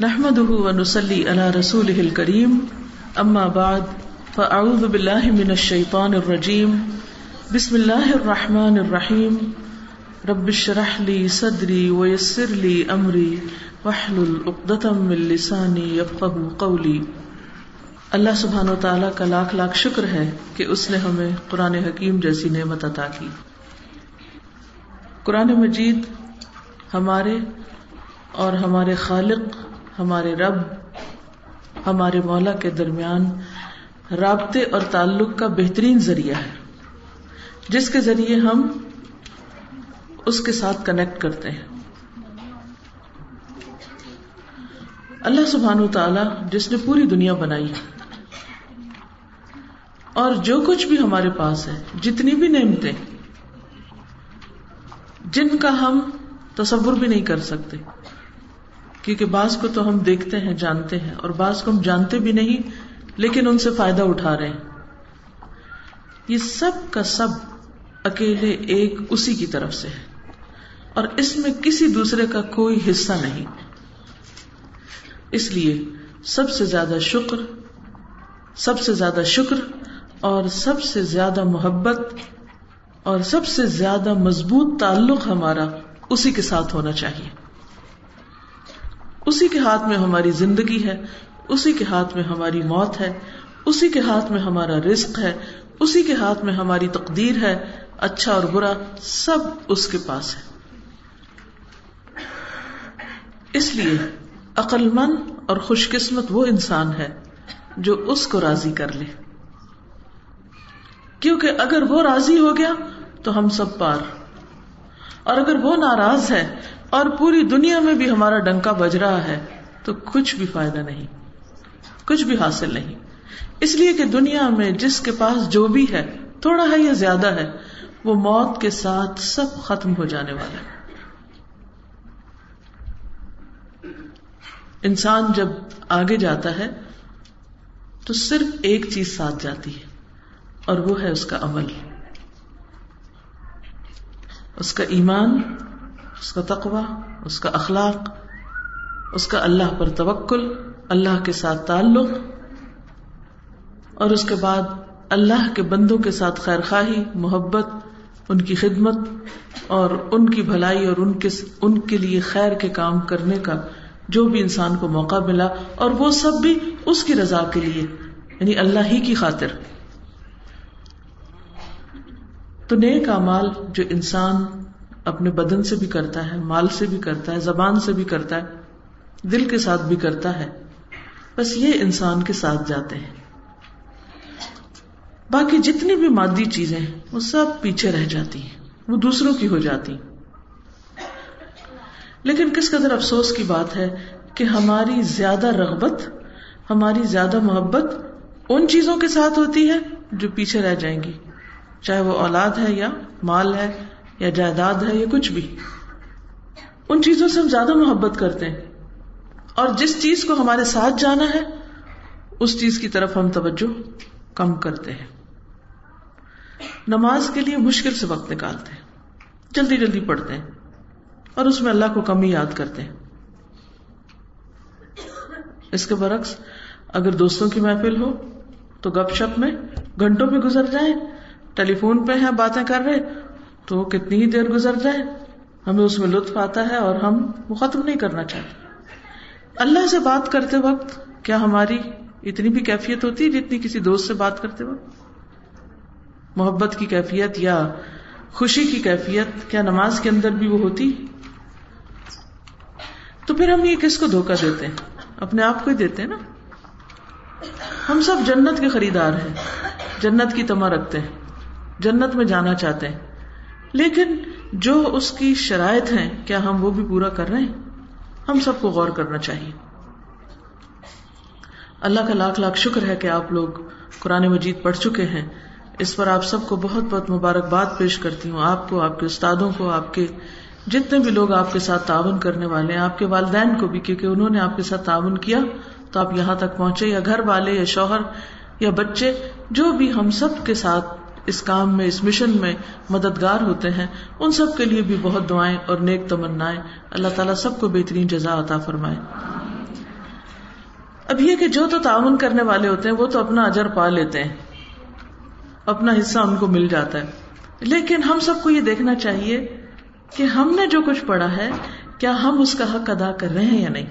نحمده ونصلي على رسوله الكريم اما بعد فاعوذ بالله من الشيطان الرجيم، بسم الله الرحمن الرحيم، رب اشرح لي صدري ويسر لي امري واحلل عقدة من لساني يفقهوا قولي۔ اللہ سبحانہ و تعالیٰ کا لاکھ لاکھ شکر ہے کہ اس نے ہمیں قرآن حکیم جیسی نعمت عطا کی۔ قرآن مجید ہمارے اور ہمارے خالق ہمارے رب، ہمارے مولا کے درمیان رابطے اور تعلق کا بہترین ذریعہ ہے، جس کے ذریعے ہم اس کے ساتھ کنیکٹ کرتے ہیں۔ اللہ سبحان و تعالی جس نے پوری دنیا بنائی اور جو کچھ بھی ہمارے پاس ہے، جتنی بھی نعمتیں، جن کا ہم تصور بھی نہیں کر سکتے۔ کیونکہ بعض کو تو ہم دیکھتے ہیں، جانتے ہیں، اور بعض کو ہم جانتے بھی نہیں، لیکن ان سے فائدہ اٹھا رہے ہیں۔ یہ سب کا سب اکیلے ایک اسی کی طرف سے ہے، اور اس میں کسی دوسرے کا کوئی حصہ نہیں۔ اس لیے سب سے زیادہ شکر، سب سے زیادہ شکر، اور سب سے زیادہ محبت، اور سب سے زیادہ مضبوط تعلق ہمارا اسی کے ساتھ ہونا چاہیے۔ اسی کے ہاتھ میں ہماری زندگی ہے، اسی کے ہاتھ میں ہماری موت ہے، اسی کے ہاتھ میں ہمارا رزق ہے، اسی کے ہاتھ میں ہماری تقدیر ہے اچھا اور برا سب اس کے پاس ہے۔ اس لیے عقل مند اور خوش قسمت وہ انسان ہے جو اس کو راضی کر لے۔ کیونکہ اگر وہ راضی ہو گیا تو ہم سب پار۔ اور اگر وہ ناراض ہے اور پوری دنیا میں بھی ہمارا ڈنکا بج رہا ہے، تو کچھ بھی فائدہ نہیں، کچھ بھی حاصل نہیں۔ اس لیے کہ دنیا میں جس کے پاس جو بھی ہے، تھوڑا ہے یا زیادہ ہے، وہ موت کے ساتھ سب ختم ہو جانے والا ہے۔ انسان جب آگے جاتا ہے، تو صرف ایک چیز ساتھ جاتی ہے، اور وہ ہے اس کا عمل۔ اس کا ایمان اس کا تقوی، اس کا اخلاق، اس کا اللہ پر توکل، اللہ کے ساتھ تعلق، اور اس کے بعد اللہ کے بندوں کے ساتھ خیر خواہی محبت، ان کی خدمت، اور ان کی بھلائی اور ان کے ان کے لیے خیر کے کام کرنے کا جو بھی انسان کو موقع ملا، اور وہ سب بھی اس کی رضا کے لیے یعنی اللہ ہی کی خاطر۔ تو نیک مال جو انسان اپنے بدن سے بھی کرتا ہے، مال سے بھی کرتا ہے، زبان سے بھی کرتا ہے، دل کے ساتھ بھی کرتا ہے۔ بس یہ انسان کے ساتھ جاتے ہیں۔ باقی جتنی بھی مادی چیزیں وہ سب پیچھے رہ جاتی ہیں، وہ دوسروں کی ہو جاتی لیکن کس قدر افسوس کی بات ہے کہ ہماری زیادہ رغبت، ہماری زیادہ محبت ان چیزوں کے ساتھ ہوتی ہے جو پیچھے رہ جائیں گی۔ چاہے وہ اولاد ہے یا مال ہے یا جائیداد ہے یا کچھ بھی۔ ان چیزوں سے ہم زیادہ محبت کرتے ہیں۔ اور جس چیز کو ہمارے ساتھ جانا ہے، اس چیز کی طرف ہم توجہ کم کرتے ہیں۔ نماز کے لیے مشکل سے وقت نکالتے ہیں۔ جلدی جلدی پڑھتے ہیں۔ اور اس میں اللہ کو کم ہی یاد کرتے ہیں۔ اس کے برعکس، اگر دوستوں کی محفل ہو، تو گپ شپ میں گھنٹوں میں گزر جائیں، ٹیلی فون پہ ہیں، باتیں کر رہے تو وہ کتنی ہی دیر گزر جائے، ہمیں اس میں لطف آتا ہے اور ہم وہ ختم نہیں کرنا چاہتے۔ اللہ سے بات کرتے وقت کیا ہماری اتنی بھی کیفیت ہوتی ہے جتنی کسی دوست سے بات کرتے وقت؟ محبت کی کیفیت یا خوشی کی کیفیت، کیا نماز کے اندر بھی وہ ہوتی؟ تو پھر ہم یہ کس کو دھوکا دیتے ہیں؟ اپنے آپ کو ہی دیتے ہیں نا۔ ہم سب جنت کے خریدار ہیں، جنت کی تما رکھتے ہیں، جنت میں جانا چاہتے ہیں۔ لیکن جو اس کی شرائط ہیں، کیا ہم وہ بھی پورا کر رہے ہیں؟ ہم سب کو غور کرنا چاہیے۔ اللہ کا لاکھ لاکھ شکر ہے کہ آپ لوگ قرآن مجید پڑھ چکے ہیں۔ اس پر آپ سب کو بہت بہت مبارکباد پیش کرتی ہوں۔ آپ کو، آپ کے استادوں کو، آپ کے جتنے بھی لوگ آپ کے ساتھ تعاون کرنے والے ہیں، آپ کے والدین کو بھی، کیونکہ انہوں نے آپ کے ساتھ تعاون کیا، تو آپ یہاں تک پہنچے، یا گھر والے، یا شوہر، یا بچے، جو بھی ہم سب کے ساتھ اس کام میں، اس مشن میں مددگار ہوتے ہیں۔ ان سب کے لیے بھی بہت دعائیں اور نیک تمنا اللہ تعالیٰ سب کو بہترین جزا عطا فرمائے۔ اب یہ کہ جو تو تعاون کرنے والے ہوتے ہیں، وہ تو اپنا اجر پا لیتے ہیں۔ اپنا حصہ ان کو مل جاتا ہے۔ لیکن ہم سب کو یہ دیکھنا چاہیے کہ ہم نے جو کچھ پڑھا ہے، کیا ہم اس کا حق ادا کر رہے ہیں یا نہیں؟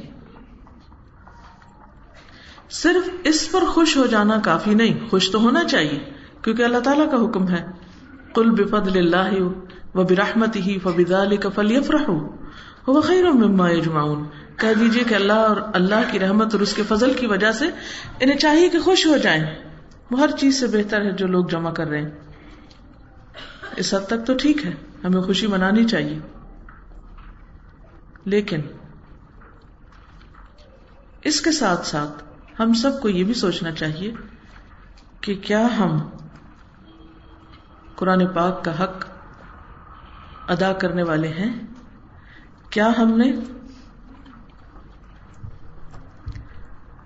صرف اس پر خوش ہو جانا کافی نہیں، خوش تو ہونا چاہیے۔ کیونکہ اللہ تعالیٰ کا حکم ہے کل بفد اللہ و برحمت ہی فبال کفل یفرح وہ خیر مما یجمعون کہہ دیجیے کہ اللہ اور اللہ کی رحمت اور اس کے فضل کی وجہ سے انہیں چاہیے کہ خوش ہو جائیں۔ وہ ہر چیز سے بہتر ہے جو لوگ جمع کر رہے ہیں۔ اس حد تک تو ٹھیک ہے، ہمیں خوشی منانی چاہیے۔ لیکن اس کے ساتھ ساتھ ہم سب کو یہ بھی سوچنا چاہیے کہ کیا ہم قرآن پاک کا حق ادا کرنے والے ہیں۔ کیا ہم نے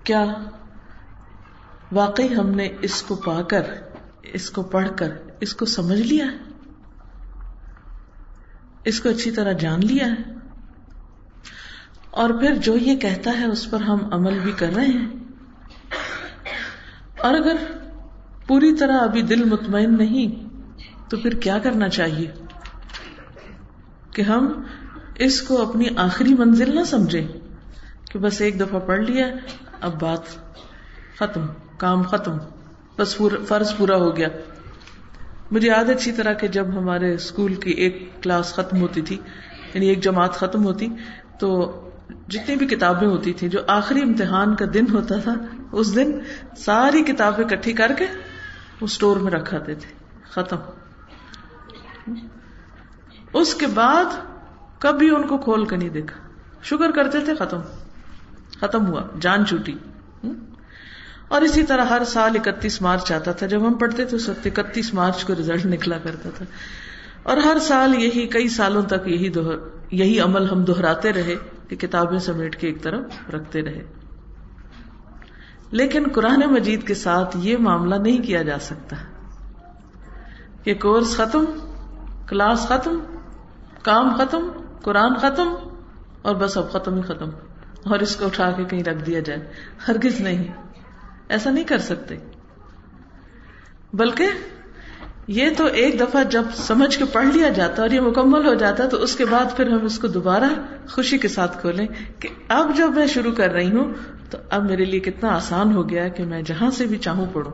کیا واقعی ہم نے اس کو پا کر، اس کو پڑھ کر، اس کو سمجھ لیا ہے؟ اس کو اچھی طرح جان لیا ہے؟ اور پھر جو یہ کہتا ہے اس پر ہم عمل بھی کر رہے ہیں۔ اور اگر پوری طرح ابھی دل مطمئن نہیں تو پھر کیا کرنا چاہیے؟ کہ ہم اس کو اپنی آخری منزل نہ سمجھے کہ بس ایک دفعہ پڑھ لیا، اب بات ختم، کام ختم، بس فرض پورا ہو گیا۔ مجھے یاد اچھی طرح کہ جب ہمارے اسکول کی ایک کلاس ختم ہوتی تھی یعنی ایک جماعت ختم ہوتی، تو جتنی بھی کتابیں ہوتی تھی جو آخری امتحان کا دن ہوتا تھا، اس دن ساری کتابیں کٹھی کر کے وہ اسٹور میں رکھاتے تھے، ختم۔ اس کے بعد کبھی ان کو کھول کے نہیں دیکھا۔ شکر کرتے تھے، ختم۔ ختم ہوا، جان چوٹی اور اسی طرح ہر سال اکتیس مارچ آتا تھا۔ جب ہم پڑھتے تھے، اس وقت اکتیس مارچ کو ریزلٹ نکلا کرتا تھا۔ اور ہر سال یہی، کئی سالوں تک یہی یہی عمل ہم دہراتے رہے کہ کتابیں سمیٹ کے ایک طرف رکھتے رہے۔ لیکن قرآن مجید کے ساتھ یہ معاملہ نہیں کیا جا سکتا کہ کورس ختم کلاس ختم، کام ختم، قرآن ختم، اور بس اب ختم ہی ختم، اور اس کو اٹھا کے کہیں رکھ دیا جائے، ہرگز نہیں، ایسا نہیں کر سکتے۔ بلکہ یہ تو ایک دفعہ جب سمجھ کے پڑھ لیا جاتا اور یہ مکمل ہو جاتا، تو اس کے بعد پھر ہم اس کو دوبارہ خوشی کے ساتھ کھولیں کہ اب جب میں شروع کر رہی ہوں، تو اب میرے لیے کتنا آسان ہو گیا کہ میں جہاں سے بھی چاہوں پڑھوں۔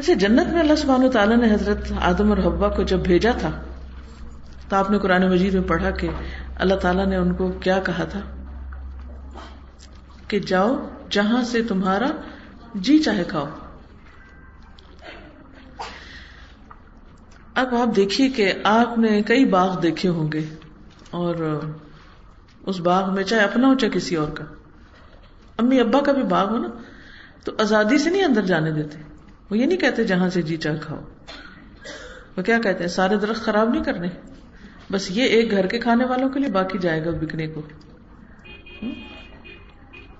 اچھا جنت میں اللہ سبحانہ تعالیٰ نے حضرت آدم اور حبا کو جب بھیجا تھا، تو آپ نے قرآن مجید میں پڑھا کہ اللہ تعالیٰ نے ان کو کیا کہا تھا؟ کہ جاؤ جہاں سے تمہارا جی چاہے کھاؤ۔ اب آپ دیکھیے کہ آپ نے کئی باغ دیکھے ہوں گے اور اس باغ میں چاہے اپنا ہو، چاہے کسی اور کا۔ امی ابا کا بھی باغ ہو نا، تو آزادی سے نہیں اندر جانے دیتے۔ وہ یہ نہیں کہتے جہاں سے جی چاہ کھاؤ۔ وہ کیا کہتے ہیں؟ سارے درخت خراب نہیں کرنے۔ بس یہ ایک گھر کے کھانے والوں کے لیے باقی جائے گا بکنے کو۔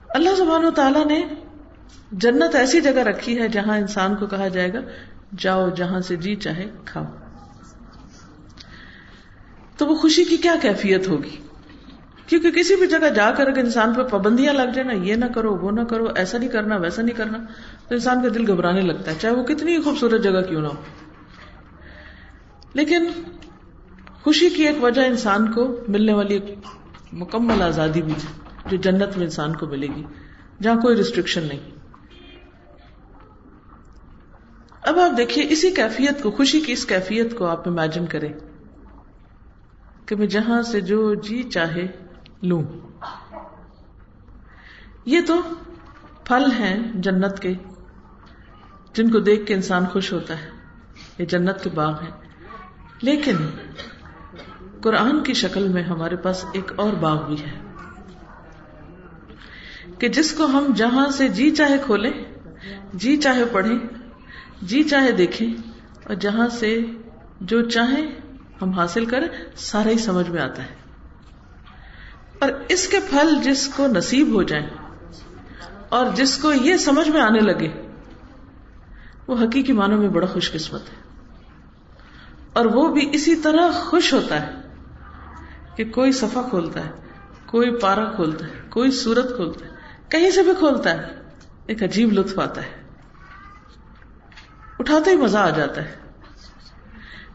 اللہ زبان و تعالیٰ نے جنت ایسی جگہ رکھی ہے جہاں انسان کو کہا جائے گا، جاؤ جہاں سے جی چاہے کھاؤ۔ تو وہ خوشی کی کیا کیفیت ہوگی؟ کیونکہ کسی بھی جگہ جا کر اگر انسان پہ پابندیاں لگ جائے نا، یہ نہ کرو، وہ نہ کرو، ایسا نہیں کرنا، ویسا نہیں کرنا۔ تو انسان کا دل گھبرانے لگتا ہے، چاہے وہ کتنی خوبصورت جگہ کیوں نہ ہو۔ لیکن خوشی کی ایک وجہ انسان کو ملنے والی ایک مکمل آزادی بھی جو جنت میں انسان کو ملے گی، جہاں کوئی ریسٹرکشن نہیں۔ اب آپ دیکھیے، اسی کیفیت کو، خوشی کی اس کیفیت کو آپ امیجن کریں کہ میں جہاں سے جو جی چاہے لوں۔ یہ تو پھل ہیں جنت کے۔ جن کو دیکھ کے انسان خوش ہوتا ہے، یہ جنت کے باغ ہیں۔ لیکن قرآن کی شکل میں ہمارے پاس ایک اور باغ بھی ہے۔ کہ جس کو ہم جہاں سے جی چاہے کھولیں جی چاہے پڑھیں جی چاہے دیکھیں، اور جہاں سے جو چاہیں ہم حاصل کریں، سارا ہی سمجھ میں آتا ہے۔ اور اس کے پھل جس کو نصیب ہو جائیں اور جس کو یہ سمجھ میں آنے لگے وہ حقیقی معنوں میں بڑا خوش قسمت ہے۔ اور وہ بھی اسی طرح خوش ہوتا ہے کہ کوئی صفحہ کھولتا ہے، کوئی پارا کھولتا ہے، کوئی سورت کھولتا ہے، کہیں سے بھی کھولتا ہے۔ ایک عجیب لطف آتا ہے۔ اٹھاتے ہی مزہ آ جاتا ہے۔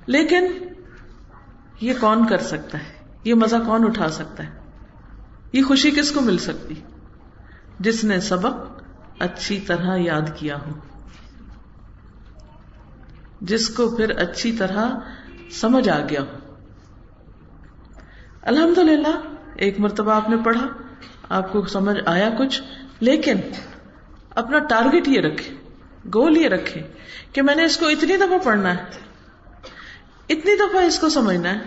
لیکن یہ کون کر سکتا ہے؟ یہ مزہ کون اٹھا سکتا ہے؟ یہ خوشی کس کو مل سکتی؟ جس نے سبق اچھی طرح یاد کیا ہو۔ جس کو پھر اچھی طرح سمجھ آ گیا ہو۔ الحمد للہ ایک مرتبہ آپ نے پڑھا، آپ کو سمجھ آیا کچھ، لیکن اپنا ٹارگیٹ یہ رکھے گول یہ رکھے کہ میں نے اس کو اتنی دفعہ پڑھنا ہے، اتنی دفعہ اس کو سمجھنا ہے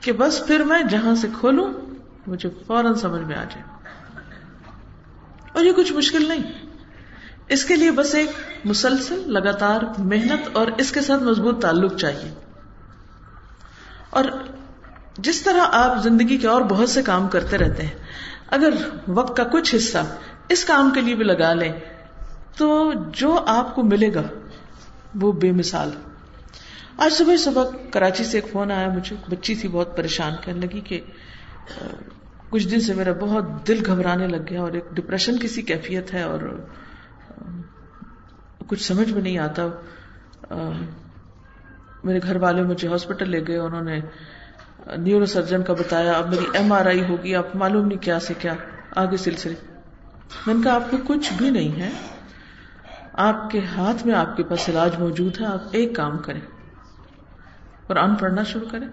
کہ بس پھر میں جہاں سے کھولوں، مجھے فوراً سمجھ میں آ جائے۔ اور یہ کچھ مشکل نہیں۔ اس کے لیے بس ایک مسلسل، لگاتار محنت اور اس کے ساتھ مضبوط تعلق چاہیے۔ اور جس طرح آپ زندگی کے اور بہت سے کام کرتے رہتے ہیں، اگر وقت کا کچھ حصہ اس کام کے لیے بھی لگا لیں، تو جو آپ کو ملے گا، وہ بے مثال۔ آج صبح صبح کراچی سے ایک فون آیا، مجھے بچی تھی بہت پریشان کرنے لگی کہ کچھ دن سے میرا بہت دل گھبرانے لگ گیا اور ایک ڈپریشن کی سی کیفیت ہے اور کچھ سمجھ میں نہیں آتا۔ میرے گھر والے مجھے ہاسپٹل لے گئے، انہوں نے نیورو سرجن کا بتایا، اب میری ایم آر آئی ہوگی، آپ معلوم نہیں کیا سے کیا، آگے سلسلے۔ میں نے کہا، آپ کو کچھ بھی نہیں ہے، آپ کے ہاتھ میں آپ کے پاس علاج موجود ہے، آپ ایک کام کریں۔ قرآن پڑھنا شروع کریں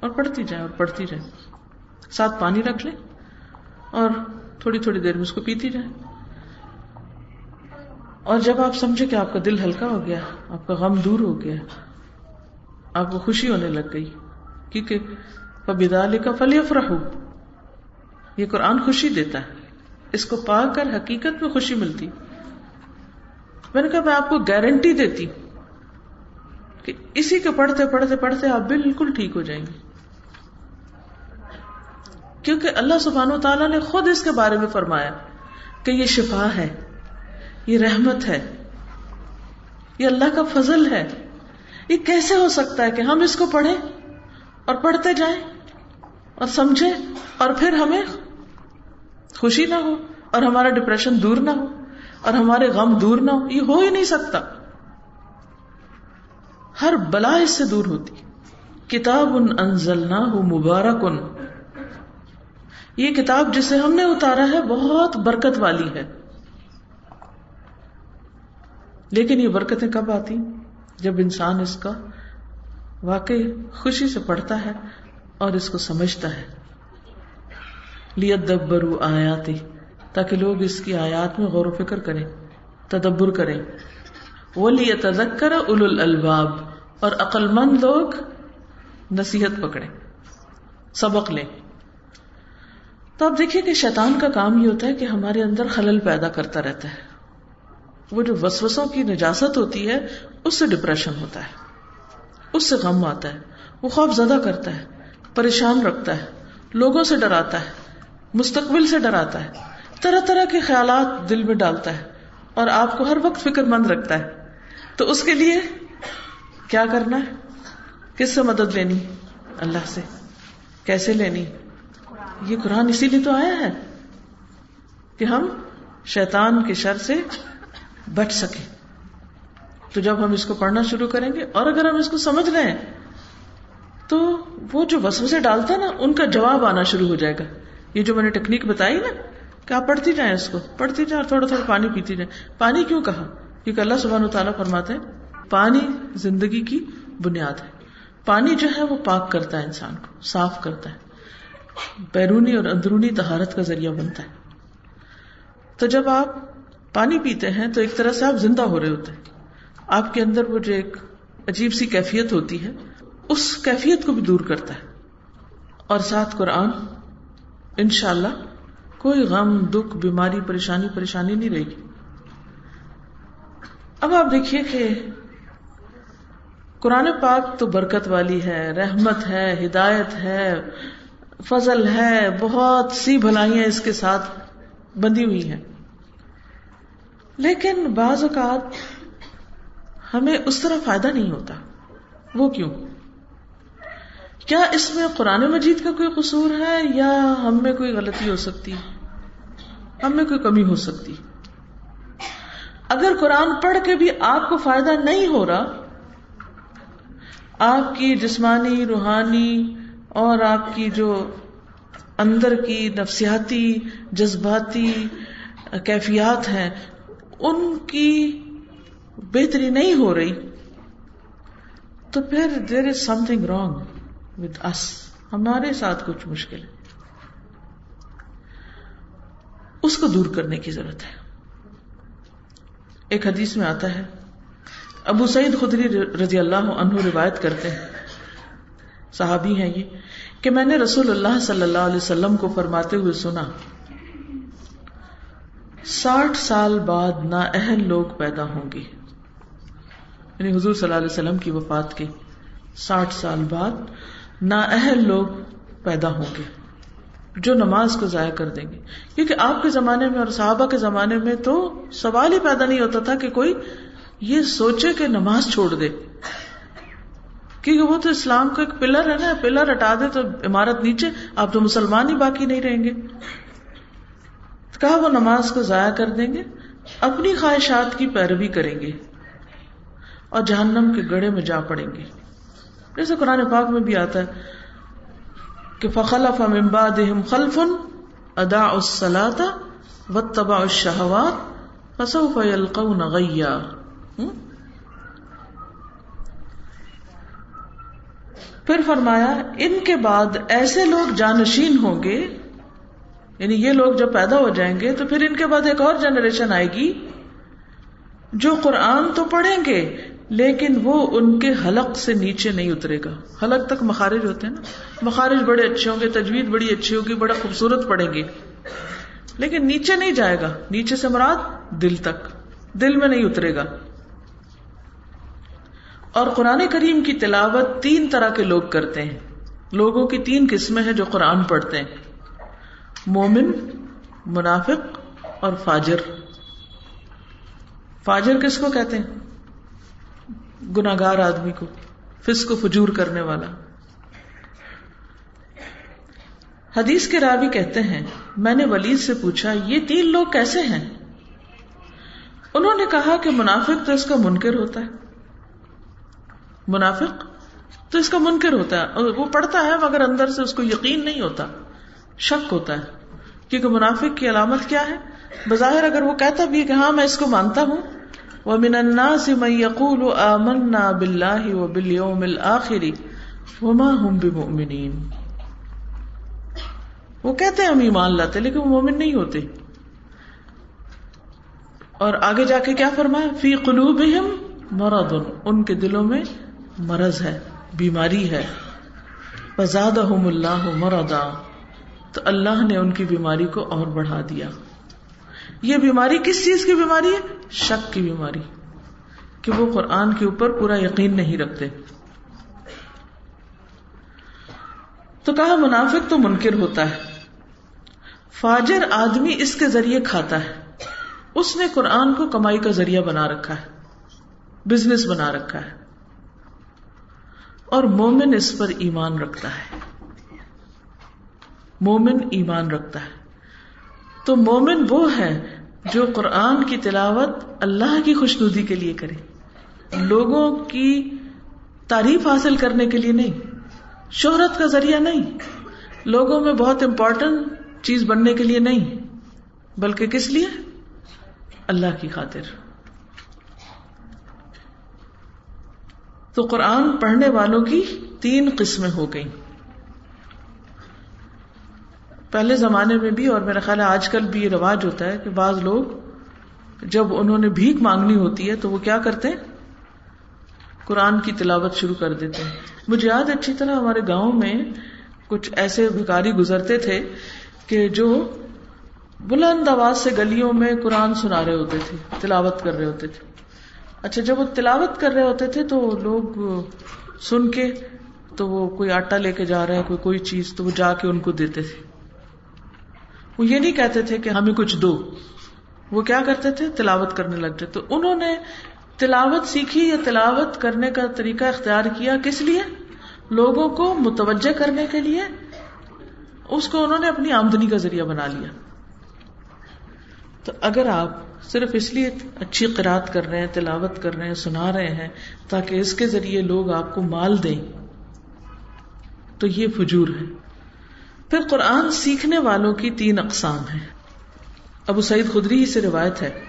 اور پڑھتی جائیں اور پڑھتی جائیں ساتھ پانی رکھ لیں اور تھوڑی تھوڑی دیر میں اس کو پیتی جائیں اور جب آپ سمجھے کہ آپ کا دل ہلکا ہو گیا، آپ کا غم دور ہو گیا، آپ کو خوشی ہونے لگ گئی، کیونکہ پبیدال کا فلی افرح یہ قرآن خوشی دیتا ہے۔ اس کو پا کر حقیقت میں خوشی ملتی۔ میں نے کہا، میں آپ کو گارنٹی دیتی ہوں کہ اسی کے پڑھتے پڑھتے پڑھتے آپ بالکل ٹھیک ہو جائیں گے۔ کیونکہ اللہ سبحان و تعالیٰ نے خود اس کے بارے میں فرمایا کہ یہ شفا ہے۔ یہ رحمت ہے، یہ اللہ کا فضل ہے۔ یہ کیسے ہو سکتا ہے کہ ہم اس کو پڑھیں اور پڑھتے جائیں اور سمجھیں اور پھر ہمیں خوشی نہ ہو اور ہمارا ڈپریشن دور نہ ہو اور ہمارے غم دور نہ ہو؟ یہ ہو ہی نہیں سکتا۔ ہر بلا اس سے دور ہوتی۔ کتاب ان انزل نہ ہو مبارک۔ ان یہ کتاب جسے ہم نے اتارا ہے بہت برکت والی ہے۔ لیکن یہ برکتیں کب آتی؟ جب انسان اس کا واقعی خوشی سے پڑھتا ہے اور اس کو سمجھتا ہے۔ لیت دبرو آیاتی، تاکہ لوگ اس کی آیات میں غور و فکر کریں، تدبر کریں۔ وہ لیے تذکر اول الباب اور عقل مند لوگ نصیحت پکڑے سبق لیں۔ تو آپ دیکھیے کہ شیطان کا کام یہ ہوتا ہے کہ ہمارے اندر خلل پیدا کرتا رہتا ہے۔ وہ جو وسوسوں کی نجاست ہوتی ہے، اس سے ڈپریشن ہوتا ہے، اس سے غم آتا ہے، وہ خوف زدہ کرتا ہے، پریشان رکھتا ہے، لوگوں سے ڈراتا ہے، مستقبل سے ڈراتا ہے، طرح طرح کے خیالات دل میں ڈالتا ہے اور آپ کو ہر وقت فکر مند رکھتا ہے۔ تو اس کے لیے کیا کرنا ہے؟ کس سے مدد لینی؟ اللہ سے۔ کیسے لینی؟ یہ قرآن اسی لیے تو آیا ہے کہ ہم شیطان کے شر سے بچ سکیں تو جب ہم اس کو پڑھنا شروع کریں گے، اور اگر ہم اس کو سمجھ رہے ہیں تو وہ جو وسوسے ڈالتا ہے نا، ان کا جواب آنا شروع ہو جائے گا۔ یہ جو میں نے ٹیکنیک بتائی نا، کہ آپ پڑھتی جائیں اس کو، پڑھتی جائیں اور تھوڑا تھوڑا پانی پیتی جائیں۔ پانی کیوں کہا؟ کیونکہ اللہ سبحانہ و تعالیٰ فرماتے ہیں، پانی زندگی کی بنیاد ہے۔ پانی جو ہے وہ پاک کرتا ہے انسان کو، صاف کرتا ہے۔ بیرونی اور اندرونی تہارت کا ذریعہ بنتا ہے۔ تو جب آپ پانی پیتے ہیں تو ایک طرح سے آپ زندہ ہو رہے ہوتے ہیں۔ آپ کے اندر وہ جو ایک عجیب سی کیفیت ہوتی ہے، اس کیفیت کو بھی دور کرتا ہے۔ اور ساتھ قرآن ان شاء اللہ کوئی غم، دکھ، بیماری، پریشانی پریشانی نہیں رہے گی۔ اب آپ دیکھیے کہ قرآن پاک تو برکت والی ہے، رحمت ہے، ہدایت ہے، فضل ہے، بہت سی بھلائیاں اس کے ساتھ بندی ہوئی ہیں۔ لیکن بعض اوقات ہمیں اس طرح فائدہ نہیں ہوتا۔ وہ کیوں؟ کیا اس میں قرآن مجید کا کوئی قصور ہے یا ہم میں کوئی غلطی ہو سکتی؟ ہم میں کوئی کمی ہو سکتی۔ اگر قرآن پڑھ کے بھی آپ کو فائدہ نہیں ہو رہا، آپ کی جسمانی، روحانی اور آپ کی جو اندر کی نفسیاتی، جذباتی کیفیات ہیں ان کی بہتری نہیں ہو رہی، تو پھر there is something wrong with us ہمارے ساتھ کچھ مشکل ہے۔ اس کو دور کرنے کی ضرورت ہے۔ ایک حدیث میں آتا ہے، ابو سعید خدری رضی اللہ عنہ روایت کرتے ہیں۔ صحابی ہیں یہ، کہ میں نے رسول اللہ صلی اللہ علیہ وسلم کو فرماتے ہوئے سنا ساٹھ سال بعد نا اہل لوگ پیدا ہوں گے۔ یعنی حضور صلی اللہ علیہ وسلم کی وفات کے ساٹھ سال بعد نا اہل لوگ پیدا ہوں گے، جو نماز کو ضائع کر دیں گے۔ کیونکہ آپ کے زمانے میں اور صحابہ کے زمانے میں تو سوال ہی پیدا نہیں ہوتا تھا کہ کوئی یہ سوچے کہ نماز چھوڑ دے۔ کیونکہ وہ تو اسلام کا ایک پلر ہے نا، پلر ہٹا دے تو عمارت نیچے، آپ تو مسلمان ہی باقی نہیں رہیں گے۔ کہا وہ نماز کو ضائع کر دیں گے؟ اپنی خواہشات کی پیروی کریں گے اور جہنم کے گڑے میں جا پڑیں گے۔ جیسے قرآن پاک میں بھی آتا ہے کہ فخلف من بعدهم خلف ادا الصلاة واتبعوا الشهوات فسوف يلقون غيا۔ پھر فرمایا، ان کے بعد ایسے لوگ جانشین ہوں گے یعنی یہ لوگ جب پیدا ہو جائیں گے تو پھر ان کے بعد ایک اور جنریشن آئے گی جو قرآن تو پڑھیں گے، لیکن وہ ان کے حلق سے نیچے نہیں اترے گا۔ حلق تک مخارج ہوتے ہیں نا۔ مخارج بڑے اچھے ہوں گے تجویز بڑی اچھی ہوگی، بڑا خوبصورت پڑیں گے۔ لیکن نیچے نہیں جائے گا۔ نیچے سے مراد دل تک۔ دل میں نہیں اترے گا۔ اور قرآن کریم کی تلاوت تین طرح کے لوگ کرتے ہیں۔ لوگوں کی تین قسمیں ہیں جو قرآن پڑھتے ہیں۔ مومن، منافق اور فاجر۔ فاجر کس کو کہتے ہیں؟ گناگار آدمی کو فس کو فجور کرنے والا۔ حدیث کے راوی کہتے ہیں، میں نے ولید سے پوچھا، یہ تین لوگ کیسے ہیں؟ انہوں نے کہا کہ منافق تو اس کا منکر ہوتا ہے۔ منافق تو اس کا منکر ہوتا ہے، وہ پڑھتا ہے مگر اندر سے اس کو یقین نہیں ہوتا۔ شک ہوتا ہے کیونکہ منافق کی علامت کیا ہے؟ بظاہر اگر وہ کہتا بھی ہے کہ ہاں میں اس کو مانتا ہوں۔ ومن الناس من يقول آمنا بالله وباليوم الآخر وما هم بمؤمنين۔ وہ کہتے ہیں ہم ایمان لاتے لیکن وہ مومن نہیں ہوتے۔ اور آگے جا کے کیا فرمایا؟ فی قلوبہم مرض۔ ان کے دلوں میں مرض ہے، بیماری ہے۔ فزادہم اللہ مرضا۔ تو اللہ نے ان کی بیماری کو اور بڑھا دیا۔ یہ بیماری کس چیز کی بیماری ہے؟ شک کی بیماری۔ کہ وہ قرآن کے اوپر پورا یقین نہیں رکھتے۔ تو کہا منافق تو منکر ہوتا ہے۔ فاجر آدمی اس کے ذریعے کھاتا ہے۔ اس نے قرآن کو کمائی کا ذریعہ بنا رکھا ہے۔ بزنس بنا رکھا ہے۔ اور مومن اس پر ایمان رکھتا ہے۔ مومن ایمان رکھتا ہے۔ تو مومن وہ ہے جو قرآن کی تلاوت اللہ کی خوشنودی کے لیے کرے۔ لوگوں کی تعریف حاصل کرنے کے لیے نہیں، شہرت کا ذریعہ نہیں۔ لوگوں میں بہت امپورٹنٹ چیز بننے کے لیے نہیں، بلکہ کس لیے؟ اللہ کی خاطر۔ تو قرآن پڑھنے والوں کی تین قسمیں ہو گئیں۔ پہلے زمانے میں بھی اور میرا خیال ہے آج کل بھی یہ رواج ہوتا ہے کہ بعض لوگ جب انہوں نے بھیک مانگنی ہوتی ہے تو وہ کیا کرتے ہیں؟ قرآن کی تلاوت شروع کر دیتے ہیں۔ مجھے یاد اچھی طرح ہمارے گاؤں میں کچھ ایسے بھکاری گزرتے تھے کہ جو بلند آواز سے گلیوں میں قرآن سنا رہے ہوتے تھے، تلاوت کر رہے ہوتے تھے۔ اچھا جب وہ تلاوت کر رہے ہوتے تھے تو لوگ سن کے تو وہ کوئی آٹا لے کے جا رہا ہے، کوئی کوئی چیز تو وہ جا کے ان کو دیتے تھے۔ وہ یہ نہیں کہتے تھے کہ ہمیں کچھ دو۔ وہ کیا کرتے تھے؟ تلاوت کرنے لگ جاتے۔ انہوں نے تلاوت سیکھی یا تلاوت کرنے کا طریقہ اختیار کیا؟ کس لیے؟ لوگوں کو متوجہ کرنے کے لیے۔ اس کو انہوں نے اپنی آمدنی کا ذریعہ بنا لیا۔ تو اگر آپ صرف اس لیے اچھی قرآد کر رہے ہیں، تلاوت کر رہے ہیں، سنا رہے ہیں، تاکہ اس کے ذریعے لوگ آپ کو مال دیں، تو یہ فجور ہے۔ پھر قرآن سیکھنے والوں کی تین اقسام ہیں۔ ابو سعید خدری ہی سے روایت ہے۔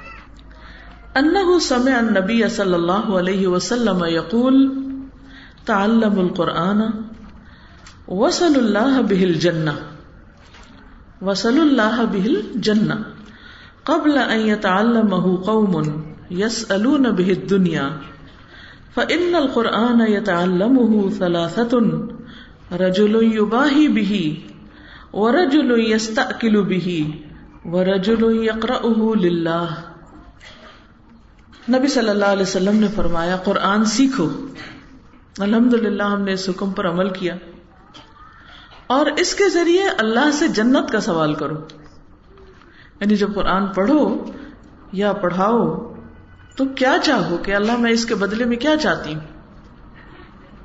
انہ سمع النبی صلی اللہ علیہ وسلم یقول، تعلم القرآن، وصل اللہ بہل جنہ وصل اللہ بہل جنہ قبل ان يتعلمه قوم يسألون به الدنيا فإن القرآن يتعلمه ثلاثة، رجل يباهي به ورجل يستأكل به، ورجل يقرأه لله۔ نبی صلی اللہ علیہ وسلم نے فرمایا، قرآن سیکھو۔ الحمد للہ ہم نے اس حکم پر عمل کیا۔ اور اس کے ذریعے اللہ سے جنت کا سوال کرو۔ یعنی جب قرآن پڑھو یا پڑھاؤ، تو کیا چاہو کہ اللہ میں اس کے بدلے میں کیا چاہتی ہوں؟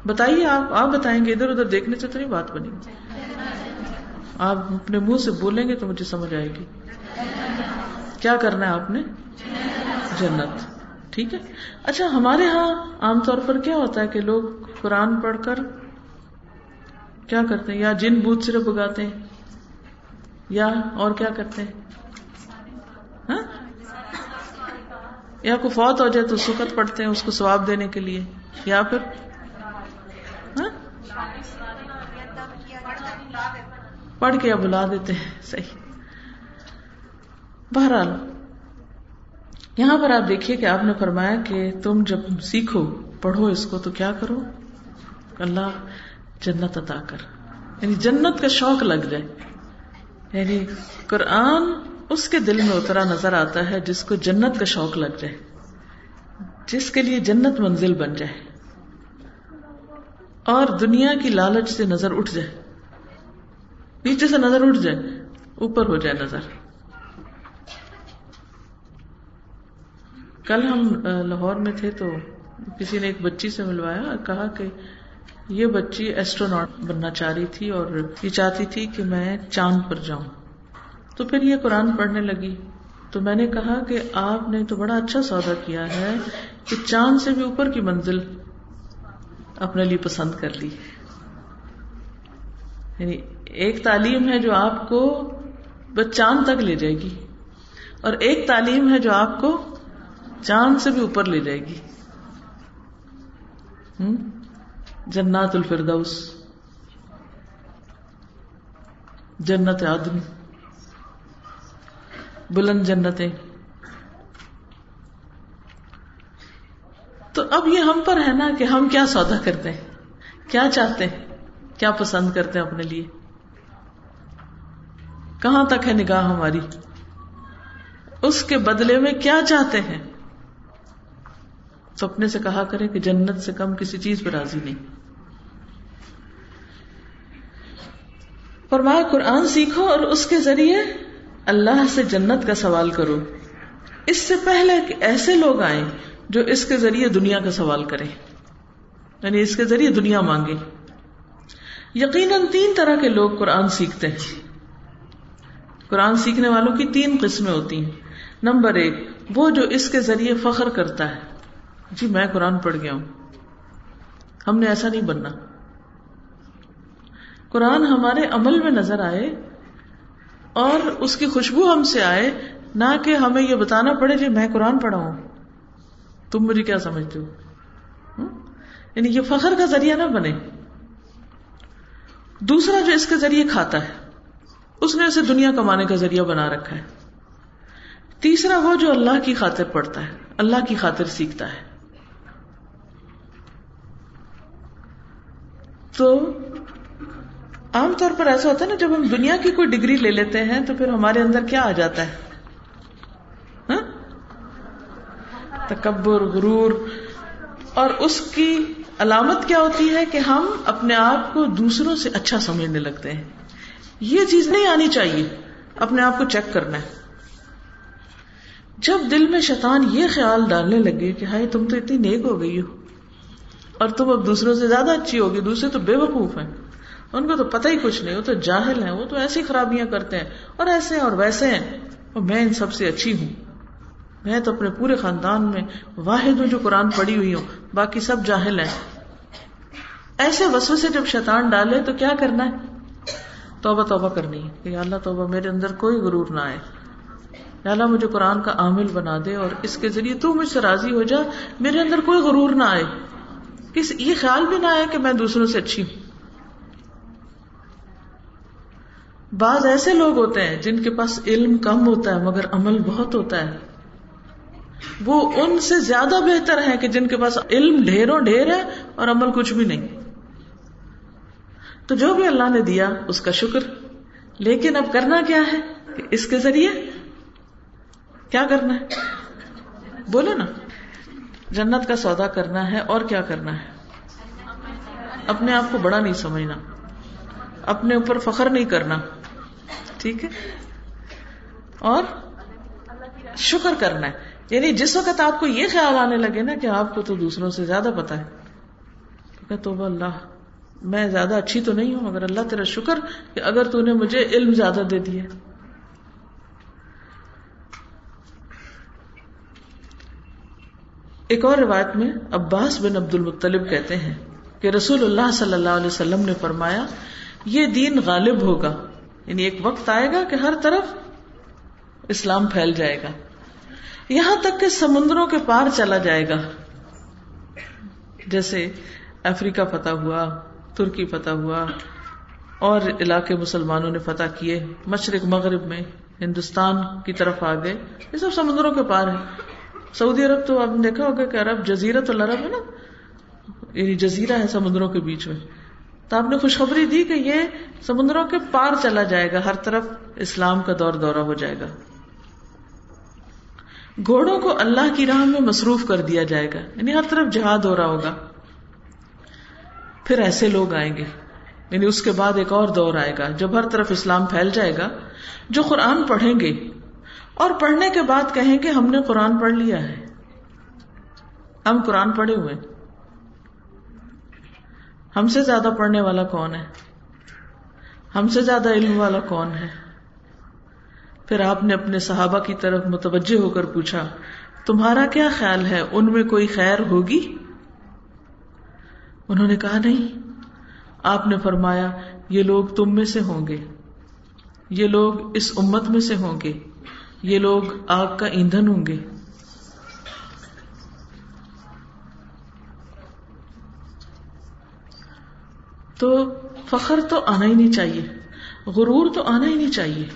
بتائیے آپ آپ بتائیں گے، ادھر ادھر دیکھنے سے تو نہیں بات بنی۔ آپ اپنے منہ سے بولیں گے تو مجھے سمجھ آئے گی۔ کیا کرنا ہے آپ نے؟ جنت۔ ٹھیک ہے؟ اچھا ہمارے ہاں عام طور پر کیا ہوتا ہے کہ لوگ قرآن پڑھ کر کیا کرتے ہیں؟ یا جن بوت صرف اگاتے ہیں۔ یا اور کیا کرتے ہیں؟ ہاں؟ یا کوئی فوت ہو جائے تو سکت پڑتے ہیں اس کو ثواب دینے کے لیے۔ یا پھر؟ ہاں؟ پڑھ کے بلا دیتے ہیں، صحیح۔ بہرحال، یہاں پر آپ دیکھیے کہ آپ نے فرمایا کہ تم جب سیکھو، پڑھو اس کو تو کیا کرو؟ اللہ جنت عطا کر۔ یعنی جنت کا شوق لگ جائے۔ یعنی قرآن اس کے دل میں اترا نظر آتا ہے جس کو جنت کا شوق لگ جائے۔ جس کے لیے جنت منزل بن جائے۔ اور دنیا کی لالچ سے نظر اٹھ جائے۔ نیچے سے نظر اٹھ جائے، اوپر ہو جائے نظر۔ کل ہم لاہور میں تھے تو کسی نے ایک بچی سے ملوایا اور کہا کہ یہ بچی ایسٹرونٹ بننا چاہ رہی تھی اور یہ چاہتی تھی کہ میں چاند پر جاؤں۔ تو پھر یہ قرآن پڑھنے لگی۔ تو میں نے کہا کہ آپ نے تو بڑا اچھا سودا کیا ہے کہ چاند سے بھی اوپر کی منزل اپنے لیے پسند کر لی۔ یعنی ایک تعلیم ہے جو آپ کو بس چاند تک لے جائے گی اور ایک تعلیم ہے جو آپ کو چاند سے بھی اوپر لے جائے گی۔ جنات الفردوس۔ جنت آدمی بلند جنتیں۔ تو اب یہ ہم پر ہے نا کہ ہم کیا سودا کرتے ہیں؟ کیا چاہتے ہیں؟ کیا پسند کرتے ہیں اپنے لیے؟ کہاں تک ہے نگاہ ہماری؟ اس کے بدلے میں کیا چاہتے ہیں؟ تو اپنے سے کہا کرے کہ جنت سے کم کسی چیز پہ راضی نہیں۔ فرمایا، قرآن سیکھو اور اس کے ذریعے اللہ سے جنت کا سوال کرو۔ اس سے پہلے کہ ایسے لوگ آئیں جو اس کے ذریعے دنیا کا سوال کریں۔ یعنی اس کے ذریعے دنیا مانگے یقیناً تین طرح کے لوگ قرآن سیکھتے ہیں۔ قرآن سیکھنے والوں کی تین قسمیں ہوتی ہیں۔ نمبر ایک، وہ جو اس کے ذریعے فخر کرتا ہے۔ جی میں قرآن پڑھ گیا ہوں۔ ہم نے ایسا نہیں بننا۔ قرآن ہمارے عمل میں نظر آئے اور اس کی خوشبو ہم سے آئے، نہ کہ ہمیں یہ بتانا پڑے کہ میں قرآن پڑھا ہوں۔ تم مجھے کیا سمجھتے ہو؟ یعنی یہ فخر کا ذریعہ نہ بنے۔ دوسرا جو اس کے ذریعے کھاتا ہے اس نے اسے دنیا کمانے کا ذریعہ بنا رکھا ہے۔ تیسرا وہ جو اللہ کی خاطر پڑھتا ہے، اللہ کی خاطر سیکھتا ہے۔ تو عام طور پر ایسا ہوتا ہے نا، جب ہم دنیا کی کوئی ڈگری لے لیتے ہیں تو پھر ہمارے اندر کیا آ جاتا ہے؟ ہاں؟ تکبر، غرور۔ اور اس کی علامت کیا ہوتی ہے کہ ہم اپنے آپ کو دوسروں سے اچھا سمجھنے لگتے ہیں۔ یہ چیز نہیں آنی چاہیے۔ اپنے آپ کو چیک کرنا ہے۔ جب دل میں شیطان یہ خیال ڈالنے لگے کہ ہائے تم تو اتنی نیک ہو گئی ہو، اور تم اب دوسروں سے زیادہ اچھی ہوگی، دوسرے تو بے وقوف ہیں۔ ان کو تو پتہ ہی کچھ نہیں، وہ تو جاہل ہیں، وہ تو ایسی خرابیاں کرتے ہیں، اور ایسے ہیں اور ویسے ہیں۔ اور میں ان سب سے اچھی ہوں۔ میں تو اپنے پورے خاندان میں واحد ہوں جو قرآن پڑھی ہوئی ہوں، باقی سب جاہل ہیں۔ ایسے وسو سے جب شیطان ڈالے تو کیا کرنا ہے؟ توبہ توبہ کرنی ہے کہ اللہ توبہ میرے اندر کوئی غرور نہ آئے۔ اللہ مجھے قرآن کا عامل بنا دے اور اس کے ذریعے تو مجھ سے راضی ہو جا، میرے اندر کوئی غرور نہ آئے۔ کس، یہ خیال بھی نہ آئے کہ میں دوسروں سے اچھی ہوں۔ بعض ایسے لوگ ہوتے ہیں جن کے پاس علم کم ہوتا ہے مگر عمل بہت ہوتا ہے۔ وہ ان سے زیادہ بہتر ہے کہ جن کے پاس علم ڈھیروں ڈھیر ہے اور عمل کچھ بھی نہیں۔ تو جو بھی اللہ نے دیا، اس کا شکر۔ لیکن اب کرنا کیا ہے؟ کہ اس کے ذریعے؟ کیا کرنا ہے؟ بولے نا۔ جنت کا سودا کرنا ہے اور کیا کرنا ہے؟ اپنے آپ کو بڑا نہیں سمجھنا۔ اپنے اوپر فخر نہیں کرنا۔ ٹھیک ہے؟ اور شکر کرنا ہے۔ یعنی جس وقت آپ کو یہ خیال آنے لگے نا کہ آپ کو تو دوسروں سے زیادہ پتا ہے۔ تو اللہ۔ میں زیادہ اچھی تو نہیں ہوں، مگر اللہ تیرا شکر کہ اگر تو نے مجھے علم زیادہ دے دیا۔ ایک اور روایت میں عباس بن عبد المطلب کہتے ہیں کہ رسول اللہ صلی اللہ علیہ وسلم نے فرمایا، یہ دین غالب ہوگا یعنی ایک وقت آئے گا کہ ہر طرف اسلام پھیل جائے گا۔ یہاں تک کہ سمندروں کے پار چلا جائے گا۔ جیسے افریقہ فتح ہوا ترکی فتح ہوا، اور علاقے مسلمانوں نے فتح کیے، مشرق، مغرب میں، ہندوستان کی طرف آ گئے یہ سب سمندروں کے پار ہیں۔ سعودی عرب تو آپ نے دیکھا ہوگا کہ عرب جزیرت العرب ہے نا؟ یعنی جزیرہ ہے سمندروں کے بیچ میں۔ تو آپ نے خوشخبری دی کہ یہ سمندروں کے پار چلا جائے گا، ہر طرف اسلام کا دور دورہ ہو جائے گا۔ گھوڑوں کو اللہ کی راہ میں مصروف کر دیا جائے گا۔ یعنی ہر طرف جہاد ہو رہا ہوگا۔ پھر ایسے لوگ آئیں گے۔ یعنی اس کے بعد ایک اور دور آئے گا جب ہر طرف اسلام پھیل جائے گا، جو قرآن پڑھیں گے۔ اور پڑھنے کے بعد کہیں گے ہم نے قرآن پڑھ لیا ہے۔ ہم قرآن پڑھے ہوئے ہم سے زیادہ پڑھنے والا کون ہے؟ ہم سے زیادہ علم والا کون ہے؟ پھر آپ نے اپنے صحابہ کی طرف متوجہ ہو کر پوچھا، تمہارا کیا خیال ہے؟ ان میں کوئی خیر ہوگی؟ انہوں نے کہا، نہیں، آپ نے فرمایا یہ لوگ تم میں سے ہوں گے۔ یہ لوگ اس امت میں سے ہوں گے۔ یہ لوگ آگ کا ایندھن ہوں گے۔ تو فخر تو آنا ہی نہیں چاہیے، غرور تو آنا ہی نہیں چاہیے۔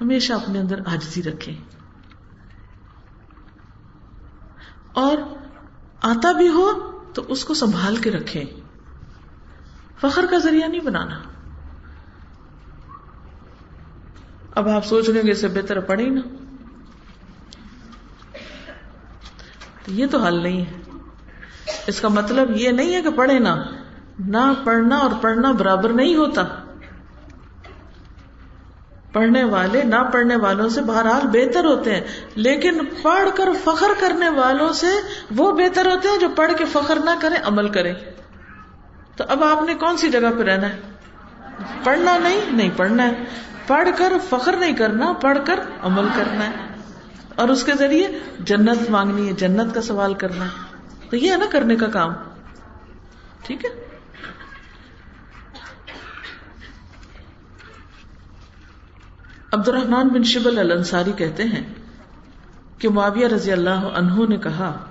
ہمیشہ اپنے اندر آجزی رکھے اور آتا بھی ہو تو اس کو سنبھال کے رکھیں۔ فخر کا ذریعہ نہیں بنانا۔ اب آپ سوچ رہے اسے بہتر پڑھے نا یہ تو حل نہیں ہے۔ اس کا مطلب یہ نہیں ہے کہ پڑھے نا نہ پڑھنا اور پڑھنا برابر نہیں ہوتا۔ پڑھنے والے، نہ پڑھنے والوں سے بہرحال بہتر ہوتے ہیں۔ لیکن پڑھ کر فخر کرنے والوں سے وہ بہتر ہوتے ہیں جو پڑھ کے فخر نہ کریں، عمل کریں۔ تو اب آپ نے کون سی جگہ پہ رہنا ہے؟ پڑھنا نہیں؟ نہیں پڑھنا ہے۔ پڑھ کر فخر نہیں کرنا، پڑھ کر عمل کرنا ہے۔ اور اس کے ذریعے جنت مانگنی ہے، جنت کا سوال کرنا ہے۔ تو یہ ہے نا کرنے کا کام۔ ٹھیک ہے؟ عبد الرحمان بن شبل الانصاری کہتے ہیں کہ معاویہ رضی اللہ عنہ نے کہا،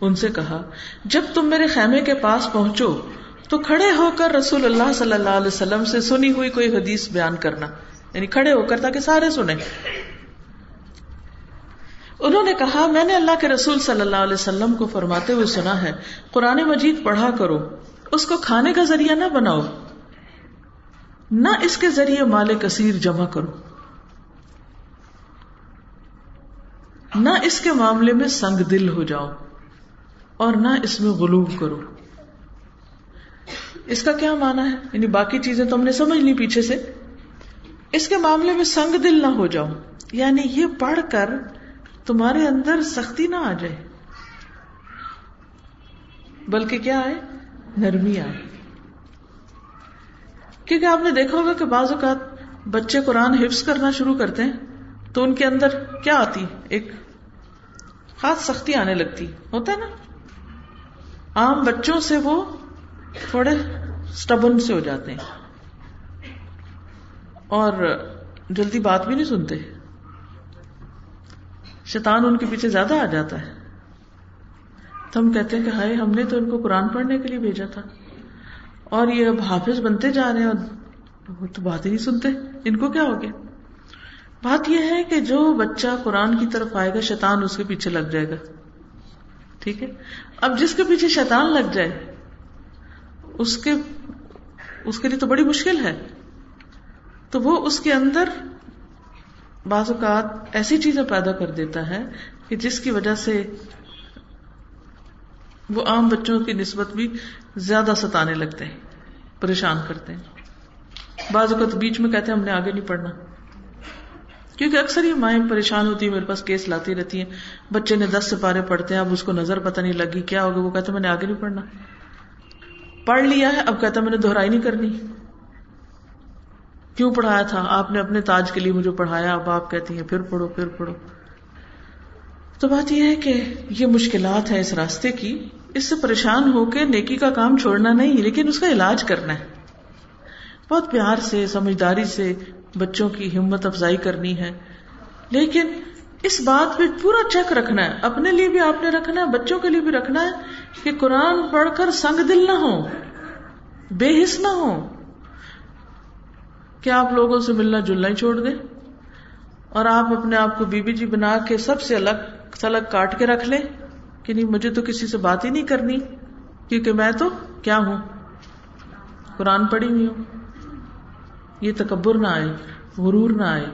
ان سے کہا، جب تم میرے خیمے کے پاس پہنچو تو کھڑے ہو کر رسول اللہ صلی اللہ علیہ وسلم سے سنی ہوئی کوئی حدیث بیان کرنا۔ یعنی کھڑے ہو کر تاکہ سارے سنیں۔ انہوں نے کہا، میں نے اللہ کے رسول صلی اللہ علیہ وسلم کو فرماتے ہوئے سنا ہے، قرآن مجید پڑھا کرو، اس کو کھانے کا ذریعہ نہ بناؤ، نہ اس کے ذریعے مال کثیر جمع کرو۔ نہ اس کے معاملے میں سنگ دل ہو جاؤ اور نہ اس میں غلوب کرو۔ اس کا کیا مانا ہے؟ یعنی باقی چیزیں تو ہم نے سمجھ لی پیچھے سے۔ اس کے معاملے میں سنگ دل نہ ہو جاؤ۔ یعنی یہ پڑھ کر تمہارے اندر سختی نہ آ جائے۔ بلکہ کیا آئے؟ نرمی آئے۔ کیونکہ آپ نے دیکھا ہوگا کہ بعض اوقات بچے قرآن حفظ کرنا شروع کرتے ہیں۔ تو ان کے اندر کیا آتی؟ ایک خاص سختی آنے لگتی۔ ہوتا ہے نا؟ عام بچوں سے وہ تھوڑے اسٹبن سے ہو جاتے ہیں۔ اور جلدی بات بھی نہیں سنتے۔ شیطان ان کے پیچھے زیادہ آ جاتا ہے۔ تو ہم کہتے ہیں کہ ہائے، ہم نے تو ان کو قرآن پڑھنے کے لیے بھیجا تھا۔ اور یہ اب حافظ بنتے جا رہے ہیں اور وہ تو بات ہی نہیں سنتے۔ ان کو کیا ہو گیا؟ بات یہ ہے کہ جو بچہ قرآن کی طرف آئے گا، شیطان اس کے پیچھے لگ جائے گا۔ ٹھیک ہے؟ اب جس کے پیچھے شیطان لگ جائے، اس کے اس کے لیے تو بڑی مشکل ہے۔ تو وہ اس کے اندر بعض اوقات ایسی چیزیں پیدا کر دیتا ہے کہ جس کی وجہ سے وہ عام بچوں کی نسبت بھی زیادہ ستانے لگتے ہیں، پریشان کرتے ہیں۔ بعض اوقات بیچ میں کہتے ہیں، ہم نے آگے نہیں پڑھنا۔ کیونکہ اکثر یہ مائیں پریشان ہوتی ہیں، میرے پاس کیس لاتی رہتی ہیں۔ بچے نے دس سپارے پڑھتے ہیں، اب اس کو نظر پتہ نہیں لگی کیا ہوگا، وہ کہتے میں نے آگے نہیں پڑھنا۔ پڑھ لیا ہے، اب کہتا میں نے دہرائی نہیں کرنی۔ کیوں پڑھایا تھا؟ آپ نے اپنے تاج کے لیے مجھے پڑھایا، اب آپ کہتی ہیں پھر پڑھو پھر پڑھو۔ تو بات یہ ہے کہ یہ مشکلات ہے اس راستے کی۔ اس سے پریشان ہو کے نیکی کا کام چھوڑنا نہیں، لیکن اس کا علاج کرنا ہے۔ بہت پیار سے، سمجھداری سے بچوں کی ہمت افزائی کرنی ہے۔ لیکن اس بات پہ پورا چیک رکھنا ہے۔ اپنے لیے بھی آپ نے رکھنا ہے، بچوں کے لیے بھی رکھنا ہے کہ قرآن پڑھ کر سنگ دل نہ ہو بے حص نہ ہو کیا آپ لوگوں سے ملنا جلنا ہی چھوڑ دیں؟ اور آپ اپنے آپ کو بی بی جی بنا کے سب سے الگ سلگ کاٹ کے رکھ لیں کہ نہیں، مجھے تو کسی سے بات ہی نہیں کرنی، کیونکہ میں تو کیا ہوں؟ قرآن پڑھی ہوئی ہوں۔ یہ تکبر نہ آئے، غرور نہ آئے۔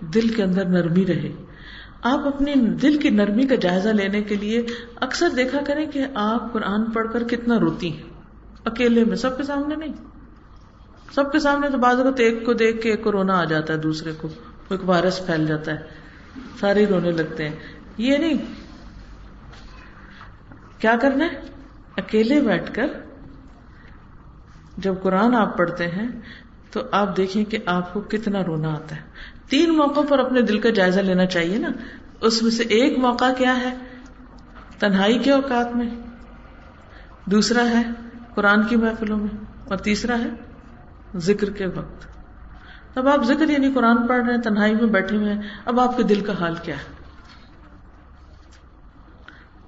دل کے اندر نرمی رہے۔ آپ اپنی دل کی نرمی کا جائزہ لینے کے لیے اکثر دیکھا کریں کہ آپ قرآن پڑھ کر کتنا روتی ہیں۔ اکیلے میں سب کے سامنے نہیں۔ سب کے سامنے تو بعض اوقات ایک کو دیکھ کے کورونا آ جاتا ہے، دوسرے کو ایک وائرس پھیل جاتا ہے۔ سارے رونے لگتے ہیں۔ یہ نہیں۔ کیا کرنا ہے؟ اکیلے بیٹھ کر جب قرآن آپ پڑھتے ہیں، تو آپ دیکھیں کہ آپ کو کتنا رونا آتا ہے۔ تین موقع پر اپنے دل کا جائزہ لینا چاہیے نا۔ اس میں سے ایک موقع کیا ہے؟ تنہائی کے اوقات میں۔ دوسرا ہے قرآن کی محفلوں میں۔ اور تیسرا ہے ذکر کے وقت۔ اب آپ ذکر یعنی قرآن پڑھ رہے ہیں، تنہائی میں بیٹھے ہوئے ہیں۔ اب آپ کے دل کا حال کیا ہے؟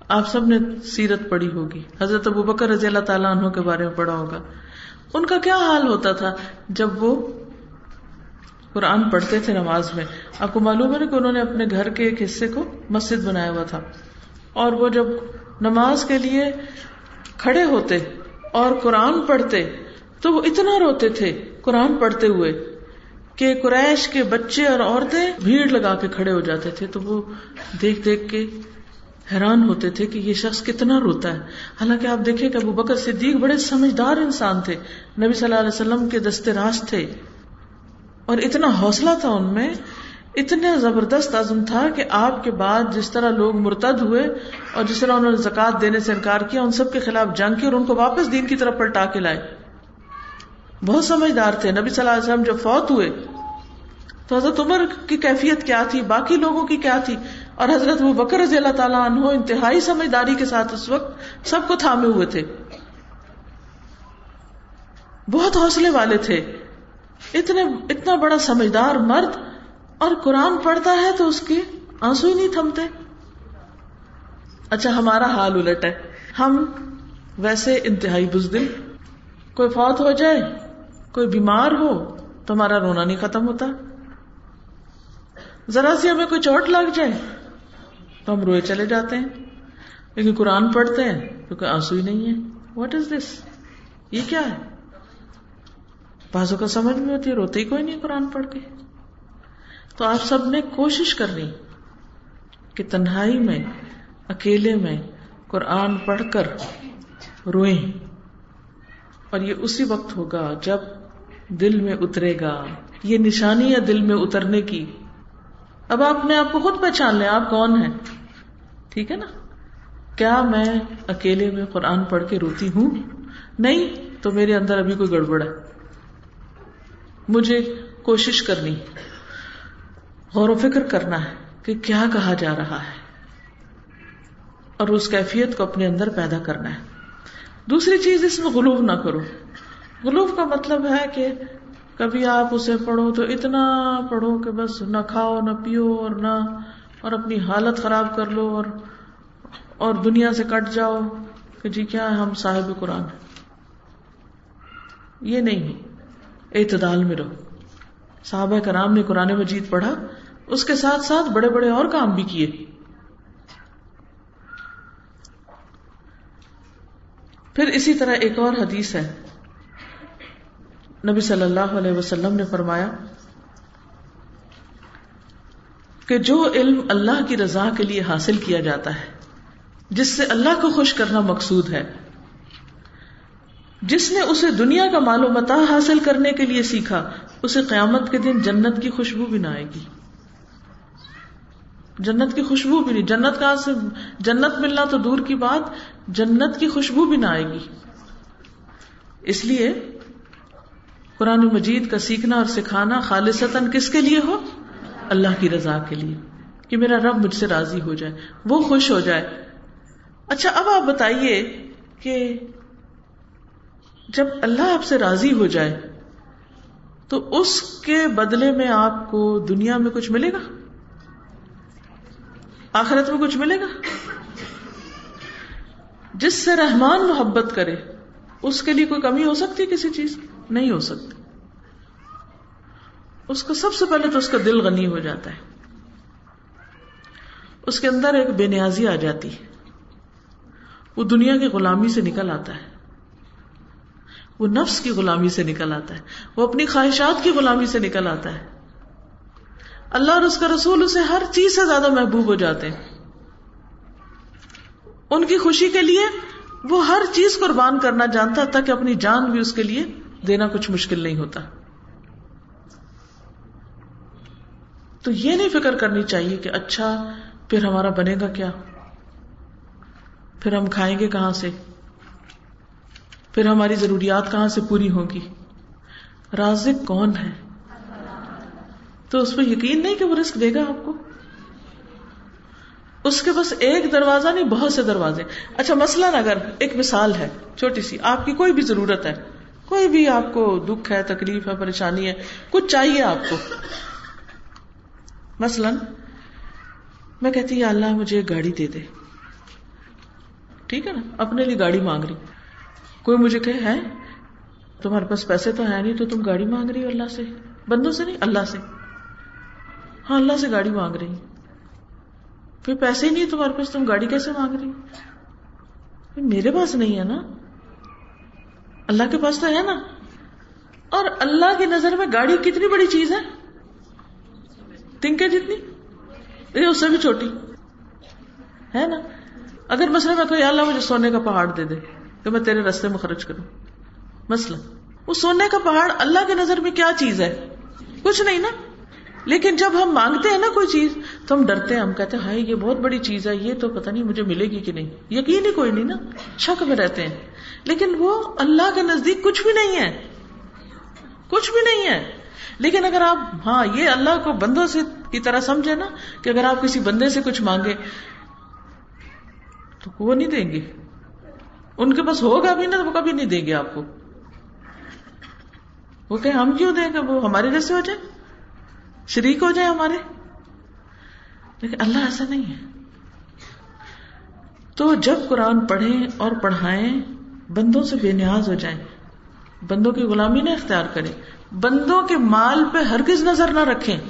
آپ سب نے سیرت پڑھی ہوگی۔ حضرت ابو بکر رضی اللہ تعالیٰ عنہ کے بارے میں پڑھا ہوگا۔ ان کا کیا حال ہوتا تھا جب وہ قرآن پڑھتے تھے نماز میں؟ آپ کو معلوم ہے نا کہ انہوں نے اپنے گھر کے ایک حصے کو مسجد بنایا ہوا تھا۔ اور وہ جب نماز کے لیے کھڑے ہوتے اور قرآن پڑھتے، تو وہ اتنا روتے تھے قرآن پڑھتے ہوئے کہ قریش کے بچے اور عورتیں بھیڑ لگا کے کھڑے ہو جاتے تھے۔ تو وہ دیکھ دیکھ کے حیران ہوتے تھے کہ یہ شخص کتنا روتا ہے۔ حالانکہ آپ دیکھیں کہ ابو بکر صدیق بڑے سمجھدار انسان تھے۔ نبی صلی اللہ علیہ وسلم کے دست راست تھے۔ اور اتنا حوصلہ تھا ان میں اتنا زبردست عزم تھا کہ آپ کے بعد جس طرح لوگ مرتد ہوئے اور جس طرح انہوں نے زکات دینے سے انکار کیا، ان سب کے خلاف جنگ کی اور ان کو واپس دین کی طرف پلٹا کے لائے۔ بہت سمجھدار تھے۔ نبی صلی اللہ علیہ وسلم جب فوت ہوئے تو حضرت عمر کی کیفیت کیا تھی؟ باقی لوگوں کی کیا تھی؟ اور حضرت وہ بکر رضی اللہ تعالیٰ عنہ انتہائی سمجھداری کے ساتھ اس وقت سب کو تھامے ہوئے تھے۔ بہت حوصلے والے تھے۔ اتنے، اتنا بڑا سمجھدار مرد اور قرآن پڑھتا ہے تو اس کے آنسو ہی نہیں تھمتے۔ اچھا ہمارا حال الٹ ہے۔ ہم ویسے انتہائی بزدل۔ کوئی فوت ہو جائے، کوئی بیمار ہو، تو ہمارا رونا نہیں ختم ہوتا۔ ذرا سی ہمیں کوئی چوٹ لگ جائے۔ تو ہم روئے چلے جاتے ہیں۔ لیکن قرآن پڑھتے ہیں تو کوئی آنسو ہی نہیں ہے۔ واٹ از دس یہ کیا ہے؟ بازو کا سمجھ میں ہوتی ہے، روتے ہی کوئی نہیں قرآن پڑھ کے۔ تو آپ سب نے کوشش کرنی کہ تنہائی میں، اکیلے میں قرآن پڑھ کر روئیں۔ اور یہ اسی وقت ہوگا جب دل میں اترے گا۔ یہ نشانی ہے دل میں اترنے کی۔ اب آپ نے آپ کو خود پہچان لیں، آپ کون ہیں؟ ٹھیک ہے نا؟ کیا میں اکیلے میں قرآن پڑھ کے روتی ہوں؟ نہیں، تو میرے اندر ابھی کوئی گڑبڑ ہے۔ مجھے کوشش کرنی، غور و فکر کرنا ہے کہ کیا کہا جا رہا ہے۔ اور اس کیفیت کو اپنے اندر پیدا کرنا ہے۔ دوسری چیز، اس میں غلوب نہ کرو۔ غلوب کا مطلب ہے کہ کبھی آپ اسے پڑھو تو اتنا پڑھو کہ بس نہ کھاؤ، نہ پیو اور نہ اور اپنی حالت خراب کر لو اور اور دنیا سے کٹ جاؤ کہ جی کیا ہم صاحب قرآن یہ نہیں اعتدال میں رہو۔ صحابہ کرام نے قرآن مجید پڑھا۔ اس کے ساتھ ساتھ بڑے بڑے اور کام بھی کیے۔ پھر اسی طرح ایک اور حدیث ہے۔ نبی صلی اللہ علیہ وسلم نے فرمایا کہ جو علم اللہ کی رضا کے لیے حاصل کیا جاتا ہے، جس سے اللہ کو خوش کرنا مقصود ہے۔ جس نے اسے دنیا کا و متا حاصل کرنے کے لیے سیکھا، اسے قیامت کے دن جنت کی خوشبو بھی نہ آئے گی۔ جنت کی خوشبو بھی نہیں۔ جنت کہاں سے، جنت ملنا تو دور کی بات، جنت کی خوشبو بھی نہ آئے گی۔ اس لیے قرآن مجید کا سیکھنا اور سکھانا خالصتاً کس کے لیے ہو؟ اللہ کی رضا کے لیے کہ میرا رب مجھ سے راضی ہو جائے، وہ خوش ہو جائے۔ اچھا اب آپ بتائیے کہ جب اللہ آپ سے راضی ہو جائے، تو اس کے بدلے میں آپ کو دنیا میں کچھ ملے گا؟ آخرت میں کچھ ملے گا؟ جس سے رحمان محبت کرے، اس کے لیے کوئی کمی ہو سکتی کسی چیز نہیں ہو سکتی۔ اس کو سب سے پہلے تو اس کا دل غنی ہو جاتا ہے۔ اس کے اندر ایک بے نیازی آ جاتی ہے۔ وہ دنیا کی غلامی سے نکل آتا ہے۔ وہ نفس کی غلامی سے نکل آتا ہے۔ وہ اپنی خواہشات کی غلامی سے نکل آتا ہے۔ اللہ اور اس کا رسول اسے ہر چیز سے زیادہ محبوب ہو جاتے ہیں۔ ان کی خوشی کے لیے وہ ہر چیز قربان کرنا جانتا تاکہ اپنی جان بھی اس کے لیے دینا کچھ مشکل نہیں ہوتا۔ تو یہ نہیں فکر کرنی چاہیے کہ اچھا پھر ہمارا بنے گا کیا؟ پھر ہم کھائیں گے کہاں سے؟ پھر ہماری ضروریات کہاں سے پوری ہوگی رازق کون ہے؟ تو اس پہ یقین نہیں کہ وہ رسک دے گا آپ کو؟ اس کے بس ایک دروازہ نہیں، بہت سے دروازے۔ اچھا مثلاً اگر ایک مثال ہے، چھوٹی سی، آپ کی کوئی بھی ضرورت ہے، کوئی بھی آپ کو دکھ ہے، تکلیف ہے، پریشانی ہے، کچھ چاہیے آپ کو؟ مثلاً، میں کہتی اللہ مجھے ایک گاڑی دے دے۔ ٹھیک ہے نا؟ اپنے لیے گاڑی مانگ رہی۔ کوئی مجھے کہ ہے تمہارے پاس پیسے تو ہے نہیں، تو تم گاڑی مانگ رہی ہو اللہ سے؟ بندوں سے نہیں، اللہ سے۔ ہاں اللہ سے گاڑی مانگ رہی۔ پھر پیسے ہی نہیں، تمہارے پاس تم گاڑی کیسے مانگ رہی؟ میرے پاس نہیں ہے نا۔ اللہ کے پاس تو ہے نا۔ اور اللہ کی نظر میں گاڑی کتنی بڑی چیز ہے۔ تنکے جتنی؟ اس سے بھی چھوٹی۔ ہے نا؟ اگر مسئلہ میں کوئی اللہ مجھے سونے کا پہاڑ دے دے کہ میں تیرے رستے میں خرچ کروں۔ مسئلہ۔ وہ سونے کا پہاڑ اللہ کی نظر میں کیا چیز ہے؟ کچھ نہیں نا؟ لیکن جب ہم مانگتے ہیں نا کوئی چیز، تو ہم ڈرتے ہیں، ہم کہتے ہیں ہائی یہ بہت بڑی چیز ہے، یہ تو پتہ نہیں مجھے ملے گی کہ نہیں۔ یقین ہی کوئی نہیں نا؟ شک میں رہتے ہیں۔ لیکن وہ اللہ کے نزدیک کچھ بھی نہیں ہے۔ کچھ بھی نہیں ہے۔ لیکن اگر آپ ہاں یہ اللہ کو بندوں سے کی طرح سمجھے نا کہ اگر آپ کسی بندے سے کچھ مانگے، تو وہ نہیں دیں گے۔ ان کے پاس ہوگا بھی نا تو وہ کبھی نہیں دیں گے آپ کو۔ وہ کہ ہم کیوں دیں گے؟ وہ ہمارے جیسے ہو جائے شریک ہو جائے ہمارے۔ لیکن اللہ ایسا نہیں ہے۔ تو جب قرآن پڑھیں اور پڑھائیں، بندوں سے بے نیاز ہو جائیں۔ بندوں کی غلامی نہ اختیار کریں۔ بندوں کے مال پہ ہرگز نظر نہ رکھیں۔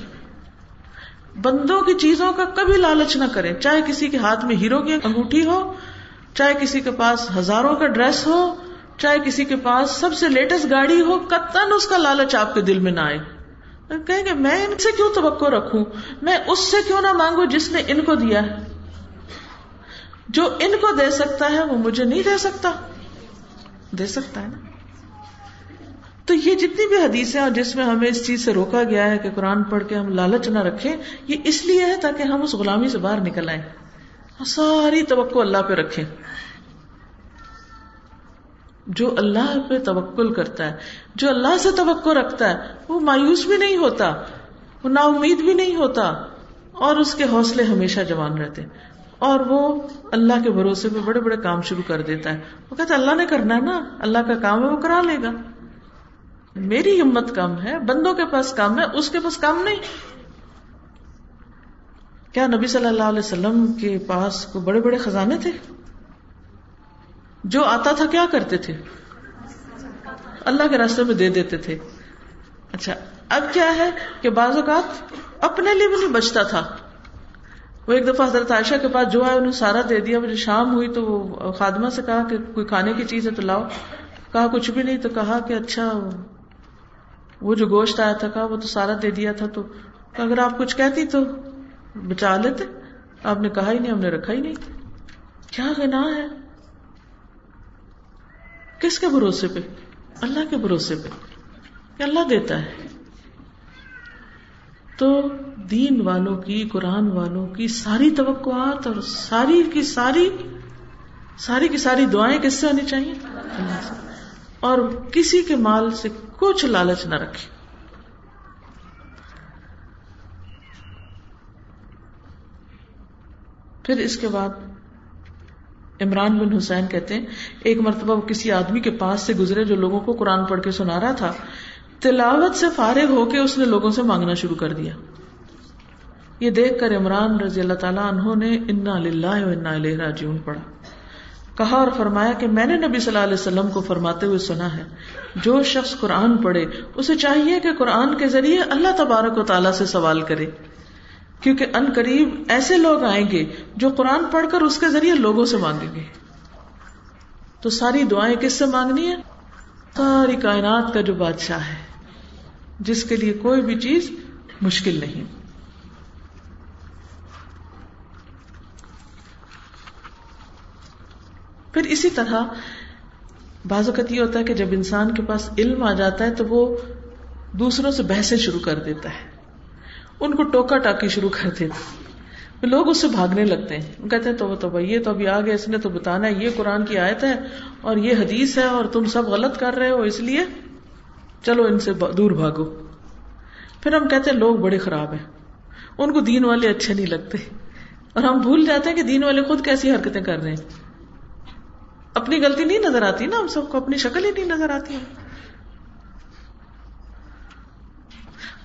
بندوں کی چیزوں کا کبھی لالچ نہ کریں۔ چاہے کسی کے ہاتھ میں ہیرو کی انگوٹھی ہو، چاہے کسی کے پاس ہزاروں کا ڈریس ہو، چاہے کسی کے پاس سب سے لیٹسٹ گاڑی ہو کتن اس کا لالچ آپ کے دل میں نہ آئے۔ کہیں گے، میں ان سے کیوں توقع رکھوں؟ میں اس سے کیوں نہ مانگوں جس نے ان کو دیا ہے؟ جو ان کو دے سکتا ہے وہ مجھے نہیں دے سکتا۔ دے سکتا ہے نا؟ تو یہ جتنی بھی حدیثیں اور جس میں ہمیں اس چیز سے روکا گیا ہے کہ قرآن پڑھ کے ہم لالچ نہ رکھیں، یہ اس لیے ہے تاکہ ہم اس غلامی سے باہر نکل آئیں۔ ساری توقع اللہ پہ رکھیں۔ جو اللہ پہ توکل کرتا ہے، جو اللہ سے توقع رکھتا ہے، وہ مایوس بھی نہیں ہوتا، وہ نا امید بھی نہیں ہوتا، اور اس کے حوصلے ہمیشہ جوان رہتے۔ اور وہ اللہ کے بھروسے پہ بڑے بڑے کام شروع کر دیتا ہے۔ وہ کہتا اللہ نے کرنا ہے نا، اللہ کا کام ہے، وہ کرا لے گا۔ میری ہمت کم ہے، بندوں کے پاس کام ہے، اس کے پاس کام نہیں۔ کیا نبی صلی اللہ علیہ وسلم کے پاس کوئی بڑے بڑے خزانے تھے؟ جو آتا تھا کیا کرتے تھے؟ اللہ کے راستے میں دے دیتے تھے۔ اچھا اب کیا ہے کہ بعض اوقات اپنے لیے بھی نہیں بچتا تھا۔ وہ ایک دفعہ حضرت عائشہ کے پاس جو ہے انہیں سارا دے دیا۔ مجھے شام ہوئی تو وہ خادمہ سے کہا کہ کوئی کھانے کی چیز ہے تو لاؤ۔ کہا، کچھ بھی نہیں تو کہا کہ اچھا وہ جو گوشت آیا تھا کہا، وہ تو سارا دے دیا تھا تو اگر آپ کچھ کہتی تو بچا لیتے۔ آپ نے کہا ہی نہیں، ہم نے رکھا ہی نہیں۔ کیا گنا ہے؟ کس کے بھروسے پہ؟ اللہ کے بھروسے پہ۔ کہ اللہ دیتا ہے۔ تو دین والوں کی، قرآن والوں کی ساری توقعات اور ساری کی ساری ساری کی ساری دعائیں کس سے ہونی چاہیے؟ اللہ سے۔ اور کسی کے مال سے کچھ لالچ نہ رکھے۔ پھر اس کے بعد عمران بن حسین کہتے ہیں، ایک مرتبہ وہ کسی آدمی کے پاس سے گزرے جو لوگوں کو قرآن پڑھ کے سنا رہا تھا، تلاوت سے فارغ ہو کے اس نے لوگوں سے مانگنا شروع کر دیا۔ یہ دیکھ کر عمران رضی اللہ تعالیٰ انہوں نے، انا انا راجیون پڑھا۔ کہا اور فرمایا کہ میں نے نبی صلی اللہ علیہ وسلم کو فرماتے ہوئے سنا ہے۔ جو شخص قرآن پڑھے، اسے چاہیے کہ قرآن کے ذریعے اللہ تبارک و تعالیٰ سے سوال کرے۔ کیونکہ ان قریب ایسے لوگ آئیں گے جو قرآن پڑھ کر اس کے ذریعے لوگوں سے مانگیں گے۔ تو ساری دعائیں کس سے مانگنی ہے ساری کائنات کا جو بادشاہ ہے، جس کے لیے کوئی بھی چیز مشکل نہیں۔ پھر اسی طرح بعض اوقات یہ ہوتا ہے کہ جب انسان کے پاس علم آ جاتا ہے تو وہ دوسروں سے بحثیں شروع کر دیتا ہے۔ ان کو ٹوکا ٹاکی شروع کر دیتے لوگ اس سے بھاگنے لگتے ہیں۔ کہتے ہیں، تو تو بھائی، یہ تو ابھی آگے اس نے تو بتانا ہے، یہ قرآن کی آیت ہے اور یہ حدیث ہے اور تم سب غلط کر رہے ہو، اس لیے چلو ان سے دور بھاگو۔ پھر ہم کہتے ہیں، لوگ بڑے خراب ہیں۔ ان کو دین والے اچھے نہیں لگتے۔ اور ہم بھول جاتے ہیں کہ دین والے خود کیسی حرکتیں کر رہے ہیں۔ اپنی غلطی نہیں نظر آتی نا، ہم سب کو اپنی شکل ہی نہیں نظر آتی۔ ہے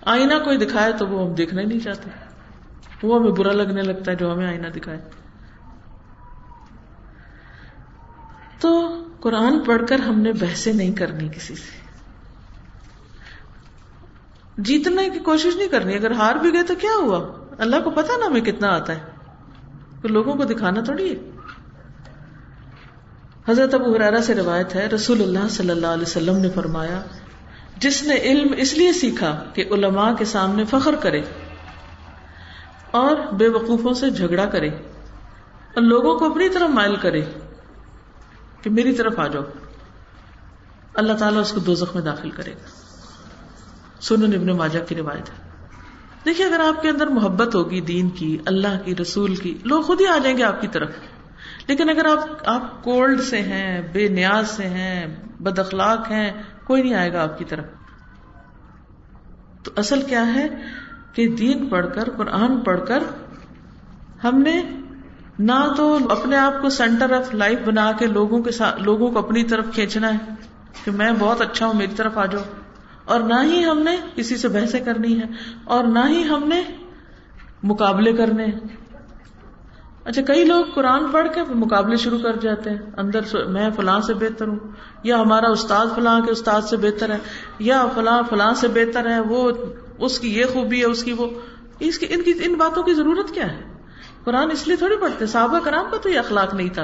آئینہ کوئی دکھائے تو وہ ہم دیکھنا ہی نہیں چاہتے۔ وہ ہمیں برا لگنے لگتا ہے جو ہمیں آئینہ دکھائے۔ تو قرآن پڑھ کر ہم نے بحثیں نہیں کرنی کسی سے۔ جیتنے کی کوشش نہیں کرنی۔ اگر ہار بھی گئے تو کیا ہوا؟ اللہ کو پتا نا ہمیں کتنا آتا ہے۔ تو لوگوں کو دکھانا تھوڑی ہے۔ حضرت ابو حرارا سے روایت ہے، رسول اللہ صلی اللہ علیہ وسلم نے فرمایا، جس نے علم اس لیے سیکھا کہ علماء کے سامنے فخر کرے اور بے وقوفوں سے جھگڑا کرے، اور لوگوں کو اپنی طرف مائل کرے کہ میری طرف آ جاؤ۔ اللہ تعالیٰ اس کو دو میں داخل کرے گا۔ سنن ابن ماجہ کی روایت ہے۔ دیکھیے، اگر آپ کے اندر محبت ہوگی دین کی، اللہ کی، رسول کی، لوگ خود ہی آ جائیں گے آپ کی طرف۔ لیکن اگر آپ آپ کولڈ سے ہیں، بے نیاز سے ہیں، بد اخلاق ہیں، کوئی نہیں آئے گا آپ کی طرف. تو اصل کیا ہے کہ دین پڑھ کر، قرآن پڑھ کر ہم نے نہ تو اپنے آپ کو سینٹر آف لائف بنا کے لوگوں کے ساتھ لوگوں کو اپنی طرف کھینچنا ہے کہ میں بہت اچھا ہوں، میری طرف آ جاؤ. اور نہ ہی ہم نے کسی سے بحثیں کرنی ہے اور نہ ہی ہم نے مقابلے کرنے اچھا کئی لوگ قرآن پڑھ کے مقابلے شروع کر جاتے ہیں۔ اندر میں فلاں سے بہتر ہوں، یا ہمارا استاد فلاں کے استاد سے بہتر ہے، یا فلاں فلاں سے بہتر ہے، وہ اس کی یہ خوبی ہے، اس کی وہ۔ اس کی، ان کی، ان باتوں کی ضرورت کیا ہے؟ قرآن اس لیے تھوڑی پڑھتے، صحابہ کرام کا تو یہ اخلاق نہیں تھا۔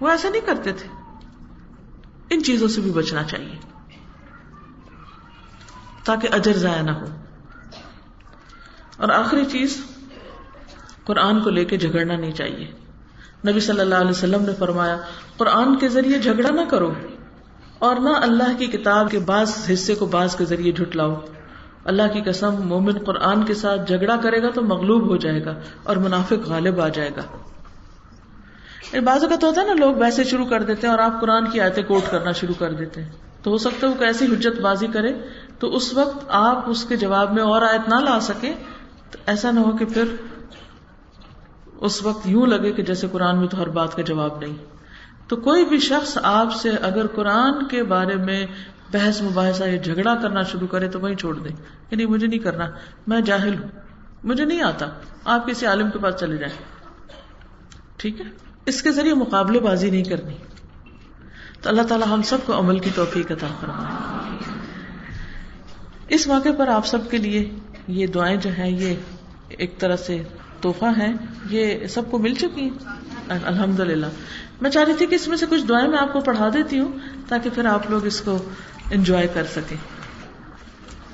وہ ایسا نہیں کرتے تھے۔ ان چیزوں سے بھی بچنا چاہیے۔ تاکہ اجر ضائع نہ ہو۔ اور آخری چیز قرآن کو لے کے جھگڑنا نہیں چاہیے۔ نبی صلی اللہ علیہ وسلم نے فرمایا، قرآن کے ذریعے جھگڑا نہ کرو اور نہ اللہ کی کتاب کے بعض حصے کو بعض کے ذریعے جھٹلاؤ۔ اللہ کی قسم، مومن قرآن کے ساتھ جھگڑا کرے گا تو مغلوب ہو جائے گا اور منافق غالب آ جائے گا۔ یعنی بعض اوقات ہوتا ہے نا، لوگ ویسے شروع کر دیتے ہیں اور آپ قرآن کی آیتیں کوٹ کرنا شروع کر دیتے ہیں۔ تو ہو سکتا ہے وہ کیسی حجت بازی کرے، تو اس وقت آپ اس کے جواب میں اور آیت نہ لا سکے تو ایسا نہ ہو کہ پھر اس وقت یوں لگے کہ جیسے قرآن میں تو ہر بات کا جواب نہیں۔ تو کوئی بھی شخص آپ سے اگر قرآن کے بارے میں بحث مباحثہ یا جھگڑا کرنا شروع کرے تو وہیں چھوڑ دے۔ کہ نہیں، مجھے نہیں کرنا، میں جاہل ہوں۔ مجھے نہیں آتا۔ آپ کسی عالم کے پاس چلے جائیں۔ ٹھیک ہے؟ اس کے ذریعے مقابلے بازی نہیں کرنی۔ تو اللہ تعالیٰ ہم سب کو عمل کی توفیق عطا فرمائے۔ اس موقع پر آپ سب کے لیے یہ دعائیں جو ہیں، یہ ایک طرح سے تحفہ ہے یہ سب کو مل چکی ہیں۔ الحمد للہ میں چاہ رہی تھی کہ اس میں سے کچھ دعائیں میں آپ کو پڑھا دیتی ہوں، تاکہ پھر آپ لوگ اس کو انجوائے کر سکیں۔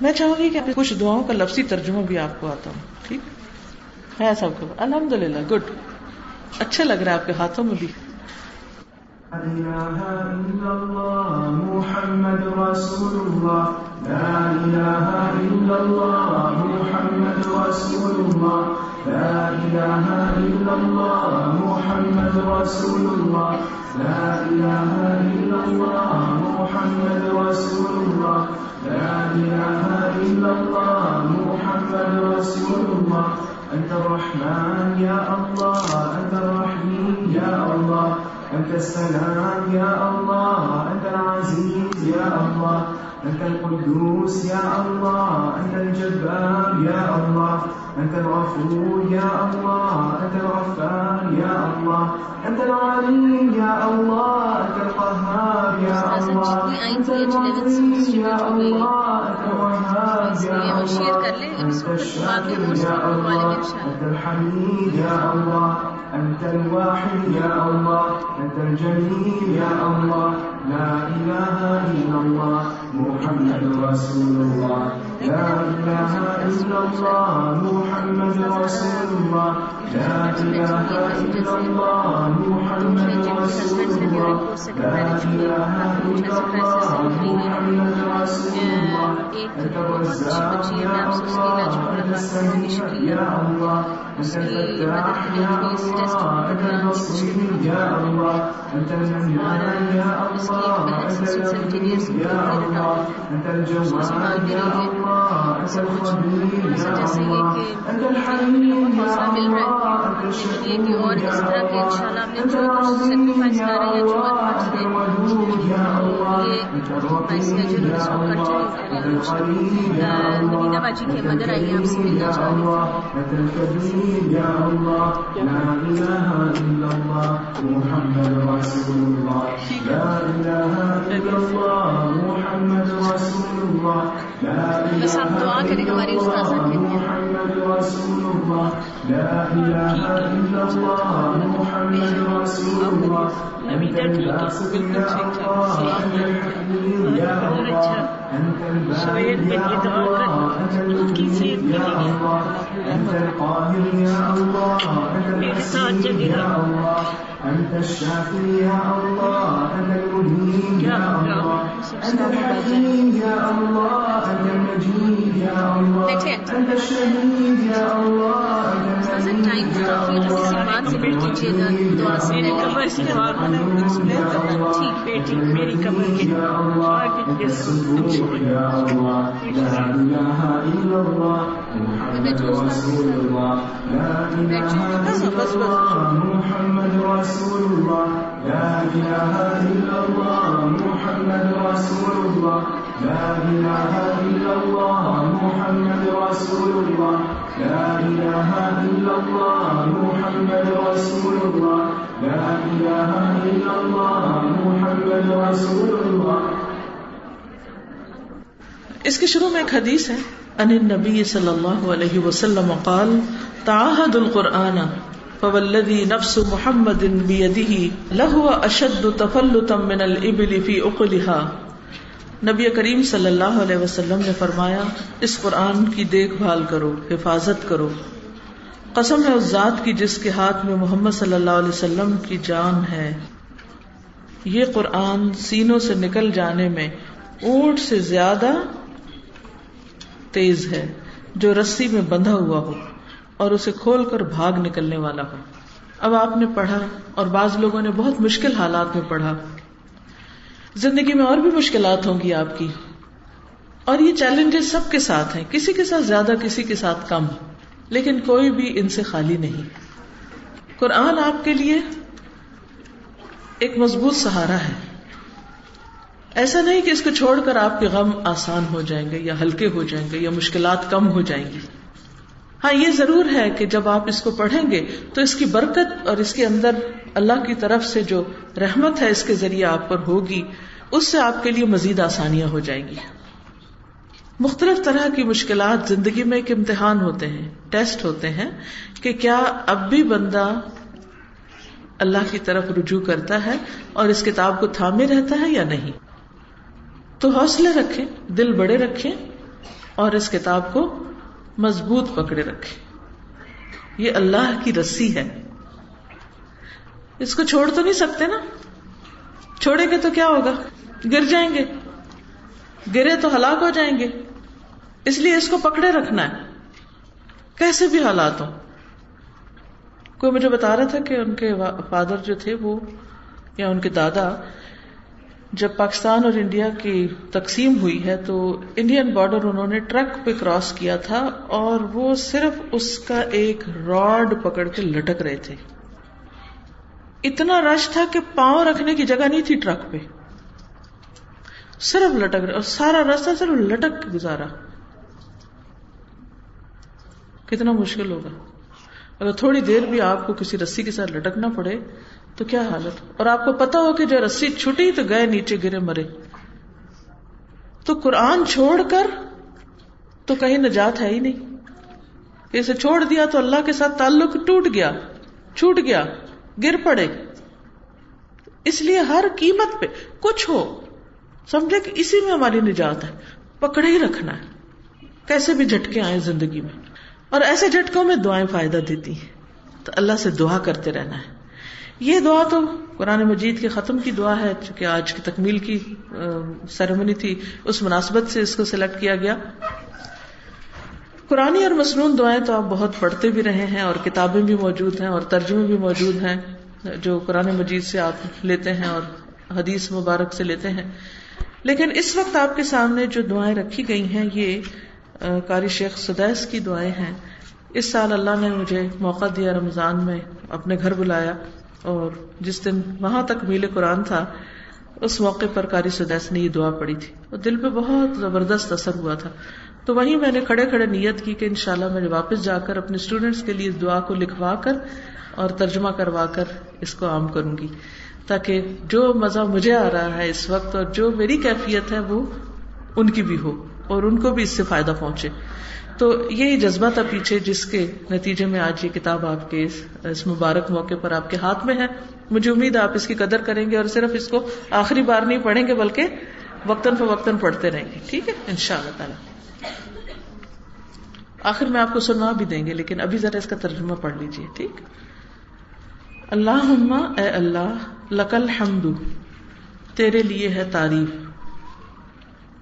میں چاہوں گی کہ کچھ دعاؤں کا لفظی ترجمہ بھی آپ کو آتا ہوں، ٹھیک؟ ہے سب کو الحمد للہ گڈ۔ اچھا لگ رہا ہے آپ کے ہاتھوں میں بھی۔ محمد رسول اللہ۔ لا محمد رسول لا إله إلا الله محمد رسول الله. لا إله إلا الله محمد رسول الله. لا إله إلا الله محمد رسول الله. أنت الرحمن يا الله، أنت الرحيم يا الله. أنت السلام يا الله، أنت العزيز يا الله. أنت القدوس يا الله أنت الجبار يا الله أنت الغفور يا الله أنت الغفار يا الله أنت العليم يا الله أنت القهار يا الله أنت المعين يا الله أنت الوهاب يا الله أنت الشاكر يا الله أنت الحميد يا الله. أنت الواحد يا الله، أنت الجميل يا الله، لا إله إلا الله، محمد رسول الله. لا إله إلا الله، محمد رسول الله. لا إله إلا الله محمد رسول الله لا إله إلا الله محمد رسول الله يا الله يا الله أنت الفتاح يا الله أنت يا الله أنت المنان يا الله أنت يا الله أنت الجواد يا الله أنت الخبير يا الله أنت الحليم يا الله أنت الشكور يا الله أنت العظيم يا الله أنت الودود يا الله أنت الرقيب يا الله أنت القريب يا الله أنت الكريم إله إلا الله محمد رسول الله أنت يا الله أنت الحكيم يا الله أنت يا الله أنت المجيد يا الله أنت القاهر يا الله أنت يا الله أنت الشافي يا الله أنت المهين يا الله أنت الحكيم يا الله أنت المجيد میری کمر کے محمد رسول الله لا إله إلا الله محمد رسول الله لا إله إلا الله محمد رسول الله. لا إله إلا الله محمد رسول الله. لا إله إلا الله محمد رسول الله. اس کے شروع میں ایک حدیث ہے. ان النبی صلی اللہ علیہ وسلم قال تعاہد القرآن فوالذي نفس محمد بيده لهو اشد تفلتا من الابل في عقلها نبی کریم صلی اللہ علیہ وسلم نے فرمایا، اس قرآن کی دیکھ بھال کرو، حفاظت کرو۔ قسم ہے اس ذات کی جس کے ہاتھ میں محمد صلی اللہ علیہ وسلم کی جان ہے۔ یہ قرآن سینوں سے نکل جانے میں اونٹ سے زیادہ تیز ہے، جو رسی میں بندھا ہوا ہو اور اسے کھول کر بھاگ نکلنے والا ہو۔ اب آپ نے پڑھا اور بعض لوگوں نے بہت مشکل حالات میں پڑھا۔ زندگی میں اور بھی مشکلات ہوں گی آپ کی۔ اور یہ چیلنجز سب کے ساتھ ہیں۔ کسی کے ساتھ زیادہ، کسی کے ساتھ کم۔ لیکن کوئی بھی ان سے خالی نہیں۔ قرآن آپ کے لیے ایک مضبوط سہارا ہے۔ ایسا نہیں کہ اس کو چھوڑ کر آپ کے غم آسان ہو جائیں گے یا ہلکے ہو جائیں گے یا مشکلات کم ہو جائیں گی۔ ہاں یہ ضرور ہے کہ جب آپ اس کو پڑھیں گے تو اس کی برکت اور اس کے اندر اللہ کی طرف سے جو رحمت ہے اس کے ذریعے آپ پر ہوگی، اس سے آپ کے لیے مزید آسانیاں ہو جائیں گی۔ مختلف طرح کی مشکلات زندگی میں ایک امتحان ہوتے ہیں، ٹیسٹ ہوتے ہیں کہ کیا اب بھی بندہ اللہ کی طرف رجوع کرتا ہے اور اس کتاب کو تھامے رہتا ہے یا نہیں۔ تو حوصلے رکھیں، دل بڑے رکھیں اور اس کتاب کو مضبوط پکڑے رکھیں یہ اللہ کی رسی ہے۔ اس کو چھوڑ تو نہیں سکتے نا۔ چھوڑیں گے تو کیا ہوگا؟ گر جائیں گے۔ گرے تو ہلاک ہو جائیں گے۔ اس لیے اس کو پکڑے رکھنا ہے۔ کیسے بھی حالات ہوں۔ کوئی مجھے بتا رہا تھا کہ ان کے فادر جو تھے وہ یا ان کے دادا جب پاکستان اور انڈیا کی تقسیم ہوئی ہے تو انڈین بارڈر انہوں نے ٹرک پہ کراس کیا تھا اور وہ صرف اس کا ایک راڈ پکڑ کے لٹک رہے تھے۔ اتنا رش تھا کہ پاؤں رکھنے کی جگہ نہیں تھی ٹرک پہ۔ صرف لٹک رہے اور سارا راستہ صرف لٹک گزارا۔ کتنا مشکل ہوگا۔ اگر تھوڑی دیر بھی آپ کو کسی رسی کے ساتھ لٹکنا پڑے تو کیا حالت؟ اور آپ کو پتا ہو کہ جو رسی چھٹی تو گئے نیچے گرے مرے۔ تو قرآن چھوڑ کر تو کہیں نجات ہے ہی نہیں۔ اسے چھوڑ دیا تو اللہ کے ساتھ تعلق ٹوٹ گیا، چھوٹ گیا، گر پڑے۔ اس لیے ہر قیمت پہ کچھ ہو۔ سمجھے کہ اسی میں ہماری نجات ہے۔ پکڑے ہی رکھنا ہے۔ کیسے بھی جھٹکے آئے زندگی میں۔ اور ایسے جھٹکوں میں دعائیں فائدہ دیتی ہیں۔ تو اللہ سے دعا کرتے رہنا ہے۔ یہ دعا تو قرآن مجید کے ختم کی دعا ہے، چونکہ آج کی تکمیل کی سیرمنی تھی، اس مناسبت سے اس کو سلیکٹ کیا گیا۔ قرآن اور مصنون دعائیں تو آپ بہت پڑھتے بھی رہے ہیں اور کتابیں بھی موجود ہیں اور ترجمے بھی موجود ہیں، جو قرآن مجید سے آپ لیتے ہیں اور حدیث مبارک سے لیتے ہیں۔ لیکن اس وقت آپ کے سامنے جو دعائیں رکھی گئی ہیں، یہ قاری شیخ سدیس کی دعائیں ہیں۔ اس سال اللہ نے مجھے موقع دیا رمضان میں اپنے گھر بلایا۔ اور جس دن وہاں تک میل قرآن تھا، اس موقع پر کاری سدیس نے یہ دعا پڑی تھی۔ اور دل پہ بہت زبردست اثر ہوا تھا۔ تو وہیں میں نے کھڑے کھڑے نیت کی کہ انشاءاللہ میں واپس جا کر اپنے اسٹوڈینٹس کے لیے اس دعا کو لکھوا کر اور ترجمہ کروا کر اس کو عام کروں گی۔ تاکہ جو مزہ مجھے آ رہا ہے اس وقت اور جو میری کیفیت ہے وہ ان کی بھی ہو اور ان کو بھی اس سے فائدہ پہنچے۔ تو یہی جذبہ تھا پیچھے جس کے نتیجے میں آج یہ کتاب آپ کے اس مبارک موقع پر آپ کے ہاتھ میں ہے۔ مجھے امید آپ اس کی قدر کریں گے اور صرف اس کو آخری بار نہیں پڑھیں گے بلکہ وقتاً فوقتاً پڑھتے رہیں گے۔ ٹھیک ہے؟ ان شاء اللہ تعالی۔ آخر میں آپ کو سنوا بھی دیں گے، لیکن ابھی ذرا اس کا ترجمہ پڑھ لیجیے ٹھیک؟ اللہ اے اللہ، لکل حمد تیرے لیے ہے تعریف،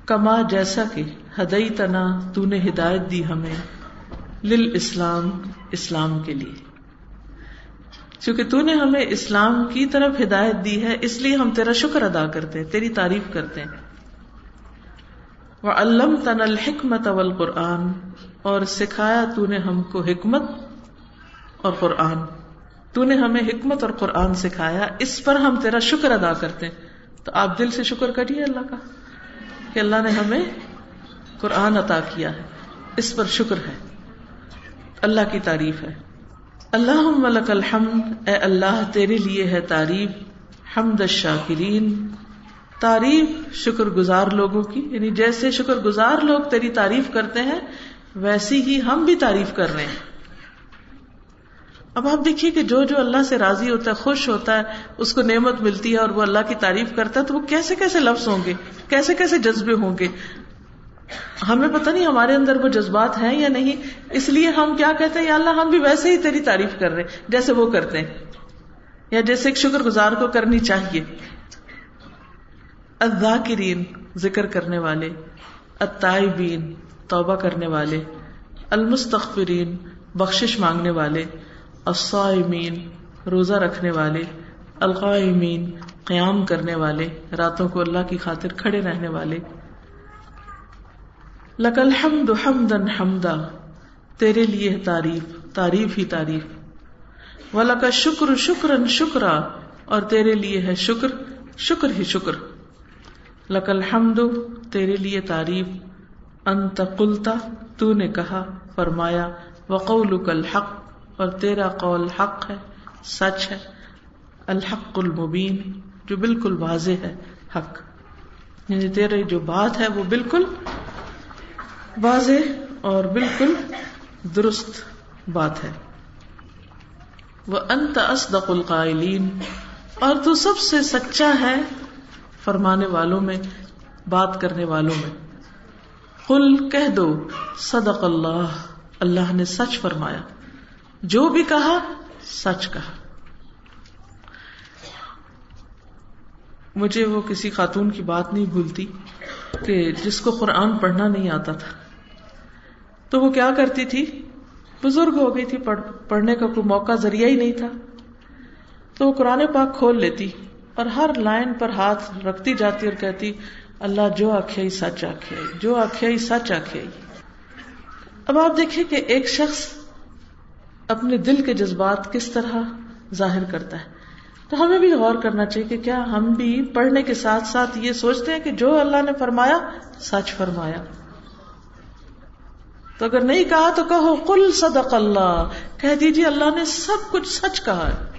کما جیسا کہ ہدئی تنا تو نے ہدایت دی ہمیں لل اسلام اسلام کے لیے۔ چونکہ تو نے ہمیں اسلام کی طرف ہدایت دی ہے، اس لیے ہم تیرا شکر ادا کرتے ہیں، تیری تعریف کرتے ہیں۔ وہ علم تن الحکمت اول قرآن اور سکھایا تو نے ہم کو حکمت اور قرآن۔ تو نے ہمیں حکمت اور قرآن سکھایا، اس پر ہم تیرا شکر ادا کرتے ہیں۔ تو آپ دل سے شکر کریے اللہ کا کہ اللہ نے ہمیں قرآن عطا کیا ہے۔ اس پر شکر ہے۔ اللہ کی تعریف ہے۔ اللہ ملک الحمد، اے اللہ، تیرے لیے ہے تعریف۔ حمد الشاکرین۔ تعریف شکر گزار لوگوں کی۔ یعنی جیسے شکر گزار لوگ تیری تعریف کرتے ہیں، ویسی ہی ہم بھی تعریف کر رہے ہیں۔ اب آپ دیکھیے کہ جو جو اللہ سے راضی ہوتا ہے، خوش ہوتا ہے، اس کو نعمت ملتی ہے اور وہ اللہ کی تعریف کرتا ہے، تو وہ کیسے کیسے لفظ ہوں گے؟ کیسے کیسے جذبے ہوں گے؟ ہمیں پتہ نہیں ہمارے اندر وہ جذبات ہیں یا نہیں۔ اس لیے ہم کیا کہتے ہیں؟ یا اللہ، ہم بھی ویسے ہی تیری تعریف کر رہے جیسے وہ کرتے ہیں۔ یا جیسے ایک شکر گزار کو کرنی چاہیے۔ الذاکرین، ذکر کرنے والے۔ التائبین توبہ کرنے والے۔ المستغفرین، بخشش مانگنے والے۔ الصائمین، روزہ رکھنے والے۔ القائمین، قیام کرنے والے۔ راتوں کو اللہ کی خاطر کھڑے رہنے والے۔ لکل حمد حمدن حمدا، تیرے لیے تعریف تعریف ہی تعریف۔ و لک شکر شکرن شکرا، اور تیرے لیے ہے شکر شکر ہی شکر۔ لکل حمد تیرے لیے تعریف۔ انت قلتا تو نے کہا، فرمایا، وقولک الحق، اور تیرا قول حق ہے، سچ ہے۔ الحق المبین، جو بالکل واضح ہے، حق۔ یعنی تیرے جو بات ہے، وہ بالکل واضح اور بالکل درست بات ہے۔ وہ انت اصدق القائلین اور تو سب سے سچا ہے فرمانے والوں میں، بات کرنے والوں میں۔ قل، کہہ دو، صدق اللہ۔ اللہ نے سچ فرمایا۔ جو بھی کہا، سچ کہا۔ مجھے وہ کسی خاتون کی بات نہیں بھولتی کہ جس کو قرآن پڑھنا نہیں آتا تھا۔ تو وہ کیا کرتی تھی؟ بزرگ ہو گئی تھی پڑھنے کا کوئی موقع ذریعہ ہی نہیں تھا۔ تو وہ قرآن پاک کھول لیتی اور ہر لائن پر ہاتھ رکھتی جاتی اور کہتی، اللہ جو آخیا سچ آخیا جو آخیا سچ آخیا اب آپ دیکھیں کہ ایک شخص اپنے دل کے جذبات کس طرح ظاہر کرتا ہے۔ تو ہمیں بھی غور کرنا چاہیے کہ کیا ہم بھی پڑھنے کے ساتھ ساتھ یہ سوچتے ہیں کہ جو اللہ نے فرمایا، سچ فرمایا۔ تو اگر نہیں کہا تو کہو کل صدق اللہ۔ کہہ دیجیے اللہ نے سب کچھ سچ کہا ہے۔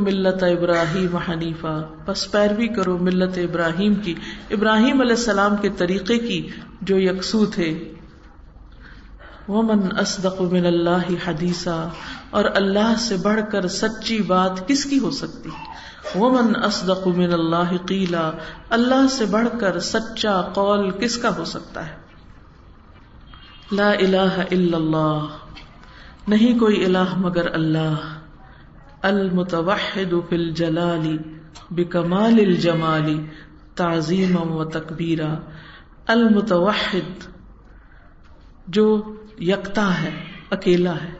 ملت ابراہیم حنیفہ بس پیروی کرو ملت ابراہیم کی۔ ابراہیم علیہ السلام کے طریقے کی جو یکسو تھے۔ ومن اصدق من اللہ حدیثہ اور اللہ سے بڑھ کر سچی بات کس کی ہو سکتی؟ ومن اصدق من اللہ قیلا اللہ سے بڑھ کر سچا قول کس کا ہو سکتا ہے؟ لا الہ الا اللہ، نہیں کوئی الہ مگر اللہ، المتوحد فی الجلال بکمال الجمال تعظیم و تکبیرا، المتوحد جو یکتا ہے، اکیلا ہے۔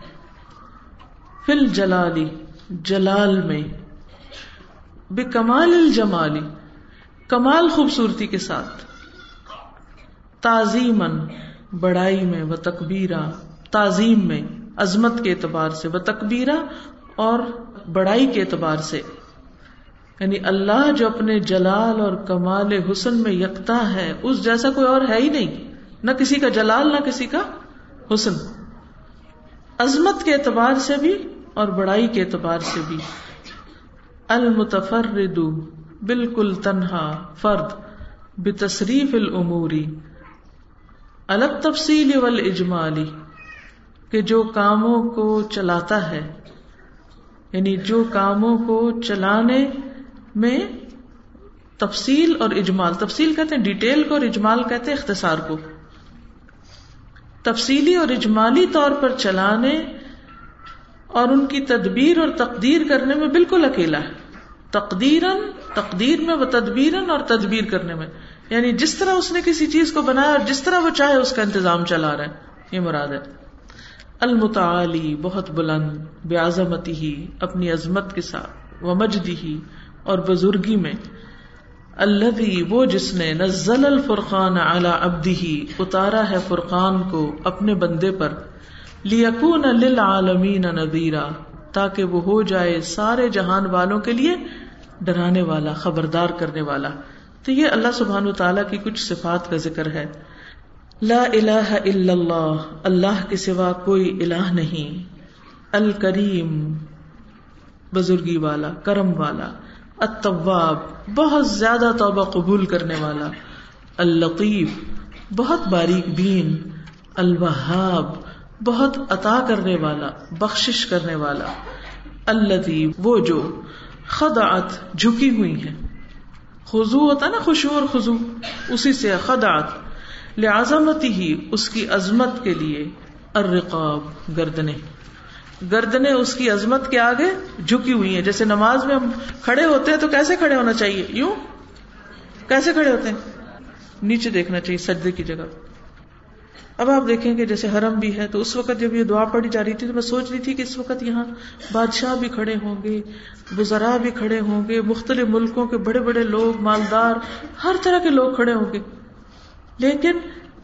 فل جلالی جلال میں بے کمال الجمالی، کمال خوبصورتی کے ساتھ تعظیمن بڑائی میں و تقبیرہ تعظیم میں، عظمت کے اعتبار سے و تقبیرہ اور بڑائی کے اعتبار سے۔ یعنی اللہ جو اپنے جلال اور کمال حسن میں یکتا ہے، اس جیسا کوئی اور ہے ہی نہیں۔ نہ کسی کا جلال، نہ کسی کا حسن۔ عظمت کے اعتبار سے بھی اور بڑائی کے اعتبار سے بھی۔ المتفرد بالکل تنہا فرد بتصریف العموری الگ تفصیل ول اجمالی کہ جو کاموں کو چلاتا ہے یعنی جو کاموں کو چلانے میں تفصیل اور اجمال، تفصیل کہتے ہیں، ڈیٹیل کو اور اجمال کہتے ہیں، اختصار کو۔ تفصیلی اور اجمالی طور پر چلانے اور ان کی تدبیر اور تقدیر کرنے میں بالکل اکیلا ہے۔ تقدیر تقدیر میں وہ تدبیر اور تدبیر کرنے میں۔ یعنی جس طرح اس نے کسی چیز کو بنایا اور جس طرح وہ چاہے اس کا انتظام چلا رہا ہے۔ یہ مراد ہے۔ المتعلی بہت بلند، بے عظمتی ہی، اپنی عظمت کے ساتھ، و مجدی ہی، اور بزرگی میں۔ اللہ وہ جس نے نزل الفرقان اعلی ابدی ہی اتارا ہے فرقان کو اپنے بندے پر۔ لیکون للعالمین نذیرا تاکہ وہ ہو جائے سارے جہان والوں کے لیے ڈرانے والا، خبردار کرنے والا۔ تو یہ اللہ سبحان و تعالیٰ کی کچھ صفات کا ذکر ہے۔ لا الہ الا اللہ اللہ کے سوا کوئی الہ نہیں۔ الکریم، بزرگی والا، کرم والا۔ التواب، بہت زیادہ توبہ قبول کرنے والا۔ اللطیف، بہت باریک بین۔ الوہاب بہت عطا کرنے والا، بخشش کرنے والا۔ اللطیف وہ جو خدعت جھکی ہوئی ہے خزو ہوتا نا خوشو اور خزو اسی سے خدعت لعظمتی ہی اس کی عظمت کے لیے۔ الرقاب، گردنے۔ گردنے اس کی عظمت کے آگے جھکی ہوئی ہیں۔ جیسے نماز میں ہم کھڑے ہوتے ہیں تو کیسے کھڑے ہونا چاہیے؟ یوں؟ کیسے کھڑے ہوتے ہیں؟ نیچے دیکھنا چاہیے، سجدے کی جگہ۔ اب آپ دیکھیں کہ جیسے حرم بھی ہے تو اس وقت جب یہ دعا پڑی جا رہی تھی تو میں سوچ رہی تھی کہ اس وقت یہاں بادشاہ بھی کھڑے ہوں گے بزرا بھی کھڑے ہوں گے، مختلف ملکوں کے بڑے بڑے لوگ، مالدار، ہر طرح کے لوگ کھڑے ہوں گے۔ لیکن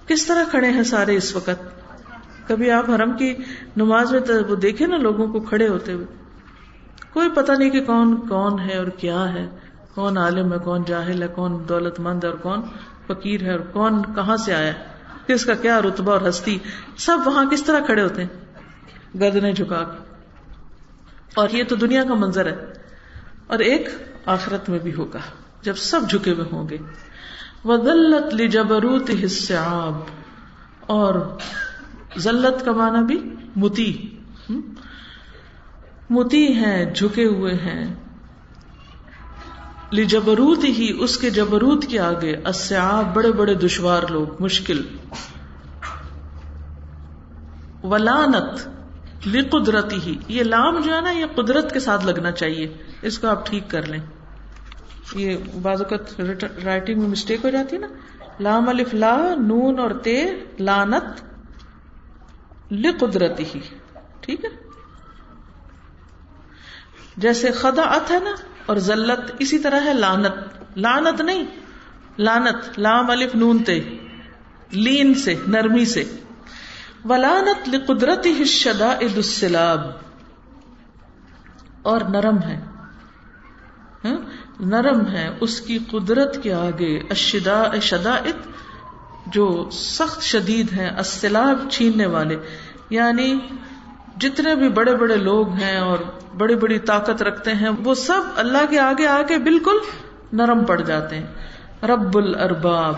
کس طرح کھڑے ہیں سارے اس وقت؟ کبھی آپ حرم کی نماز میں تو وہ دیکھے نا لوگوں کو کھڑے ہوتے ہوئے۔ کوئی پتہ نہیں کہ کون کون ہے اور کیا ہے، کون عالم ہے، کون جاہل ہے، کون دولت مند ہے اور کون فقیر ہے اور کون کہاں سے آیا کس کا کیا رتبہ اور ہستی؟ سب وہاں کس طرح کھڑے ہوتے ہیں؟ گردنے جھکا کے۔ اور یہ تو دنیا کا منظر ہے۔ اور ایک آخرت میں بھی ہوگا، جب سب جھکے ہوئے ہوں گے۔ ودلت لجبروت حساب اور ذلت کا معنی بھی متی۔ متی ہیں، جھکے ہوئے ہیں۔ لجبروت ہی، اس کے جبروت کے آگے اسیاب بڑے بڑے دشوار لوگ، مشکل۔ ولانت لقدرتی ہی، یہ لام جو ہے نا، یہ قدرت کے ساتھ لگنا چاہیے۔ اس کو آپ ٹھیک کر لیں۔ یہ بعض اوقات رائٹنگ میں مسٹیک ہو جاتی ہے نا۔ لام الف، لا، نون اور تے، لانت لقدرتی ہی۔ ٹھیک ہے؟ جیسے خدا ات ہے نا اور ذلت اسی طرح ہے لانت لانت نہیں لانت لام الف نون تے، لین سے، نرمی سے۔ ولانت لقدرتی ہی شدا السلاب۔ اور نرم ہے۔ ہاں؟ نرم ہے اس کی قدرت کے آگے۔ اشدا شدائد جو سخت شدید ہیں اسلاب چھیننے والے۔ یعنی جتنے بھی بڑے بڑے لوگ ہیں اور بڑی بڑی طاقت رکھتے ہیں، وہ سب اللہ کے آگے آگے بالکل نرم پڑ جاتے ہیں۔ رب الارباب،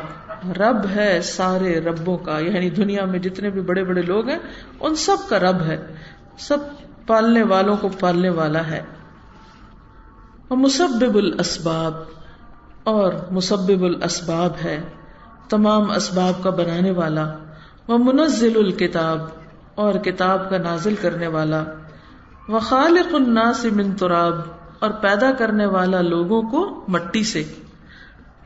رب ہے سارے ربوں کا یعنی دنیا میں جتنے بھی بڑے بڑے لوگ ہیں، ان سب کا رب ہے۔ سب پالنے والوں کو پالنے والا ہے۔ مسبب الاسباب، اور مسبب الاسباب ہے، تمام اسباب کا بنانے والا۔ وہ منزل الکتاب اور کتاب کا نازل کرنے والا۔ وہ خالق الناس من تراب اور پیدا کرنے والا لوگوں کو مٹی سے۔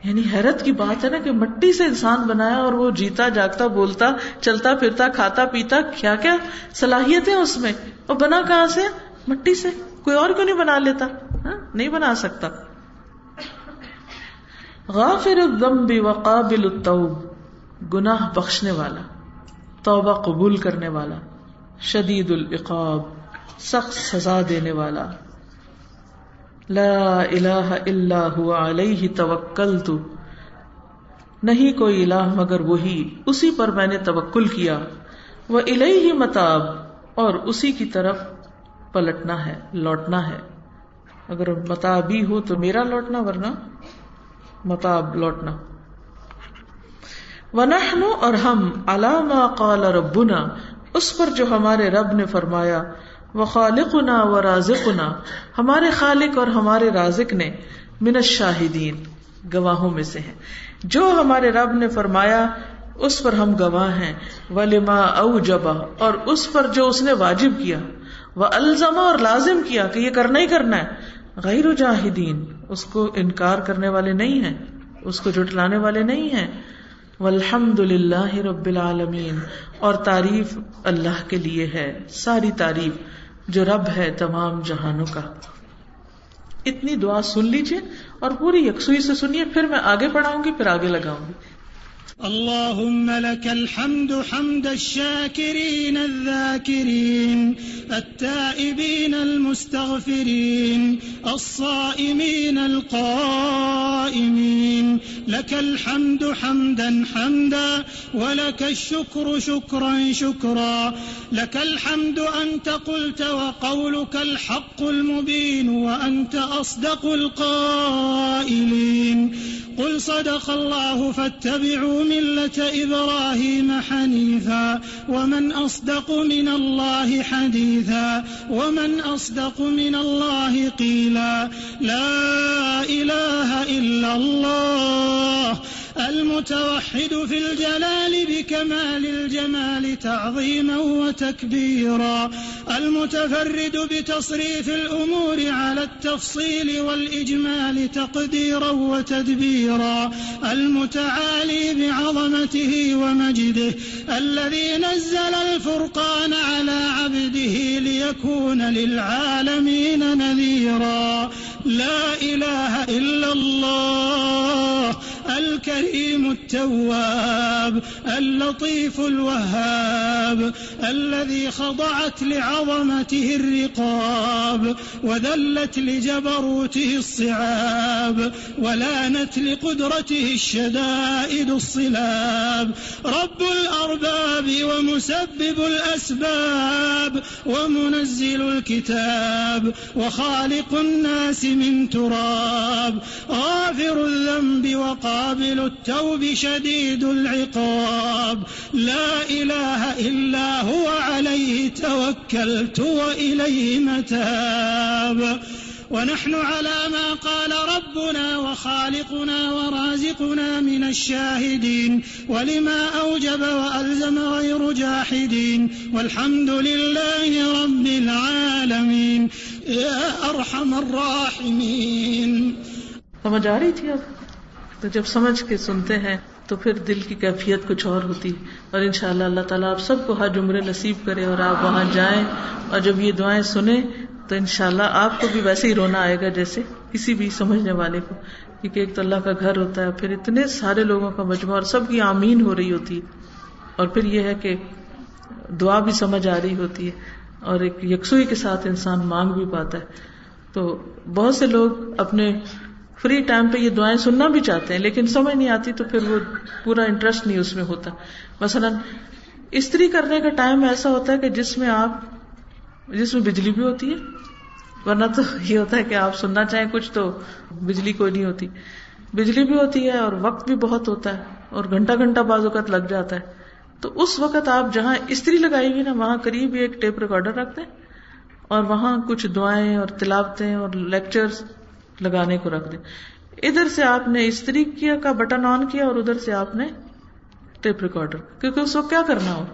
یعنی حیرت کی بات ہے نا کہ مٹی سے انسان بنایا اور وہ جیتا، جاگتا، بولتا، چلتا، پھرتا، کھاتا، پیتا، کیا کیا صلاحیتیں اس میں۔ اور بنا کہاں سے؟ مٹی سے۔ کوئی اور کیوں نہیں بنا لیتا؟ ہاں؟ نہیں بنا سکتا۔ غافر الذنب وقابل التوب، گناہ بخشنے والا۔ توبہ قبول کرنے والا، شدید العقاب، سخت سزا دینے والا۔ لا الہ الا هو علیہ توکلت۔ نہیں کوئی الہ مگر وہی، اسی پر میں نے توکل کیا۔ وہ الیہ متاب، اور اسی کی طرف پلٹنا ہے، لوٹنا ہے۔ اگر متابی ہو تو میرا لوٹنا، ورنہ متاب لوٹنا۔ ونحن اور ہم علامہ قال ربنا، اس پر جو ہمارے رب نے فرمایا وہ خالقنا و رازقنا ہمارے خالق اور ہمارے رازق نے من الشاہدین، گواہوں میں سے ہیں۔ جو ہمارے رب نے فرمایا، اس پر ہم گواہ ہیں۔ ولما او جبا اور اس پر جو اس نے واجب کیا وہ الزما اور لازم کیا کہ یہ کرنا ہی کرنا ہے۔ غیر جاہدین، اس کو انکار کرنے والے نہیں ہیں، اس کو جٹلانے والے نہیں ہیں۔ والحمد للہ رب العالمین۔ اور تعریف اللہ کے لیے ہے، ساری تعریف جو رب ہے تمام جہانوں کا۔ اتنی دعا سن لیجیے اور پوری یکسوئی سے سنیے، پھر میں آگے پڑھاؤں گی، پھر آگے لگاؤں گی۔ اللهم لك الحمد حمد الشاكرين الذاكرين، التائبين المستغفرين، الصائمين القائمين. لك الحمد حمدا حمدا، ولك الشكر شكرا شكرا. لك الحمد أنت قلت وقولك الحق المبين، وأنت أصدق القائلين. قل صدق الله فاتبعوا ملة إبراهيم حنيفا، ومن أصدق من الله حديثا، ومن أصدق من الله قيلا. لا إله إلا الله. المتوحد في الجلال بكمال الجمال تعظيما وتكبيرا. المتفرد بتصريف الأمور على التفصيل والإجمال تقديرا وتدبيرا. المتعالي بعظمته ومجده. الذي نزل الفرقان على عبده ليكون للعالمين نذيرا. لا إله إلا الله. الكريم التواب، اللطيف الوهاب، الذي خضعت لعظمته الرقاب، وذلت لجبروته الصعاب، ولانت لقدرته الشدائد الصلاب. رب الأرباب ومسبب الأسباب، ومنزل الكتاب، وخالق الناس من تراب. غافر الذنب وقال وقابل التوب شديد العقاب. لا إله إلا هو عليه توكلت وإليه متاب. ونحن على ما قال ربنا وخالقنا ورازقنا من الشاهدين. ولما أوجب وألزم غير جاحدين. والحمد لله رب العالمين. يا أرحم الراحمين. سمجھ آ رہی تھی اب تو جب سمجھ کے سنتے ہیں تو پھر دل کی کیفیت کچھ اور ہوتی اور انشاءاللہ اللہ تعالیٰ آپ سب کو حج عمرے نصیب کرے اور آپ وہاں جائیں۔ اور جب یہ دعائیں سنیں تو انشاءاللہ آپ کو بھی ویسے ہی رونا آئے گا جیسے کسی بھی سمجھنے والے کو۔ کیونکہ ایک تو اللہ کا گھر ہوتا ہے، پھر اتنے سارے لوگوں کا مجموعہ اور سب کی آمین ہو رہی ہوتی ہے۔ اور پھر یہ ہے کہ دعا بھی سمجھ آ رہی ہوتی ہے اور ایک یکسوئی کے ساتھ انسان مانگ بھی پاتا ہے۔ تو بہت سے لوگ اپنے فری ٹائم پہ یہ دعائیں سننا بھی چاہتے ہیں، لیکن سمجھ نہیں آتی تو پھر وہ پورا انٹرسٹ نہیں اس میں ہوتا۔ مثلاً، استری کرنے کا ٹائم ایسا ہوتا ہے کہ جس میں آپ، جس میں بجلی بھی ہوتی ہے، ورنہ تو یہ ہوتا ہے کہ آپ سننا چاہیں کچھ تو بجلی کوئی نہیں ہوتی۔ بجلی بھی ہوتی ہے اور وقت بھی بہت ہوتا ہے اور گھنٹہ گھنٹہ بعض اوقات لگ جاتا ہے۔ تو اس وقت آپ جہاں استری لگائی ہوئی نا، وہاں قریب ہی ایک ٹیپ ریکارڈر رکھ دیں اور وہاں کچھ دعائیں اور تلاوتیں اور لیکچر لگانے کو رکھ دیں ادھر سے آپ نے استری کیا کا بٹن آن کیا اور ادھر سے آپ نے ٹیپ ریکارڈر۔ کیونکہ اس وقت کیا کرنا ہو؟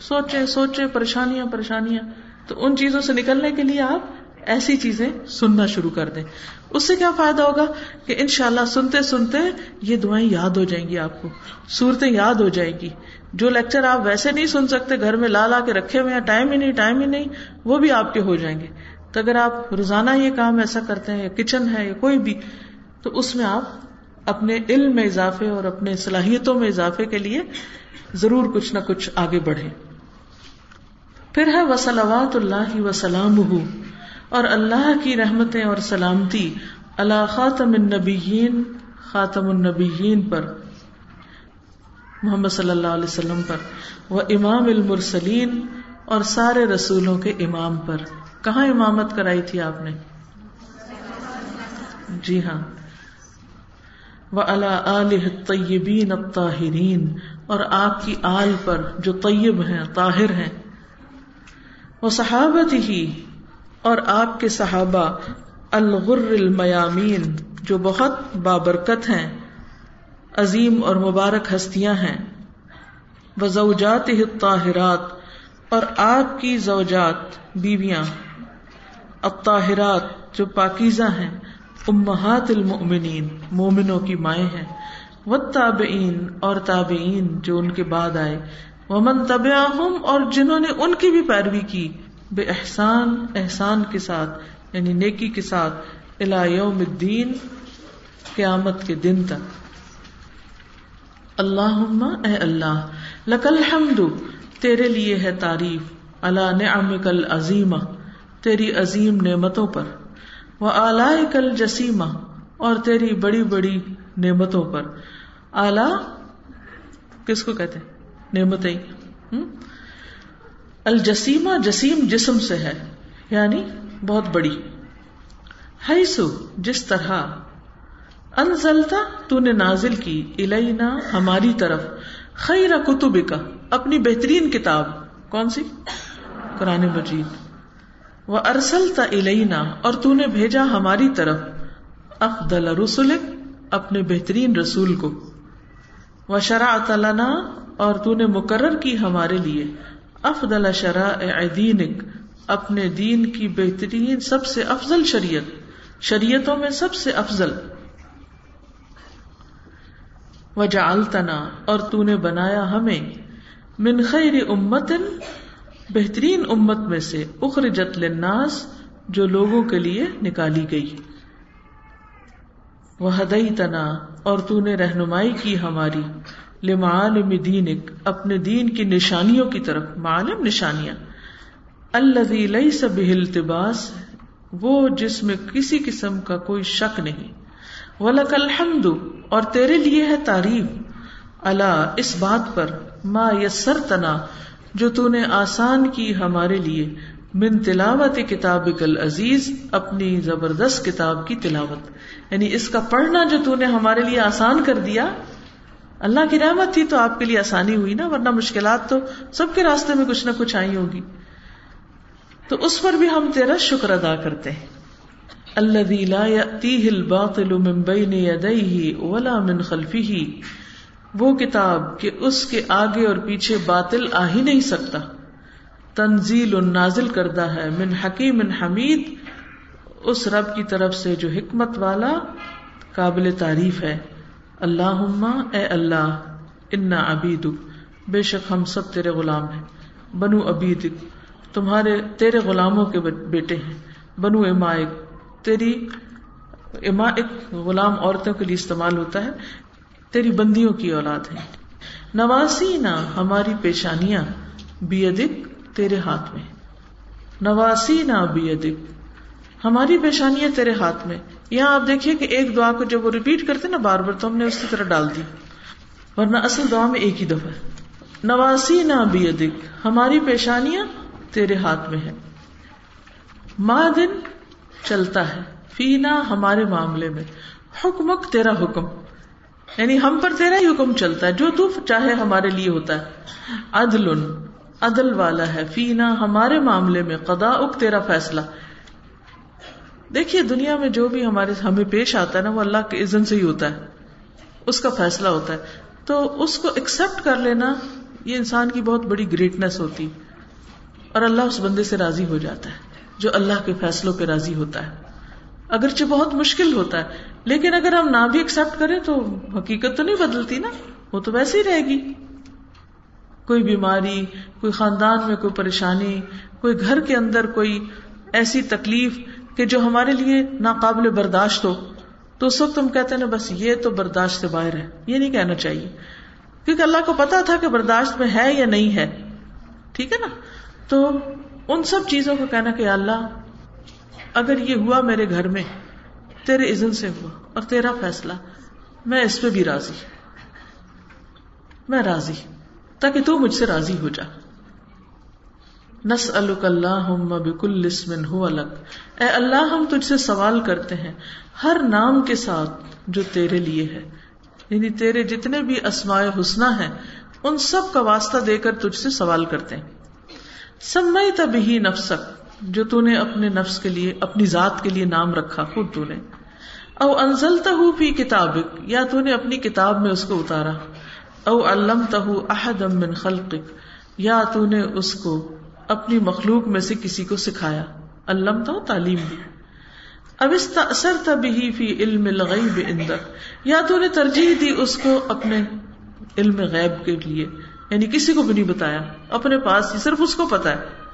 سوچے سوچے، پریشانیاں پریشانیاں۔ تو ان چیزوں سے نکلنے کے لیے آپ ایسی چیزیں سننا شروع کر دیں۔ اس سے کیا فائدہ ہوگا کہ ان شاء اللہ سنتے سنتے یہ دعائیں یاد ہو جائیں گی آپ کو۔ صورتیں یاد ہو جائیں گی۔ جو لیکچر آپ ویسے نہیں سن سکتے، گھر میں لا لا کے رکھے ہوئے ہیں، ٹائم ہی نہیں، ٹائم ہی نہیں، وہ بھی آپ کے ہو جائیں گے۔ تو اگر آپ روزانہ یہ کام ایسا کرتے ہیں، یا کچن ہے، یا کوئی بھی، تو اس میں آپ اپنے علم میں اضافے اور اپنے صلاحیتوں میں اضافے کے لیے ضرور کچھ نہ کچھ آگے بڑھے پھر ہے وسلوات اللہ وسلام اور اللہ کی رحمتیں اور سلامتی۔ اللہ خاتم النبیین خاتم النبیین پر۔ محمد صلی اللہ علیہ وسلم پر۔ وہ امام المرسلین اور سارے رسولوں کے امام پر۔ کہاں امامت کرائی تھی آپ نے؟ جی ہاں۔ وہ اللہ طیبین الطاہرین اور آپ کی آل پر جو طیب ہیں، طاہر ہیں۔ وہ صحابت ہی اور آپ کے صحابہ الغر المیامین جو بہت بابرکت ہیں، عظیم اور مبارک ہستیاں ہیں۔ وہ زوجات الطاہرات اور آپ کی زوجات، بیویاں۔ الطاہرات، جو پاکیزہ ہیں، امہات المؤمنین، مومنوں کی مائیں ہیں۔ وہ تابعین اور تابعین جو ان کے بعد آئے۔ ومن طب اور جنہوں نے ان کی بھی پیروی کی بے احسان احسان کے ساتھ یعنی نیکی کے ساتھ یوم الدین، قیامت کے دن تک۔ اللہ اے اللہ لکل حمد تیرے لیے ہے تعریف اللہ نعمک العظیمہ۔ تیری عظیم نعمتوں پر۔ وہ آلائے کل جسیمہ اور تیری بڑی بڑی نعمتوں پر۔ اعلی کس کو کہتے نعمت الجسیمہ، جسیم جسم سے ہے یعنی بہت بڑی۔ ہے سو جس طرح۔ انزلتا تو نے نازل کی۔ الینا، ہماری طرف۔ خیر کتب کا اپنی بہترین کتاب۔ کون سی؟ قرآن مجید۔ وہ ارسلتا الینا اور تو نے بھیجا ہماری طرف افضل رسول اپنے بہترین رسول کو۔ وہ شرح لنا اور تو نے مقرر کی ہمارے لیے۔ افضل شرح دینک اپنے دین کی بہترین سب سے افضل شریعت۔ شریعتوں میں سب سے افضل۔ وجعلتنا اور تو نے بنایا ہمیں۔ من خیر امت بہترین امت میں سے اخرجت للناس جو لوگوں کے لیے نکالی گئی۔ وہ ہدئی تنا اور تو نے رہنمائی کی ہماری۔ لمعالم دینک، اپنے دین کی نشانیوں کی طرف۔ معلوم نشانیاں۔ اللہ لئی سب التباس، وہ جس میں کسی قسم کا کوئی شک نہیں۔ ولک الحمد، اور تیرے لیے ہے تعریف۔ اللہ اس بات پر۔ ما یسر تنا جو تو نے آسان کی ہمارے لیے من تلاوت کتاب عزیز اپنی زبردست کتاب کی تلاوت۔ یعنی اس کا پڑھنا جو تو نے ہمارے لیے آسان کر دیا، اللہ کی رحمت تھی تو آپ کے لیے آسانی ہوئی نا، ورنہ مشکلات تو سب کے راستے میں کچھ نہ کچھ آئی ہوگی۔ تو اس پر بھی ہم تیرا شکر ادا کرتے ہیں۔ اللہ ولا من خلفی وہ کتاب کہ اس کے آگے اور پیچھے باطل آ ہی نہیں سکتا۔ تنزیل نازل کردہ ہے۔ من حکیم حمید۔ اس رب کی طرف سے جو حکمت والا قابل تعریف ہے۔ اللہ اے اللہ انا ابید بے شک ہم سب تیرے غلام ہیں۔ بنو ابید تمہارے، تیرے غلاموں کے بیٹے ہیں۔ بنو امائک۔ تیری اما ایک غلام عورتوں کے لیے استعمال ہوتا ہے۔ تیری بندیوں کی اولاد ہے نواسی نہ ہماری پیشانیاں بیدک تیرے ہاتھ میں۔ نواسی نہ بیدک ہماری پیشانیاں تیرے ہاتھ میں۔ یہاں آپ دیکھیے کہ ایک دعا کو جب وہ ریپیٹ کرتے نا بار بار، تو ہم نے اس کی طرح ڈال دی۔ ورنہ اصل دعا میں ایک ہی دفعہ۔ نواسی نہ بھی ادک، ہماری پیشانیاں تیرے ہاتھ میں ہے ماں دن چلتا ہے فینا ہمارے معاملے میں۔ حکمک تیرا حکم۔ یعنی ہم پر تیرا ہی حکم چلتا ہے، جو تو چاہے ہمارے لیے ہوتا ہے۔ عدل عدل والا ہے۔ فینا، ہمارے معاملے میں قدا اک تیرا فیصلہ۔ دیکھیے، دنیا میں جو بھی ہمارے، ہمیں پیش آتا ہے نا، وہ اللہ کے عزن سے ہی ہوتا ہے۔ اس کا فیصلہ ہوتا ہے۔ تو اس کو ایکسپٹ کر لینا، یہ انسان کی بہت بڑی گریٹنیس ہوتی۔ اور اللہ اس بندے سے راضی ہو جاتا ہے، جو اللہ کے فیصلوں پہ راضی ہوتا ہے۔ اگرچہ بہت مشکل ہوتا ہے لیکن اگر ہم نہ بھی ایکسپٹ کریں تو حقیقت تو نہیں بدلتی نا، وہ تو ویسے ہی رہے گی۔ کوئی بیماری، کوئی خاندان میں کوئی پریشانی، کوئی گھر کے اندر کوئی ایسی تکلیف کہ جو ہمارے لیے ناقابل برداشت ہو۔ تو اس وقت ہم کہتے ہیں نا، بس یہ تو برداشت سے باہر ہے، یہ نہیں کہنا چاہیے۔ کیونکہ اللہ کو پتا تھا کہ برداشت میں ہے یا نہیں ہے۔ ٹھیک ہے نا؟ تو ان سب چیزوں کو کہنا کہ اللہ، اگر یہ ہوا میرے گھر میں تیرے عزن سے ہوا اور تیرا فیصلہ، میں اس پہ بھی راضی۔ میں راضی، تاکہ تو مجھ سے راضی ہو جا۔ نس اللہ بکل ہو الگ اے اللہ، ہم تجھ سے سوال کرتے ہیں ہر نام کے ساتھ جو تیرے لیے ہے۔ یعنی تیرے جتنے بھی اسماء حسنا ہیں، ان سب کا واسطہ دے کر تجھ سے سوال کرتے ہیں۔ سمئی تب ہی نفسک۔ جو تو نے اپنے نفس کے لیے، اپنی ذات کے لیے نام رکھا، خود تو نے۔ او انزل تہ فی کتاب یا تو نے اپنی کتاب میں اس کو اتارا۔ او علم تہ احدم من خلقک، یا تو نے اس کو اپنی مخلوق میں سے کسی کو سکھایا۔ علم تو تعلیم۔ دی اب اس اثر تب ہی فی علم الغیب اندک یا تو نے ترجیح دی اس کو اپنے علم غیب کے لیے۔ یعنی کسی کو بھی نہیں بتایا۔ اپنے پاس ہی صرف اس کو پتا ہے۔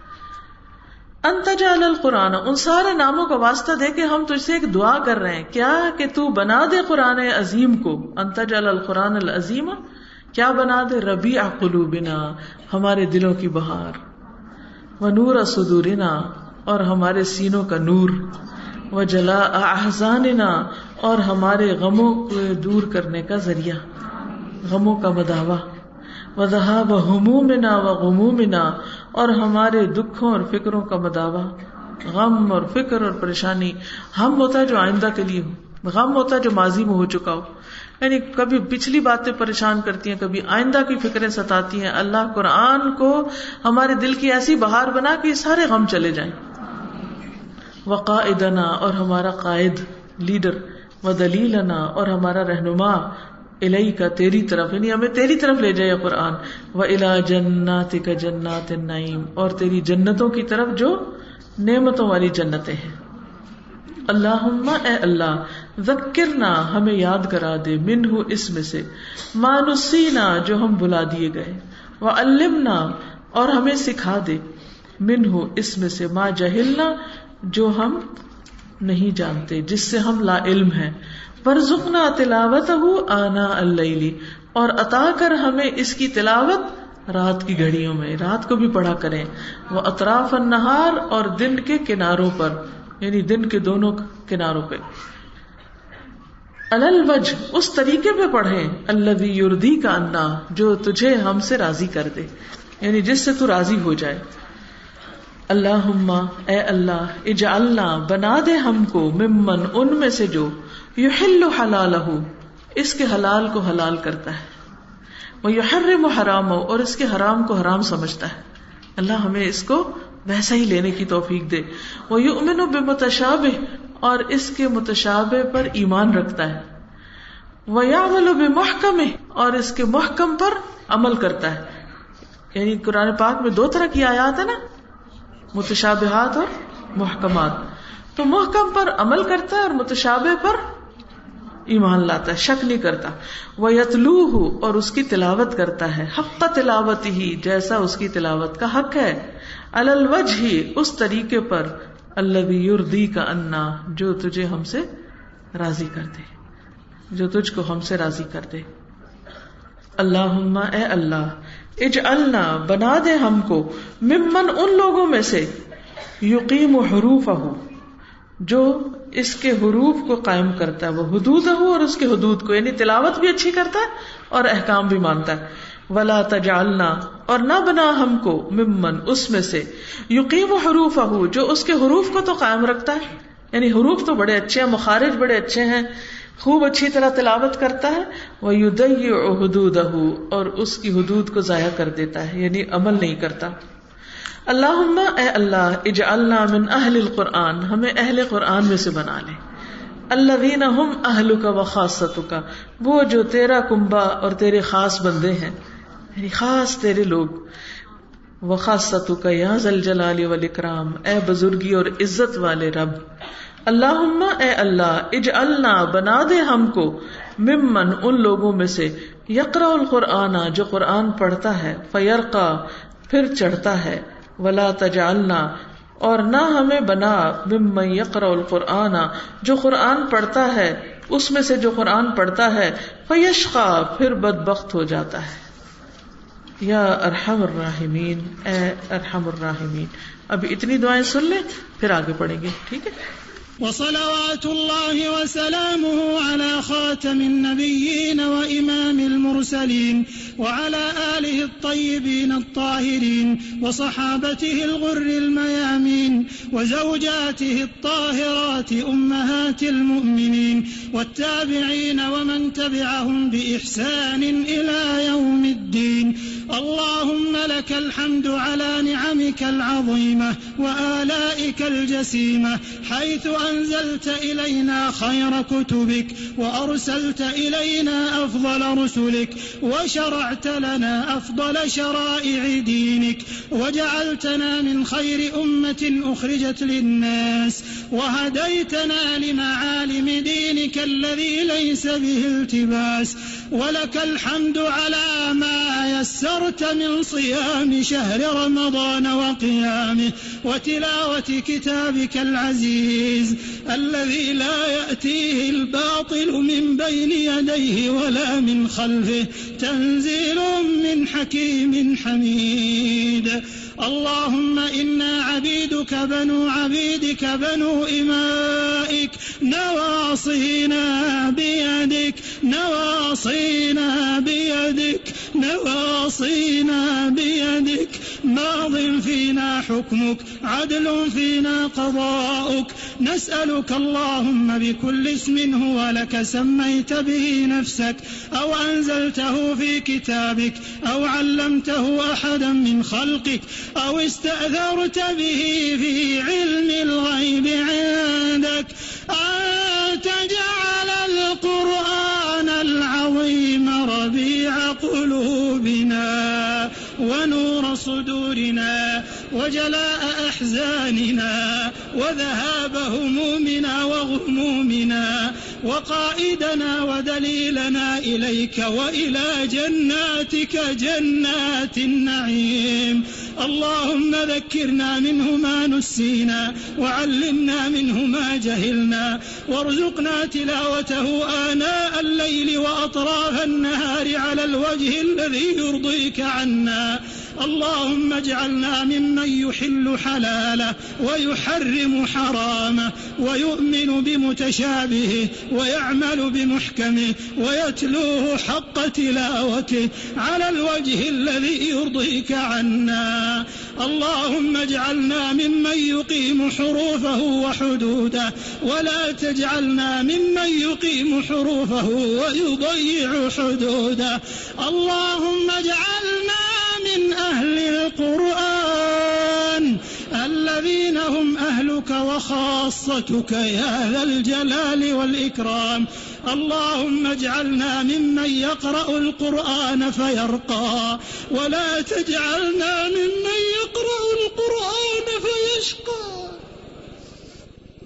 انتجال القرآن، ان سارے ناموں کا واسطہ دے کے ہم تجھ سے ایک دعا کر رہے ہیں۔ کیا کہ تو بنا دے قرآن عظیم کو۔ انتجال القرآن العظیم، کیا بنا دے ربی قلوبنا، ہمارے دلوں کی بہار۔ وہ نور اسدورنا اور ہمارے سینوں کا نور۔ وہ جلا احزاننا، اور ہمارے غموں کو دور کرنے کا ذریعہ۔ غموں کا بداوا و دہا و ہمومنا و غمومنا اور ہمارے دکھوں اور فکروں کا بداوا غم اور فکر اور پریشانی، ہم ہوتا ہے جو آئندہ کے لیے ہو غم ہوتا ہے جو ماضی میں ہو چکا ہو۔ یعنی کبھی پچھلی باتیں پریشان کرتی ہیں، کبھی آئندہ کی فکریں ستاتی ہیں۔ اللہ قرآن کو ہمارے دل کی ایسی بہار بنا کہ سارے غم چلے جائیں۔ وقائدنا اور ہمارا قائد، لیڈر و دلیلنا اور ہمارا رہنما الہی کا تیری طرف یعنی ہمیں تیری طرف لے جائے قرآن۔ و الا جنات کا جنات نعیم اور تیری جنتوں کی طرف جو نعمتوں والی جنتیں ہیں۔ اللہ اے اللہ، ذکرنا، ہمیں یاد کرا دے من ہوں اس میں سے۔ مانسینا جو ہم بلا دیے گئے۔ وہ المنا اور ہمیں سکھا دے۔ من ہوں اس میں سے ماں جہلنا، جو ہم نہیں جانتے، جس سے ہم لا علم ہے ورژنا تلاوت ہو آنا اللہ اور عطا کر ہمیں اس کی تلاوت رات کی گھڑیوں میں، رات کو بھی پڑھا کریں۔ وہ اطراف النہار اور دن کے کناروں پر یعنی دن کے دونوں کناروں پہ۔ الوج اس طریقے پہ پڑھے اللہ یوردی کا انا جو تجھے ہم سے راضی کر دے۔ یعنی جس سے تو راضی ہو جائے۔ اللہ اے اللہ، اجعلنا، بنا دے ہم کو ممن، ان میں سے جو یحل حلال اس کے حلال کو حلال کرتا ہے۔ وہ یحرم حرام ہو اور اس کے حرام کو حرام سمجھتا ہے۔ اللہ ہمیں اس کو ویسا ہی لینے کی توفیق دے۔ وہ یؤمن بمتشابہ، اور اس کے متشابہ پر ایمان رکھتا ہے۔ وہ یا محکم اور اس کے محکم پر عمل کرتا ہے۔ یعنی قرآن پاک میں دو طرح کی آیات ہے نا۔ متشابہات اور محکمات۔ تو محکم پر عمل کرتا ہے اور متشابہ پر ایمان لاتا ہے، شک نہیں کرتا۔ وہ یتلو ہو اور اس کی تلاوت کرتا ہے۔ حق کا تلاوت ہی جیسا اس کی تلاوت کا حق ہے۔ الوج ہی اس طریقے پر۔ اللہ یوردی کا انا جو تجھے ہم سے راضی کر دے جو تجھ کو ہم سے راضی کر دے اللہ اے اللہ اج اللہ بنا دے ہم کو ممن ان لوگوں میں سے۔ یقین حروف جو اس کے حروف کو قائم کرتا ہے، وہ حدود ہو اور اس کے حدود کو یعنی تلاوت بھی اچھی کرتا ہے اور احکام بھی مانتا ہے۔ ولا تجالنا اور نہ بنا ہم کو ممن، اس میں سے۔ یقین و حروف ہو جو اس کے حروف کو تو قائم رکھتا ہے۔ یعنی حروف تو بڑے اچھے ہیں، مخارج بڑے اچھے ہیں، خوب اچھی طرح تلاوت کرتا ہے۔ وہ یدئی حدود اور اس کی حدود کو ضائع کر دیتا ہے یعنی عمل نہیں کرتا۔ اللہ اے اللہ اج اللہ اہل القرآن، ہمیں اہل قرآن میں سے بنا لے۔ اللہ وین اہل کا و خاص کا وہ جو تیرا کمبا اور تیرے خاص بندے ہیں یعنی خاص تیرے لوگ۔ وہ خاص ستو کا یا زل جلال والاکرام، اے بزرگی اور عزت والے رب۔ اللہ اے اللہ اج اللہ بنا دے ہم کو ممن، ان لوگوں میں سے۔ یقرا القرآن، جو قرآن پڑھتا ہے، فیرقا، پھر چڑھتا ہے۔ ولا تجالنا اور نہ ہمیں بنا، ممن یقرا القرآن، جو قرآن پڑھتا ہے، اس میں سے جو قرآن پڑھتا ہے، فیشقا، پھر بد بخت ہو جاتا ہے۔ یا ارحم الراحمین، اے ارحم الراحمین۔ اب اتنی دعائیں سن لیں، پھر آگے پڑھیں گے، ٹھیک ہے؟ وصلوات الله وسلامه على خاتم النبيين وإمام المرسلين وعلى آله الطيبين الطاهرين وصحابته الغر الميامين وزوجاته الطاهرات أمهات المؤمنين والتابعين ومن تبعهم بإحسان إلى يوم الدين اللهم لك الحمد على نعمك العظيمة وآلائك الجسيمة حيث أنزلت إلينا خير كتبك وأرسلت إلينا أفضل رسلك وشرعت لنا أفضل شرائع دينك وجعلتنا من خير أمة أخرجت للناس وهديتنا لمعالم دينك الذي ليس به التباس ولك الحمد على ما يسرت من صيام شهر رمضان وقيامه وتلاوة كتابك العزيز الذي لا يأتيه الباطل من بين يديه ولا من خلفه. تنزيل من حكيم حميد. اللهم إنا عبيدك بنو عبيدك بنو إمائك، نواصينا بيدك نواصينا بيدك نواصينا بيدك. ماض فينا حكمك، عدل فينا قضاؤك. نسألك اللهم بكل اسم هو لك، سميت به نفسك، أو أنزلته في كتابك، أو علمته أحدا من خلقك أو استأثرت به في علم الغيب عندك. أن تجعل القرآن العظيم ربيع قلوبنا ونور صدورنا وجلاء أحزاننا وذهاب همومنا وغمومنا وقائدنا ودليلنا إليك وإلى جناتك جنات النعيم. اللهم ذكرنا منه ما نسينا وعلمنا منه ما جهلنا وارزقنا تلاوته آناء الليل وأطراف النهار على الوجه الذي يرضيك عنا. اللهم اجعلنا ممن يحل حلاله ويحرم حرامه ويؤمن بمتشابهه ويعمل بمحكمه ويتلوه حق تلاوته على الوجه الذي يرضيك عنا. اللهم اجعلنا ممن يقيم حروفه وحدوده ولا تجعلنا ممن يقيم حروفه ويضيع حدوده. اللهم اجعلنا من أهل القرآن الذين هم أهلك وخاصتك يا ذا الجلال والإكرام اللهم اجعلنا ممن يقرأ القرآن فيرقى ولا تجعلنا ممن يقرأ القرآن فيشقى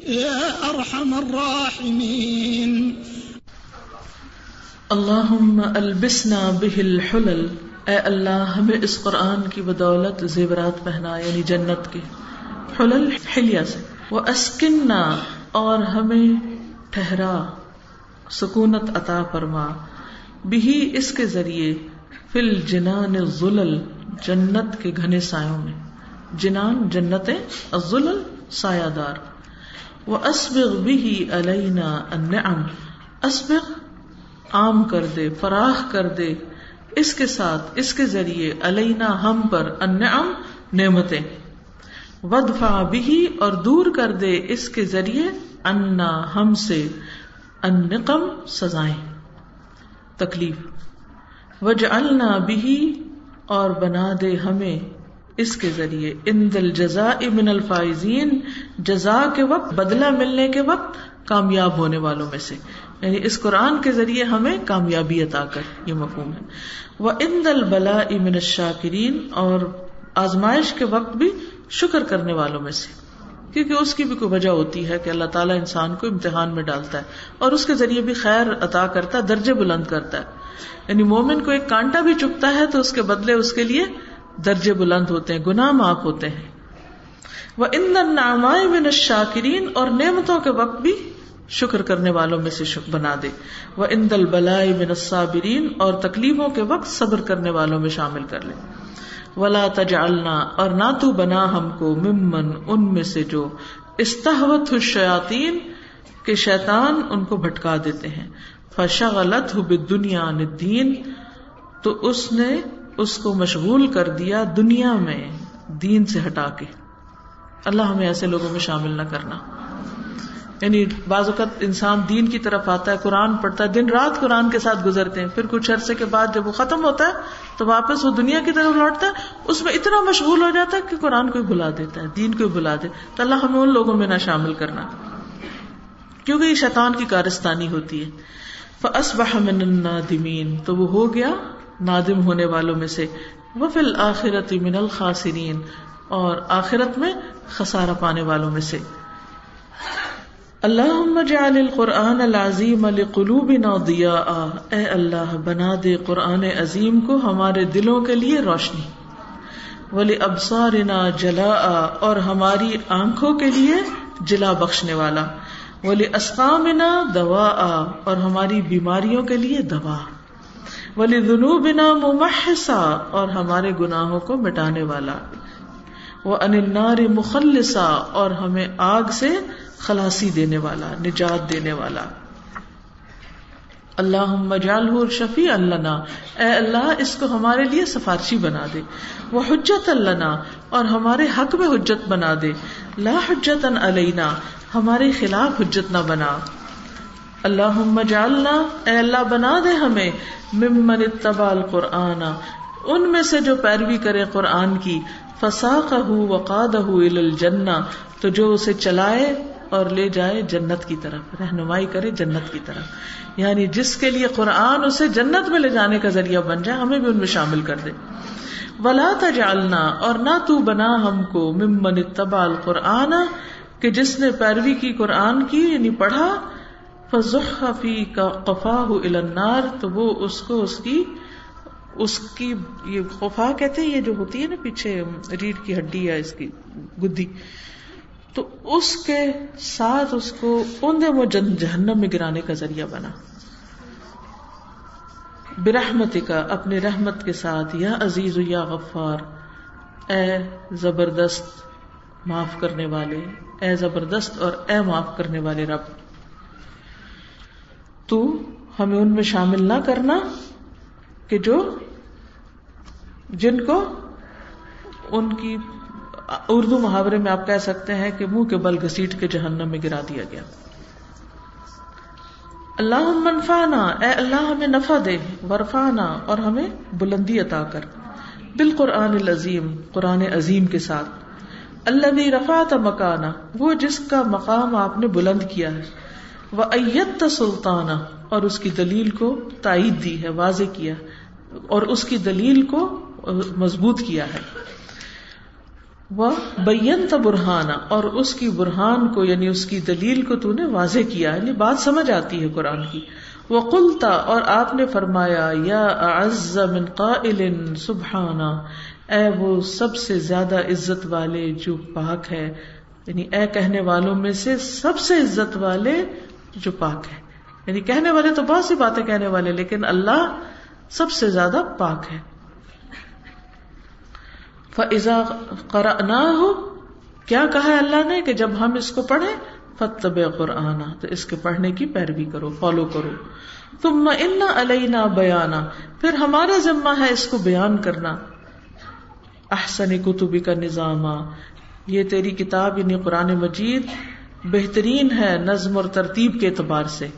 يا أرحم الراحمين اللهم البسنا به الحلل اے اللہ، ہمیں اس قرآن کی بدولت زیورات پہنا یعنی جنت کے۔ حلل حلیہ سے۔ وہ اسکننا اور ہمیں ٹھہرا، سکونت عطا فرما۔ بھی اس کے ذریعے، فل جنان ظلل جنت کے گھنے سایوں میں۔ جنان جنت ظلل سایہ دار وہ اسبغ بھی علینا النعم۔ اسبغ، عام کر دے، فراخ کر دے۔ اس کے ساتھ، اس کے ذریعے علینا ہم پر انعم نعمتیں۔ ودفا بھی اور دور کر دے اس کے ذریعے انا ہم سے انقم سزائیں۔ تکلیف۔ وج النا بھی اور بنا دے ہمیں اس کے ذریعے۔ ان دل جزا من الفائزین جزا کے وقت، بدلہ ملنے کے وقت کامیاب ہونے والوں میں سے۔ یعنی اس قرآن کے ذریعے ہمیں کامیابی عطا کر، یہ مفہوم ہے۔ وہ ان دل بلا امن الشاکرین اور آزمائش کے وقت بھی شکر کرنے والوں میں سے۔ کیونکہ اس کی بھی کوئی وجہ ہوتی ہے کہ اللہ تعالیٰ انسان کو امتحان میں ڈالتا ہے، اور اس کے ذریعے بھی خیر عطا کرتا ہے، درجے بلند کرتا ہے۔ یعنی مومن کو ایک کانٹا بھی چکتا ہے تو اس کے بدلے اس کے لیے درجے بلند ہوتے ہیں، گناہ معاف ہوتے ہیں۔ وہ ان نامائے من الشاکرین اور نعمتوں کے وقت بھی شکر کرنے والوں میں سے شکر بنا دے۔ وہ ان دل بلائی من الصابرین اور تکلیفوں کے وقت صبر کرنے والوں میں شامل کر لے۔ ولا تجعلنا اور نہ تو بنا ہم کو ممن ان میں سے جو استحوت الشیاطین کہ شیطان ان کو بھٹکا دیتے ہیں۔ فشغلت ہو دنیا ندین تو اس نے اس کو مشغول کر دیا دنیا میں دین سے ہٹا کے۔ اللہ ہمیں ایسے لوگوں میں شامل نہ کرنا۔ یعنی بعض اوقات انسان دین کی طرف آتا ہے، قرآن پڑھتا ہے، دن رات قرآن کے ساتھ گزرتے ہیں۔ پھر کچھ عرصے کے بعد جب وہ ختم ہوتا ہے، تو واپس وہ دنیا کی طرف لوٹتا ہے۔ اس میں اتنا مشغول ہو جاتا ہے کہ قرآن کو بلا دیتا ہے، دین کو بلا دے تو اللہ ہمیں ان لوگوں میں نہ شامل کرنا۔ کیونکہ یہ شیطان کی کارستانی ہوتی ہے۔ فصبح من النادمین تو وہ ہو گیا نادم ہونے والوں میں سے۔ وہ فی الآخرت من الخاسرین اور آخرت میں خسارہ پانے والوں میں سے۔ اللہ جعل القرآن العظیم لقلوبنا ضیاء۔ اے اللہ، بنا دے قرآن عظیم کو ہمارے دلوں کے لیے روشنی۔ ولی ابصارنا جلاء، اور ہماری آنکھوں کے لیے جلا بخشنے والا۔ ولی اسقامنا دوا اور ہماری بیماریوں کے لیے دوا۔ ولی ذنوبنا ممحصا، اور ہمارے گناہوں کو مٹانے والا۔ وہ النار مخلصا، اور ہمیں آگ سے خلاصی دینے والا، نجات دینے والا۔ اللہ مجال شفیع اللہ اے اللہ، اس کو ہمارے لیے سفارشی بنا دے۔ وہ حجت اللہ اور ہمارے حق میں حجت بنا دے۔ لا حجت علینا، ہمارے خلاف حجت نہ بنا۔ اللہ مجالنا اے اللہ، بنا دے ہمیں۔ ممن اتبع القرآن، ان میں سے جو پیروی کرے قرآن کی۔ فساق وقاد الجنہ، تو جو اسے چلائے اور لے جائے جنت کی طرف، رہنمائی کرے جنت کی طرف۔ یعنی جس کے لیے قرآن اسے جنت میں لے جانے کا ذریعہ بن جائے، ہمیں بھی ان میں شامل کر دے۔ ولا تجعلنا، اور نہ تو بنا ہم کو، ممن اتبع القرآن، کہ جس نے پیروی کی قرآن کی یعنی پڑھا فضح فی کا قفا النار، تو وہ اس کو، اس کی اس کی، یہ خفا کہتے ہیں، یہ جو ہوتی ہے نا پیچھے، ریڑھ کی ہڈی ہے اس کی گدی۔ تو اس کے ساتھ اس کو اوندے وہ جہنم میں گرانے کا ذریعہ بنا۔ برحمتی کا اپنے رحمت کے ساتھ، یا عزیز یا غفار، اے زبردست معاف کرنے والے، اے زبردست اور اے معاف کرنے والے رب، تو ہمیں ان میں شامل نہ کرنا کہ جو جن کو ان کی اردو محاورے میں آپ کہہ سکتے ہیں کہ منہ کے بل گسیٹ کے جہنم میں گرا دیا گیا۔ اللہ منفانا اے اللہ ہمیں نفع دے ورفانا اور ہمیں بلندی عطا کر۔ بالقرآن العظیم، قرآن عظیم کے ساتھ۔ اللہ رفات مکانا وہ جس کا مقام آپ نے بلند کیا ہے۔ وہ ایت سلطانہ اور اس کی دلیل کو تائید دی ہے، واضح کیا اور اس کی دلیل کو مضبوط کیا ہے۔ وہ بین برہانا اور اس کی برہان کو یعنی اس کی دلیل کو تو نے واضح کیا یعنی بات سمجھ آتی ہے قرآن کی۔ وہ کلتا اور آپ نے فرمایا، یا من قائل سبحانا اے وہ سب سے زیادہ عزت والے جو پاک ہے یعنی اے کہنے والوں میں سے سب سے عزت والے جو پاک ہے۔ یعنی کہنے والے تو بہت سی باتیں کہنے والے، لیکن اللہ سب سے زیادہ پاک ہے۔ فضا کرا ہو کیا کہا ہے اللہ نے کہ جب ہم اس کو پڑھیں فتب قرآن تو اس کے پڑھنے کی پیروی کرو، فالو کرو۔ تم ان علینا بیانا پھر ہمارا ذمہ ہے اس کو بیان کرنا۔ احسن کتبی کا نظام یہ تیری کتاب یعنی قرآن مجید، بہترین ہے نظم اور ترتیب کے اعتبار سے۔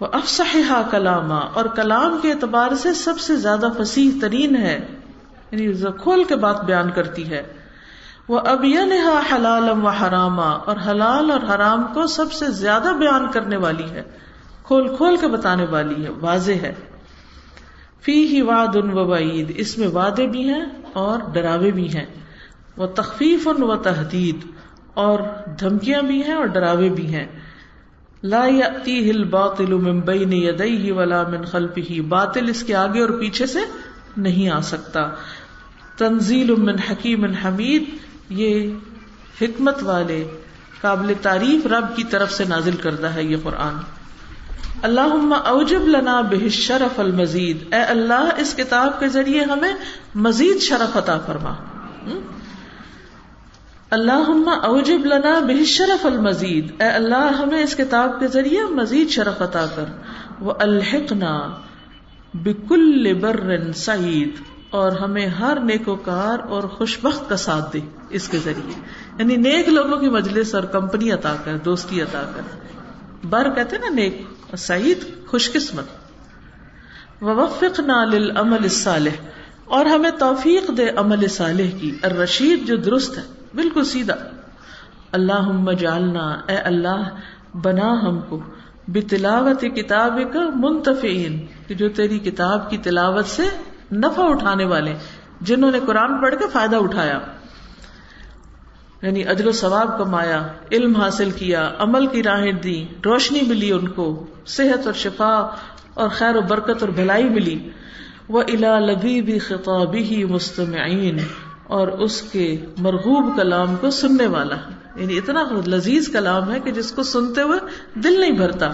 وہ افسا کلام اور کلام کے اعتبار سے سب سے زیادہ فصیح ترین ہے۔ یعنی کھول کے بات بیان کرتی ہے۔ وہ اب یہ حلال و حرام، اور حلال اور حرام کو سب سے زیادہ بیان کرنے والی ہے، کھول کھول کے بتانے والی ہے، واضح ہے۔ فی ہی واد ان وعید، اس میں وعدے بھی ہیں اور ڈراوے بھی ہیں۔ وہ تخفیف ان و تحدید اور دھمکیاں بھی ہیں اور ڈراوے بھی ہیں۔ لا ہل باطل ممبئی نے ولا من خلفه باطل اس کے آگے اور پیچھے سے نہیں آ سکتا۔ تنزیل من حکیم حمید، یہ حکمت والے قابل تعریف رب کی طرف سے نازل کردہ ہے یہ قرآن۔ اللہ اوجب لنا بہ شرف المزید۔ اے اللہ، اس کتاب کے ذریعے ہمیں مزید شرف عطا فرما۔ اللہ اوجب لنا بہ شرف المزید۔ اے اللہ، ہمیں اس کتاب کے ذریعے مزید شرف عطا کر۔ وہ الحقنا بکل بر سعید اور ہمیں ہر نیکوکار اور خوش بخت کا ساتھ دے اس کے ذریعے۔ یعنی نیک لوگوں کی مجلس اور کمپنی عطا کر، دوستی عطا کر۔ بر کہتے نا نیک، سعید خوش قسمت۔ وفق نال عمل صالح اور ہمیں توفیق دے عمل صالح کی۔ الرشید جو درست ہے، بالکل سیدھا۔ اللہ جالنا اے اللہ، بنا ہم کو۔ بتلاوت کتاب کا منتفین جو تیری کتاب کی تلاوت سے نفع اٹھانے والے جنہوں نے قرآن پڑھ کے فائدہ اٹھایا۔ یعنی اجر و ثواب کمایا، علم حاصل کیا، عمل کی راہیں دی روشنی ملی ان کو، صحت اور شفا اور خیر و برکت اور بھلائی ملی۔ وہ الا لبی بھی خطابی ہی مستمعین، اور اس کے مرغوب کلام کو سننے والا ہے۔ یعنی اتنا لذیذ کلام ہے کہ جس کو سنتے ہوئے دل نہیں بھرتا۔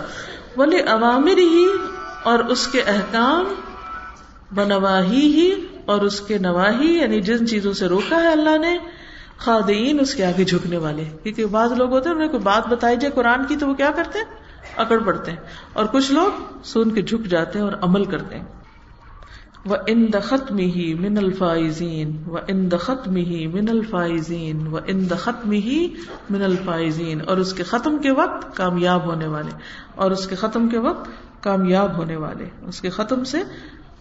بولے عوامر ہی اور اس کے احکام، بنواہی ہی اور اس کے نواحی یعنی جن چیزوں سے روکا ہے اللہ نے خادین اس کے آگے جھکنے والے۔ کیونکہ بعض لوگ ہوتے ہیں انہیں کوئی بات بتائی جائے قرآن کی تو وہ کیا کرتے ہیں؟ اکڑ پڑتے ہیں۔ اور کچھ لوگ سن کے جھک جاتے ہیں اور عمل کرتے ہیں۔ وہ ان دخت میں ہی من الفائزین و ان دخت میں ہی من الفائزین و ان دخت میں ہی من الفائزین اور اس کے ختم کے وقت کامیاب ہونے والے اور اس کے ختم کے وقت کامیاب ہونے والے اس کے ختم سے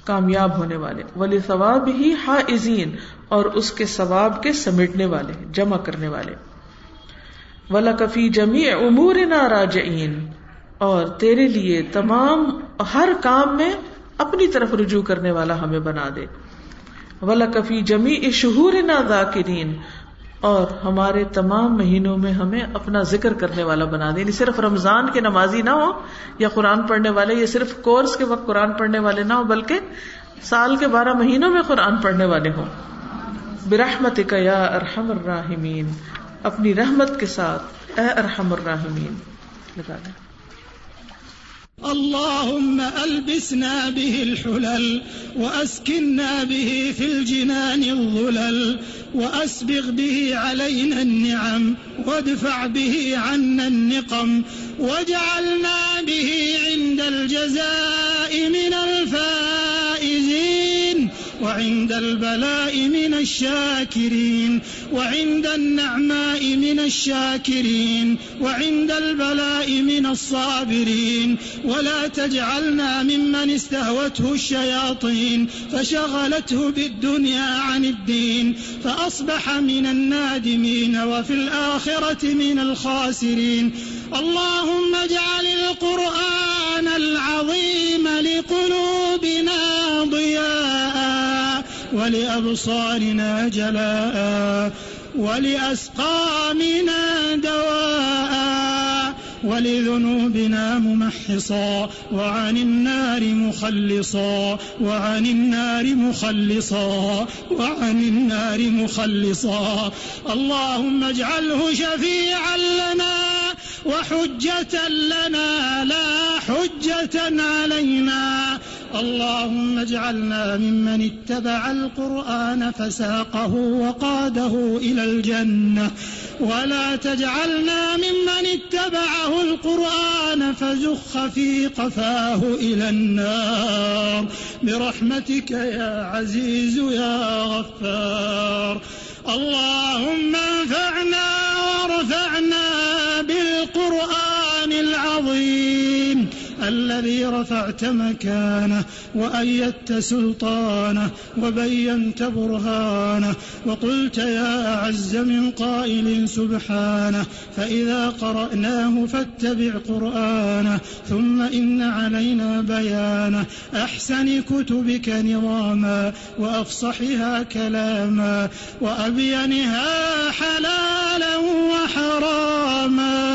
کامیاب ہونے والے ولی ثواب ہی ہا اور اس کے ثواب کے سمیٹنے والے جمع کرنے والے ولا کفی جمی امور نا اور تیرے لیے تمام ہر کام میں اپنی طرف رجوع کرنے والا ہمیں بنا دے۔ ولا کفی جمی شہور نہ ذاکرین اور ہمارے تمام مہینوں میں ہمیں اپنا ذکر کرنے والا بنا دے۔ یعنی صرف رمضان کے نمازی نہ ہو یا قرآن پڑھنے والے، یا صرف کورس کے وقت قرآن پڑھنے والے نہ ہو، بلکہ سال کے بارہ مہینوں میں قرآن پڑھنے والے ہوں۔ برحمت یا ارحم الراحمین اپنی رحمت کے ساتھ، اے ارحم الراحمین لگا دیں۔ اللهم ألبسنا به الحلل وأسكنا به في الجنان الظلل وأسبغ به علينا النعم وادفع به عنا النقم واجعلنا به عند الجزاء من الفائزين وعند البلاء من الشاكرين، وعند النعماء من الشاكرين، وعند البلاء من الصابرين. ولا تجعلنا ممن استهوته الشياطين، فشغلته بالدنيا عن الدين. فأصبح من النادمين وفي الآخرة من الخاسرين. اللهم اجعل القرآن العظيم لقلوبنا ضياء. ولأبصارنا جلاء، ولأسقامنا دواء، ولذنوبنا ممحصا، وعن النار مخلصا، وعن النار مخلصا، وعن النار مخلصا. اللهم اجعله شفيعا لنا وحجة لنا، لا حجة علينا. اللهم اجعلنا ممن اتبع القرآن فساقه وقاده إلى الجنة ولا تجعلنا ممن اتبعه القرآن فزخ في قفاه إلى النار برحمتك يا عزيز يا غفار اللهم انفعنا وارفعنا بالقرآن العظيم الذي رفعت مكانه وأيدت سلطانه وبينت برهانه وقلت يا أعز من قائل سبحانه فإذا قرأناه فاتبع قرآنه ثم إن علينا بيانه أحسن كتبك نظاما وأفصحها كلاما وأبينها حلالا وحراما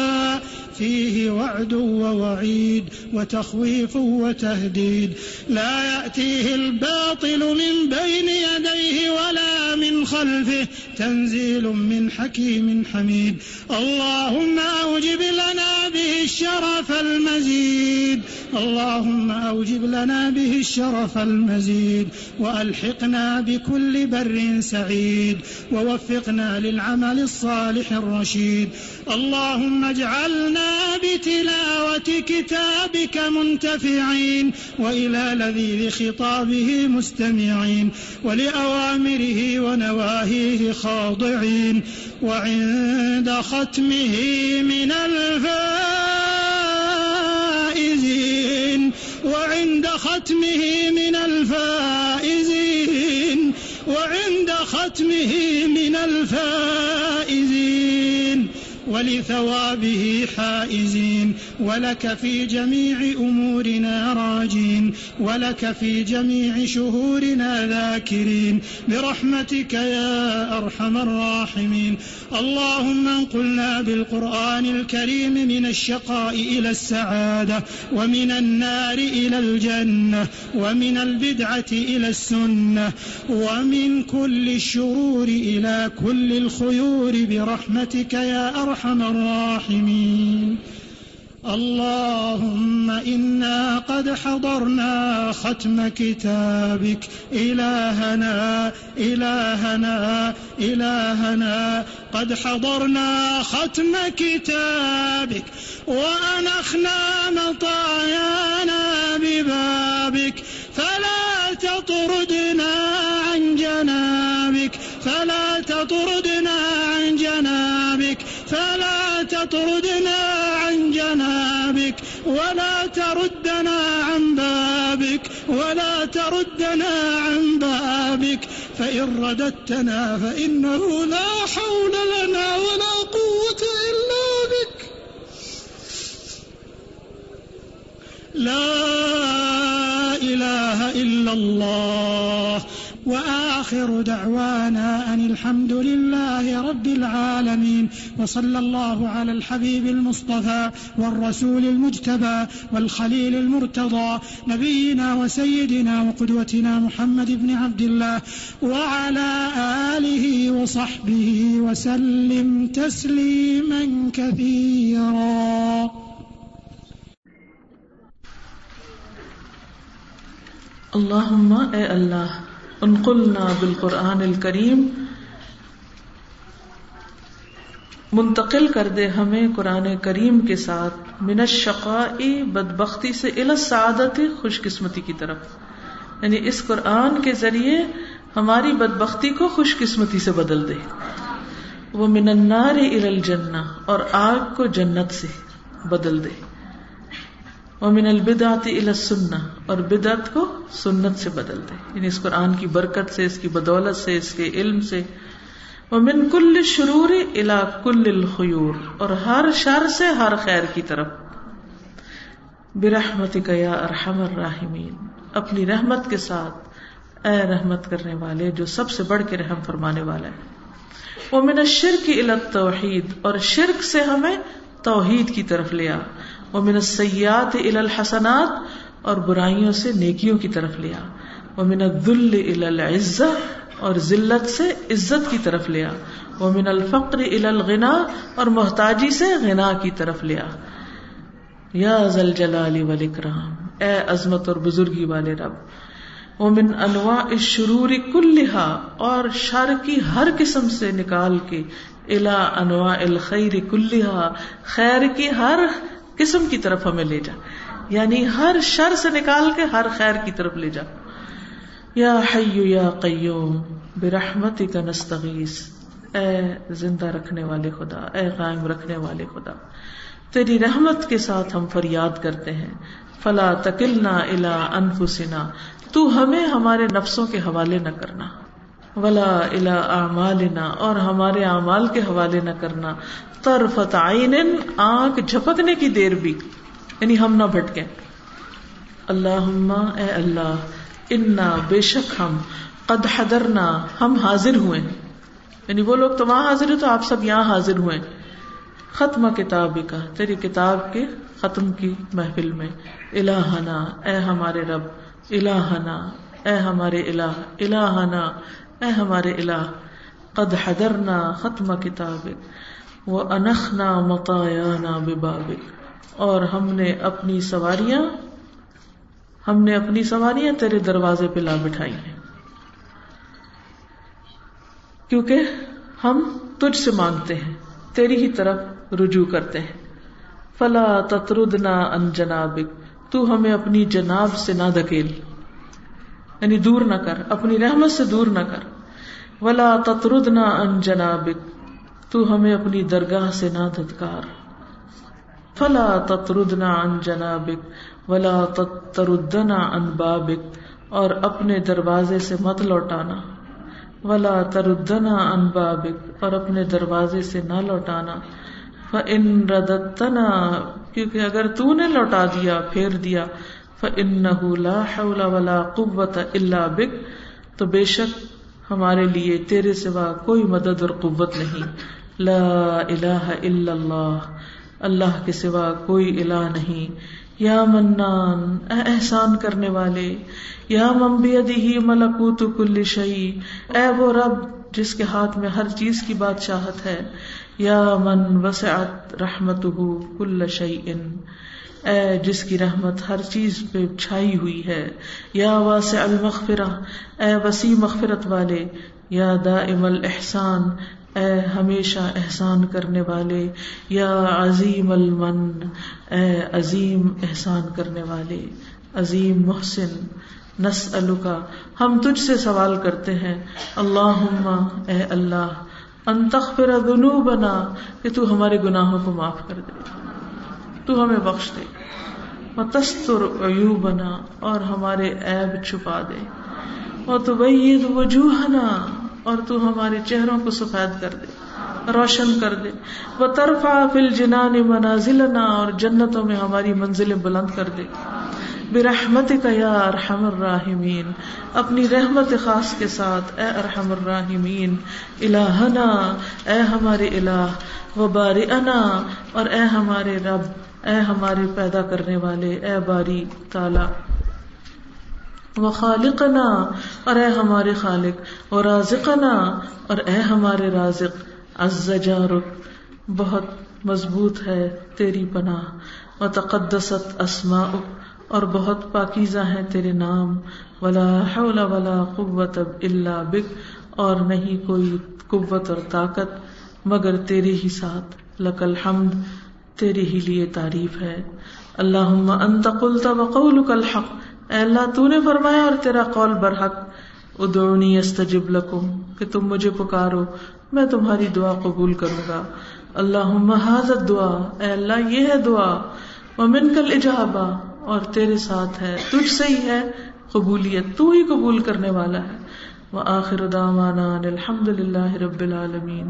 فيه وعد ووعيد وتخويف وتهديد. لا يأتيه الباطل من بين يديه ولا من خلفه. تنزيل من حكيم حميد. اللهم أوجب لنا به الشرف المزيد. اللهم أوجب لنا به الشرف المزيد. وألحقنا بكل بر سعيد. ووفقنا للعمل الصالح الرشيد. اللهم اجعلنا بتلاوة كتابك منتفعين وإلى لذيذ خطابه مستمعين ولأوامره ونواهيه خاضعين وعند ختمه من الفائزين وعند ختمه من الفائزين وعند ختمه من الفائزين ولثوابه حائزين ولك في جميع أمورنا راجين ولك في جميع شهورنا ذاكرين برحمتك يا أرحم الراحمين اللهم انقلنا بالقرآن الكريم من الشقاء إلى السعادة ومن النار إلى الجنة ومن البدعة إلى السنة ومن كل الشرور إلى كل الخيور برحمتك يا أرحم الراحمين اللهم إنا قد حضرنا ختم كتابك. إلهنا إلهنا إلهنا. قد حضرنا ختم كتابك. وأنخنا مطايانا ببابك. فلا تطردنا عن جنابك. فلا تطردنا عن جنابك. فلا تطردنا عن جنابك ولا تردنا عن بابك ولا تردنا عن بابك. فإن رددتنا فإنه لا حول لنا ولا قوة إلا بك. لا إله إلا الله. وآخر دعوانا أن الحمد لله رب العالمين وصلى الله على الحبيب المصطفى والرسول المجتبى والخليل المرتضى نبينا وسيدنا وقدوتنا محمد بن عبد الله وعلى آله وصحبه وسلم تسليما كثيرا. اللہم اے اللہ انقلنا بالقرآن الکریم منتقل کر دے ہمیں قرآن کریم کے ساتھ، من الشقائی بدبختی سے السعادت، خوش قسمتی کی طرف۔ یعنی اس قرآن کے ذریعے ہماری بدبختی کو خوش قسمتی سے بدل دے۔ وہ من النار الى الجنہ، اور آگ کو جنت سے بدل دے۔ ومن البدعت الى السنہ اور بدعت کو سنت سے بدل دے۔ یعنی اس قرآن کی برکت سے، اس کی بدولت سے، اس کے علم سے۔ ومن کل شرور الى کل الخیور، اور ہر شر سے ہر خیر کی طرف۔ برحمتک یا ارحم الراحمین۔ اپنی رحمت کے ساتھ اے رحمت کرنے والے، جو سب سے بڑھ کے رحم فرمانے والا ہے۔ ومن الشرک الى التوحید، اور شرک سے ہمیں توحید کی طرف لیا وہ من سیات ال الحسنات، اور برائیوں سے نیکیوں کی طرف لیا۔ وہ من دل العزت اور ذلت سے عزت کی طرف لیا۔ وہ من الفقر ال الغنا، اور محتاجی سے غنا کی طرف لیا۔ یا زل جلال والاکرام، اے عظمت اور بزرگی والے رب۔ وہ من انواع الشرور کلہا، اور شر کی ہر قسم سے نکال کے الا انواع الخیر کلہا، خیر کی ہر قسم کی طرف ہمیں لے جا۔ یعنی ہر شر سے نکال کے ہر خیر کی طرف لے جا۔ یا حیو یا قیوم برحمتی کا نستغیث۔ اے زندہ رکھنے والے خدا، اے قائم رکھنے والے خدا۔ تیری رحمت کے ساتھ ہم فریاد کرتے ہیں۔ فلا تکلنا الا انفسنا۔ تو ہمیں ہمارے نفسوں کے حوالے نہ کرنا۔ ولا الا اعمالنا۔ اور ہمارے اعمال کے حوالے نہ کرنا۔ طرفت عین آنکھ جھپکنے کی دیر بھی۔ یعنی ہم نہ بھٹکے اللہ اے اللہ، انا بے شک ہم قد حضرنا، ہم حاضر ہوئے۔ یعنی وہ لوگ تو وہاں حاضر ہیں تو آپ سب یہاں حاضر ہوئے۔ ختم کتاب کا تیری کتاب کے ختم کی محفل میں۔ الہنا، اے ہمارے رب، الہنا، اے ہمارے الہ، الہنا، اے ہمارے الہ۔ قد حضرنا، ختم کتاب وہ انخنا متایا ببابک اور ہم نے اپنی سواریاں، ہم نے اپنی سواریاں تیرے دروازے پہ لا بٹھائی ہیں۔ کیونکہ ہم تجھ سے مانگتے ہیں، تیری ہی طرف رجوع کرتے ہیں۔ فلا تتردنا ان جنابک تو ہمیں اپنی جناب سے نہ دھکیل۔ یعنی دور نہ کر، اپنی رحمت سے دور نہ کر۔ ولا تتردنا ان جنابک تو ہمیں اپنی درگاہ سے نہ دھتکار۔ فلا تتردنا عن جنابک، ولا تتردنا عن بابک، اور اپنے دروازے سے مت لوٹانا۔ ولا تردنا عن بابک، اور اپنے دروازے سے نہ لوٹانا۔ فان رددتنا، کیونکہ اگر تو نے لوٹا دیا، پھیر دیا فانه لا حول ولا قوة الا بک۔ تو بے شک ہمارے لیے تیرے سوا کوئی مدد اور قوت نہیں۔ لا الہ الا اللہ اللہ کے سوا کوئی الہ نہیں۔ یا منان، اے احسان کرنے والے، یا ممبی ملکوت کل شعی اے وہ رب جس کے ہاتھ میں ہر چیز کی بادشاہت ہے۔ یا من وسعت رحمت کل شعی اے جس کی رحمت ہر چیز پہ چھائی ہوئی ہے۔ یا واسع المغفرہ، اے وسیع مغفرت والے، یا دائم الاحسان اے ہمیشہ احسان کرنے والے، یا عظیم المن، اے عظیم احسان کرنے والے، عظیم محسن نس کا ہم تجھ سے سوال کرتے ہیں اللہ اے اللہ انتخر دنو بنا کہ تو ہمارے گناہوں کو معاف کر دے، تو ہمیں بخش دے متستر ایو بنا اور ہمارے عیب چھپا دے اور تو وجوہنا اور تو ہمارے چہروں کو سفید کر دے، روشن کر دے۔ وہ طرفہ فل جنان منازل اور جنتوں میں ہماری منزلیں بلند کر دے۔ برحمت کا یا ارحم الراحمین، اپنی رحمت خاص کے ساتھ اے ارحم الراحمین، الہنا، اے ہمارے الہ و بار انا اور اے ہمارے رب، اے ہمارے پیدا کرنے والے، اے باری تالا و خالقنا اور اے ہمارے خالق و رازقنا، اور اے ہمارے رازق، عز جارک، بہت مضبوط ہے تیری پناہ و تقدست اسماء اور بہت پاکیزہ ہیں تیرے نام، ولا حول ولا قوت الا بک، اور نہیں کوئی قوت اور طاقت، مگر تیرے ہی ساتھ، لک الحمد، تیرے ہی لیے تعریف ہے۔ اللہ انت قلت وقولك الحق اے اللہ تو نے فرمایا اور تیرا قول برحق، ادعونی استجب لکم، کہ تم مجھے پکارو، میں تمہاری دعا قبول کروں گا۔ اللہ حاضر دعا اے اللہ یہ ہے دعا ومن کل اجابا اور تیرے ساتھ ہے، تجھ سے ہی ہے قبولیت، تو ہی قبول کرنے والا ہے۔ وہ آخر دامانا الحمد للہ رب العالمین۔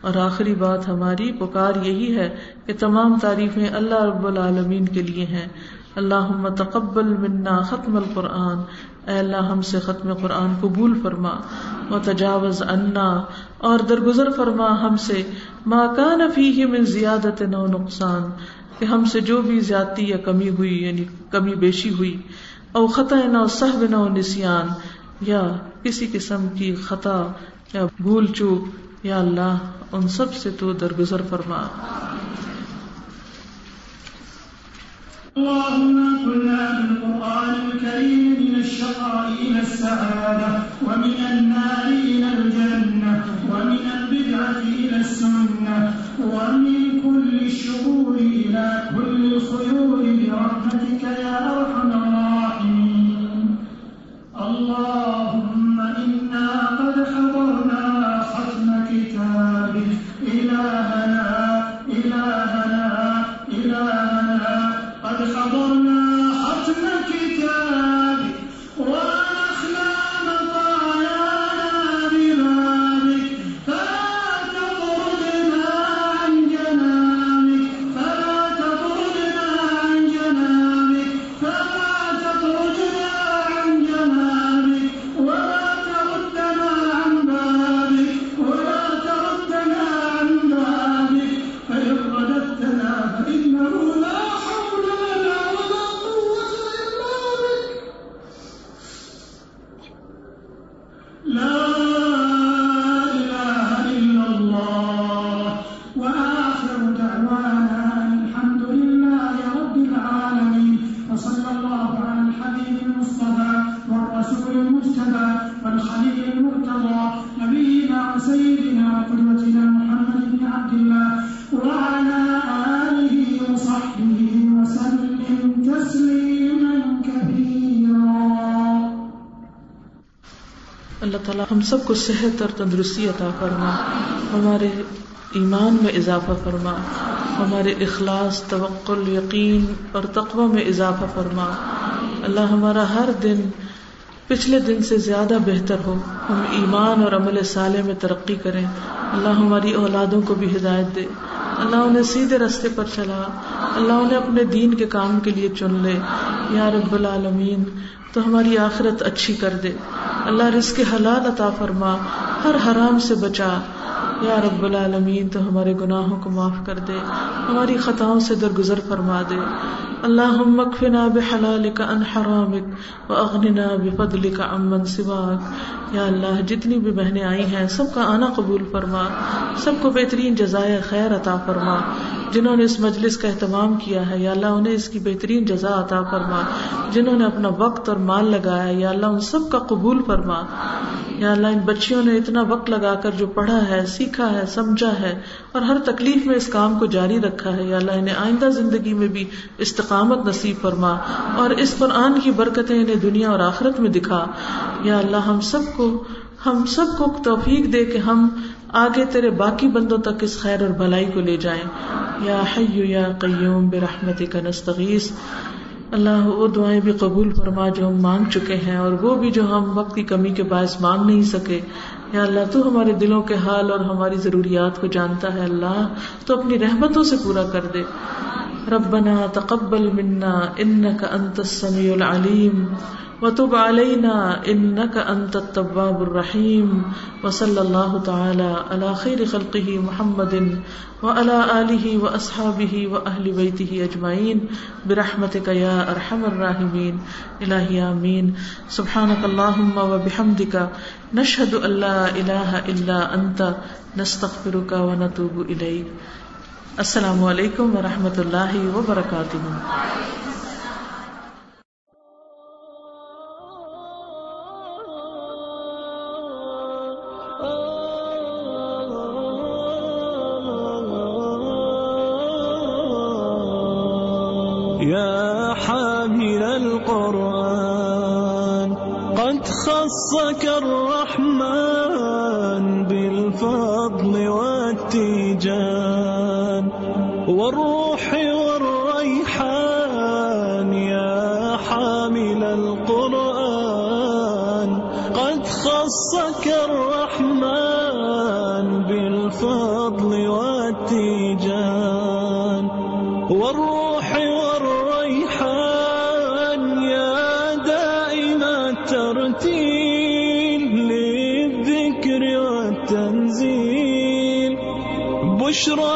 اور آخری بات ہماری پکار یہی ہے کہ تمام تعریفیں اللہ رب العالمین کے لیے ہیں۔ اللہ تقبل منا ختم القرآن۔ اے اللہ، ہم سے ختم قرآن قبول فرما۔ و تجاوز انا اور درگزر فرما ہم سے۔ ماں کا نفی من زیادت نو نقصان۔ کہ ہم سے جو بھی زیادتی یا کمی ہوئی یعنی کمی بیشی ہوئی، او خطا نہ صحب نہ نسان یا کسی قسم کی خطا یا بھول چوک۔ یا اللہ، ان سب سے تو درگزر فرما۔ اللهم كنا بالقرآن الكريم، من الشقاء إلى السعادة، ومن النار إلى الجنة، ومن البدعة إلى السنة، ومن كل الشرور إلى كل الخيور برحمتك يا أرحم الراحمين. اللهم إنا قد حضرنا ختم كتابك إلهنا إلهنا إلهنا قد کو صحت اور تندرستی عطا فرما۔ ہمارے ایمان میں اضافہ فرما۔ ہمارے اخلاص، توقل، یقین اور تقوی میں اضافہ فرما۔ اللہ ہمارا ہر دن، پچھلے دن سے زیادہ بہتر ہو۔ ہم ایمان اور عمل صالح میں ترقی کریں۔ اللہ ہماری اولادوں کو بھی ہدایت دے۔ اللہ انہیں سیدھے رستے پر چلا۔ اللہ انہیں اپنے دین کے کام کے لیے چن لے۔ یا رب العالمین، تو ہماری آخرت اچھی کر دے۔ اللہ رزق حلال عطا فرما، ہر حرام سے بچا۔ یا رب العالمین، تو ہمارے گناہوں کو معاف کر دے۔ ہماری خطاؤں سے درگزر فرما دے۔ اللہ مکفنا بحلالک عن حرامک واغننا بفضلک عمن سواک۔ یا اللہ، جتنی بھی بہنیں آئی ہیں، سب کا آنا قبول فرما۔ سب کو بہترین جزائے خیر عطا فرما۔ جنہوں نے اس مجلس کا اہتمام کیا ہے، یا اللہ انہیں اس کی بہترین جزا عطا فرما۔ جنہوں نے اپنا وقت اور مال لگایا ہے، یا اللہ ان سب کا قبول فرما۔ یا اللہ، ان بچیوں نے اتنا وقت لگا کر جو پڑھا ہے، سیکھا ہے، سمجھا ہے، اور ہر تکلیف میں اس کام کو جاری رکھا ہے۔ یا اللہ، انہیں آئندہ زندگی میں بھی استقامت نصیب فرما۔ اور اس قرآن کی برکتیں انہیں دنیا اور آخرت میں دکھا۔ یا اللہ، ہم سب کو، ہم سب کو توفیق دے کہ ہم آگے تیرے باقی بندوں تک اس خیر اور بھلائی کو لے جائیں۔ یا حیو یا قیوم برحمتک نستغیث۔ اللہ وہ دعائیں بھی قبول فرما جو ہم مانگ چکے ہیں اور وہ بھی جو ہم وقت کی کمی کے باعث مانگ نہیں سکے۔ یا اللہ تو ہمارے دلوں کے حال اور ہماری ضروریات کو جانتا ہے۔ اللہ تو اپنی رحمتوں سے پورا کر دے۔ ربنا تقبل منا انك انت السميع العليم وتب علينا انك انت التواب الرحيم وصلى الله تعالى على خير خلقه محمد وعلى اله واصحابه واهل بيته اجمعين برحمتك يا ارحم الراحمين. الهي امين سبحانك اللهم وبحمدك نشهد ان لا اله الا انت نستغفرك ونتوب اليك السلام علیکم ورحمۃ اللہ وبرکاتہ خصك الرحمن بالفضل والتيجان والروح والريحان يا حامل القرآن. قد خصك الرحمن بالفضل بشراك